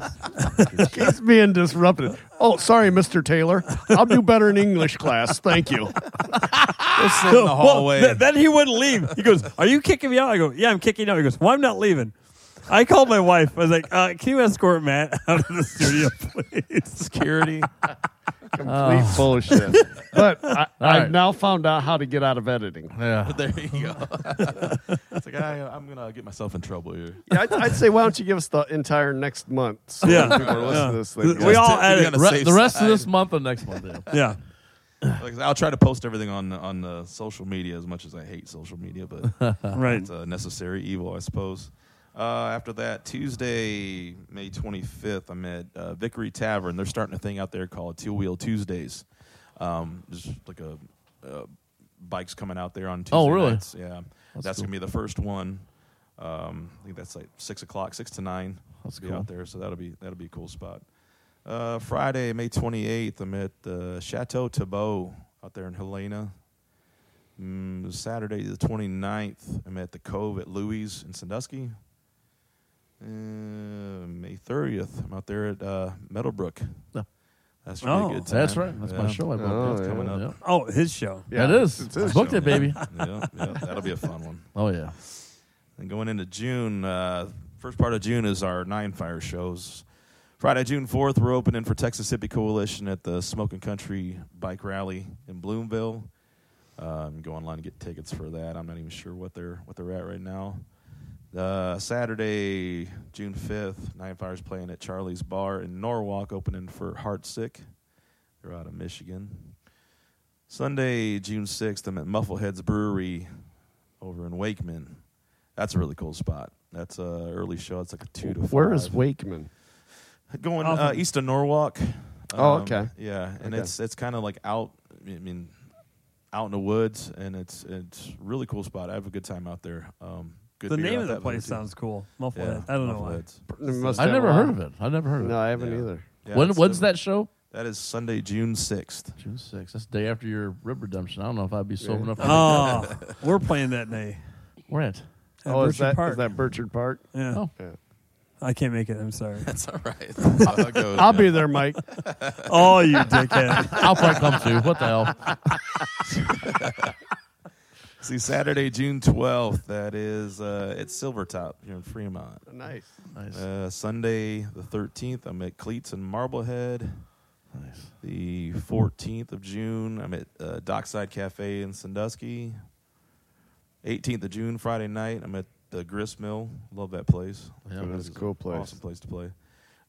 Keeps being disrupted. Oh, sorry, Mr. Taylor. I'll do better in English class. Thank you. Just sit in the Well, hallway. th- then he wouldn't leave. He goes, "Are you kicking me out?" I go, "Yeah, I'm kicking you out." He goes, "Well, I'm not leaving." I called my wife. I was like, uh, "Can you escort Matt out of the studio, please?" Security. Complete oh. bullshit. But I, I've right. now found out how to get out of editing. Yeah. there you go. it's like I, I'm gonna get myself in trouble here. Yeah, I'd, I'd say, why don't you give us the entire next month? So Yeah. when people are listening Yeah. to this. They We go, all to be edit. on the Re- safe the rest of side. this month and next month. Yeah. yeah, Like, I'll try to post everything on on the social media as much as I hate social media, but right. it's a necessary evil, I suppose. Uh, after that, Tuesday, May 25th, I'm at uh, Vickery Tavern. They're starting a thing out there called Two Wheel Tuesdays. Um, just like a uh, bikes coming out there on Tuesday Oh, really? nights. Yeah, that's, cool. gonna be the first one. Um, I think that's like six o'clock, six to nine. That's be cool. out there, so that'll be that'll be a cool spot. Uh, Friday, May 28th, I'm at uh, Chateau Tebeau out there in Helena. Mm, Saturday, the 29th, I'm at the Cove at Louis in Sandusky. Uh, May 30th, I'm out there at uh, Meadowbrook. Yeah. That's gonna be Oh. a good time. That's right. That's my Yeah. show. I booked Oh, it. That's coming Yeah. up. Oh, his show. Yeah, it is. it's his I booked show. it, baby. yeah, yeah, that'll be a fun one. Oh yeah. And going into June, uh, first part of June is our Nine Fire shows. Friday, June 4th, we're opening for Texas Hippie Coalition at the Smoking Country Bike Rally in Bloomville. Um, go online and get tickets for that. I'm not even sure what they're what they're at right now. Uh, Saturday, June 5th, Nine Fire's playing at Charlie's Bar in Norwalk, opening for Heart Sick. They're out of Michigan. Sunday, June 6th, I'm at Muffleheads Brewery over in Wakeman. That's a really cool spot. That's a early show. It's like a two to five. Where is Wakeman? Going Off uh, of- east of Norwalk. Oh, Um, okay. Yeah, and Okay. it's it's kind of like out. I mean, out in the woods, and it's it's really cool spot. I have a good time out there. Um, good The name of the place sounds cool. Yeah, I don't know why. Muffleheads. Must I have never a heard lot. of it. I've never heard of it. No. I haven't Yeah. either. Yeah, when it's when's different. that show? That is Sunday, June sixth. June 6th. That's the day after your rib redemption. I don't know if I'd be sober Yeah. enough. to Oh, we're playing that day. Where at? At Oh, is Burchard that, Park. is that Burchard Park? Yeah. Oh. Yeah. I can't make it. I'm sorry. That's all right. I'll, go with I'll that. be there, Mike. oh, you dickhead. I'll probably come too. What the hell? See, Saturday, June 12th, that is uh, at Silvertop here in Fremont. Nice. Nice. Uh, Sunday, the 13th, I'm at Cleats and Marblehead. nice. The 14th of June, I'm at uh, Dockside Cafe in Sandusky. 18th of June, Friday night, I'm at the Grist Mill. Love that place. Yeah, That's a cool place. Awesome place to play.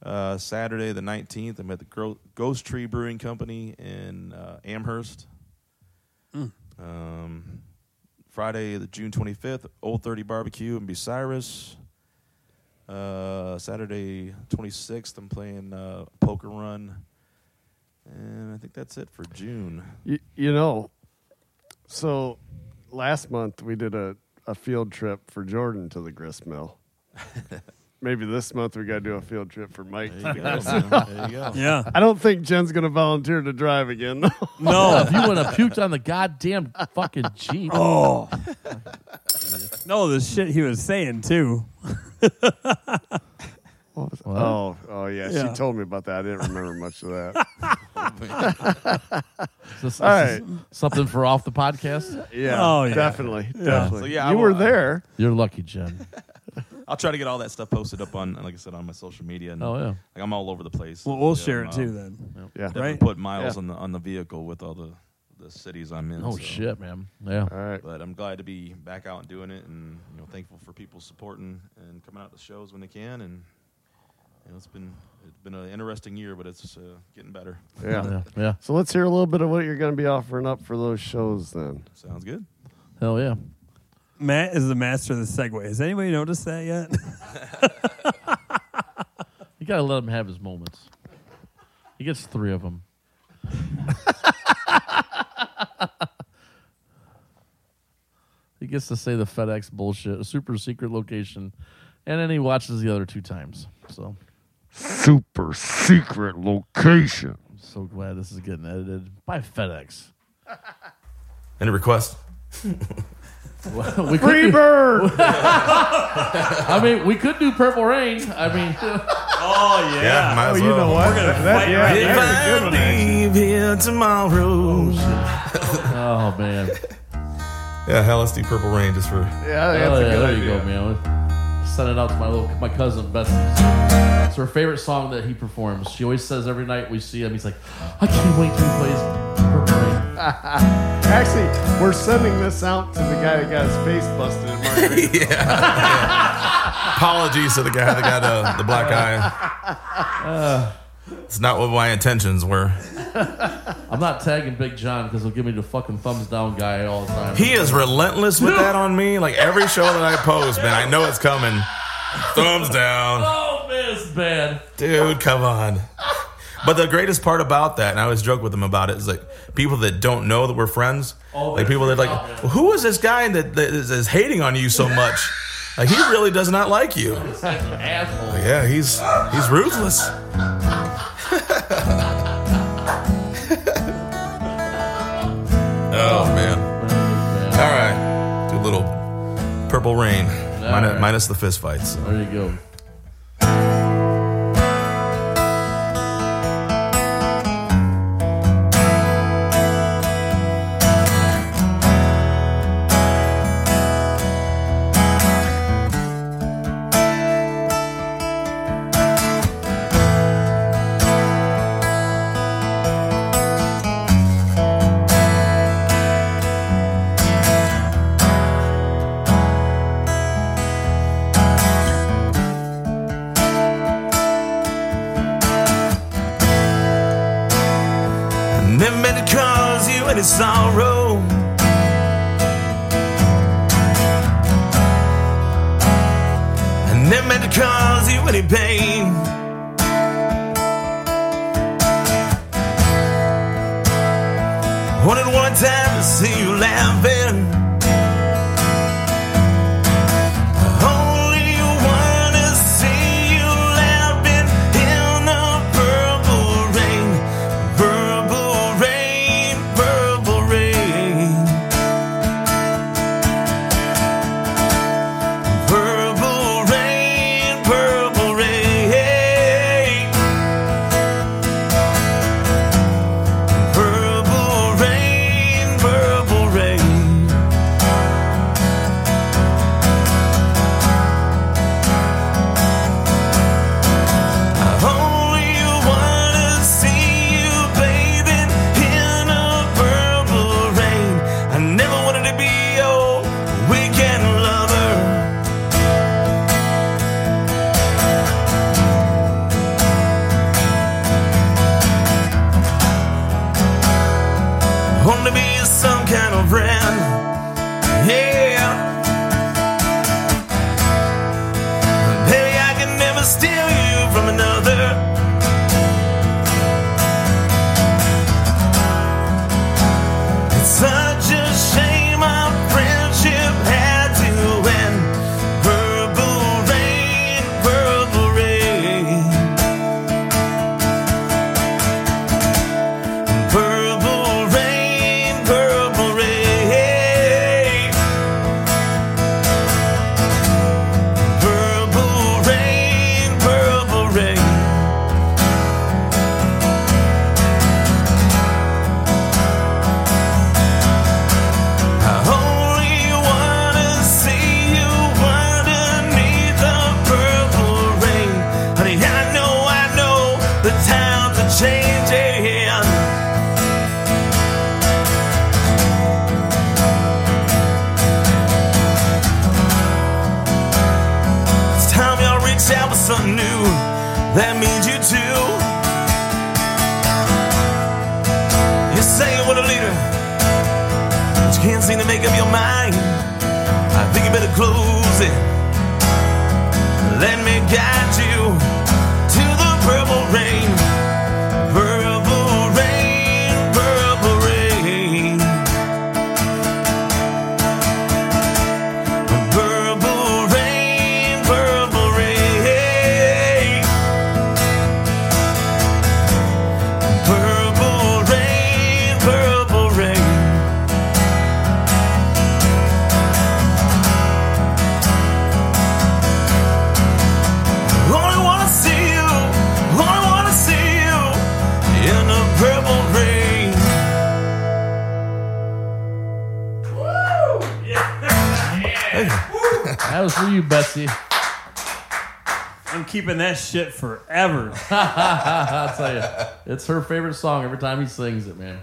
Uh, Saturday, the 19th, I'm at the Gro- Ghost Tree Brewing Company in uh, Amherst. Um, Friday, the June 25th, Old 30 Barbecue in Bucyrus. Uh, Saturday, 26th, I'm playing uh, Poker Run. And I think that's it for June. You, you know, so last month we did a, a field trip for Jordan to the grist mill. Maybe this month we got to do a field trip for Mike. There you go. There you go. Yeah. I don't think Jen's going to volunteer to drive again. though. No. if you would have puked on the goddamn fucking Jeep. Oh. no, the shit he was saying too. oh, oh yeah, Yeah. She told me about that. I didn't remember much of that. this- All this is right. Something for off the podcast? Yeah. Oh, yeah. Definitely. Definitely. So, yeah, I you will- were there. You're lucky, Jen. I'll try to get all that stuff posted up on, like I said, on my social media. And Oh, yeah. Like I'm all over the place. Well, we'll Yeah, share it uh, too then. Yeah. Definitely Right? put miles Yeah. on the on the vehicle with all the the cities I'm in. Oh, so. shit, man. Yeah. All right. But I'm glad to be back out and doing it, and you know, thankful for people supporting and coming out to shows when they can. And you know, it's been it's been an interesting year, but it's uh, getting better. Yeah. Yeah. Yeah. So let's hear a little bit of what you're going to be offering up for those shows then. Sounds good. Hell yeah. Matt is the master of the segue. Has anybody noticed that yet? You got to let him have his moments. He gets three of them. he gets to say the FedEx bullshit, a super secret location, and then he watches the other two times. So Super secret location. I'm so glad this is getting edited by FedEx. Any request? we Free could do, bird. I mean, we could do Purple Rain. I mean, oh Yeah, might oh, as you well. know what? We're gonna That, yeah, If that's a good I one. actually. leave here tomorrow. oh man. Yeah, hell, let's do Purple Rain just for. Yeah, that's Oh, a yeah, good there idea. you go, man. Send it out to my little my cousin Betsy. It's her favorite song that he performs. She always says every night we see him, he's like, I can't wait till he plays Purple Rain. Actually, we're sending this out to the guy that got his face busted in Margaret. yeah. Apologies to the guy that got uh, the black eye. it's not what my intentions were. I'm not tagging Big John because he'll give me the fucking thumbs down guy all the time. He is relentless with that on me. Like every show that I post, man, I know it's coming. Thumbs down. oh man, it's bad. Dude, come on. But the greatest part about that, and I always joke with them about it, is like people that don't know that we're friends. Oh, like people that are like, well, who is this guy that, that is, is hating on you so much? Like he really does not like you. Yeah, he's he's ruthless. oh man. All right, do a little purple rain, minus, right. minus the fist fights. There you go. shit forever. I'll tell you, it's her favorite song every time he sings it, man.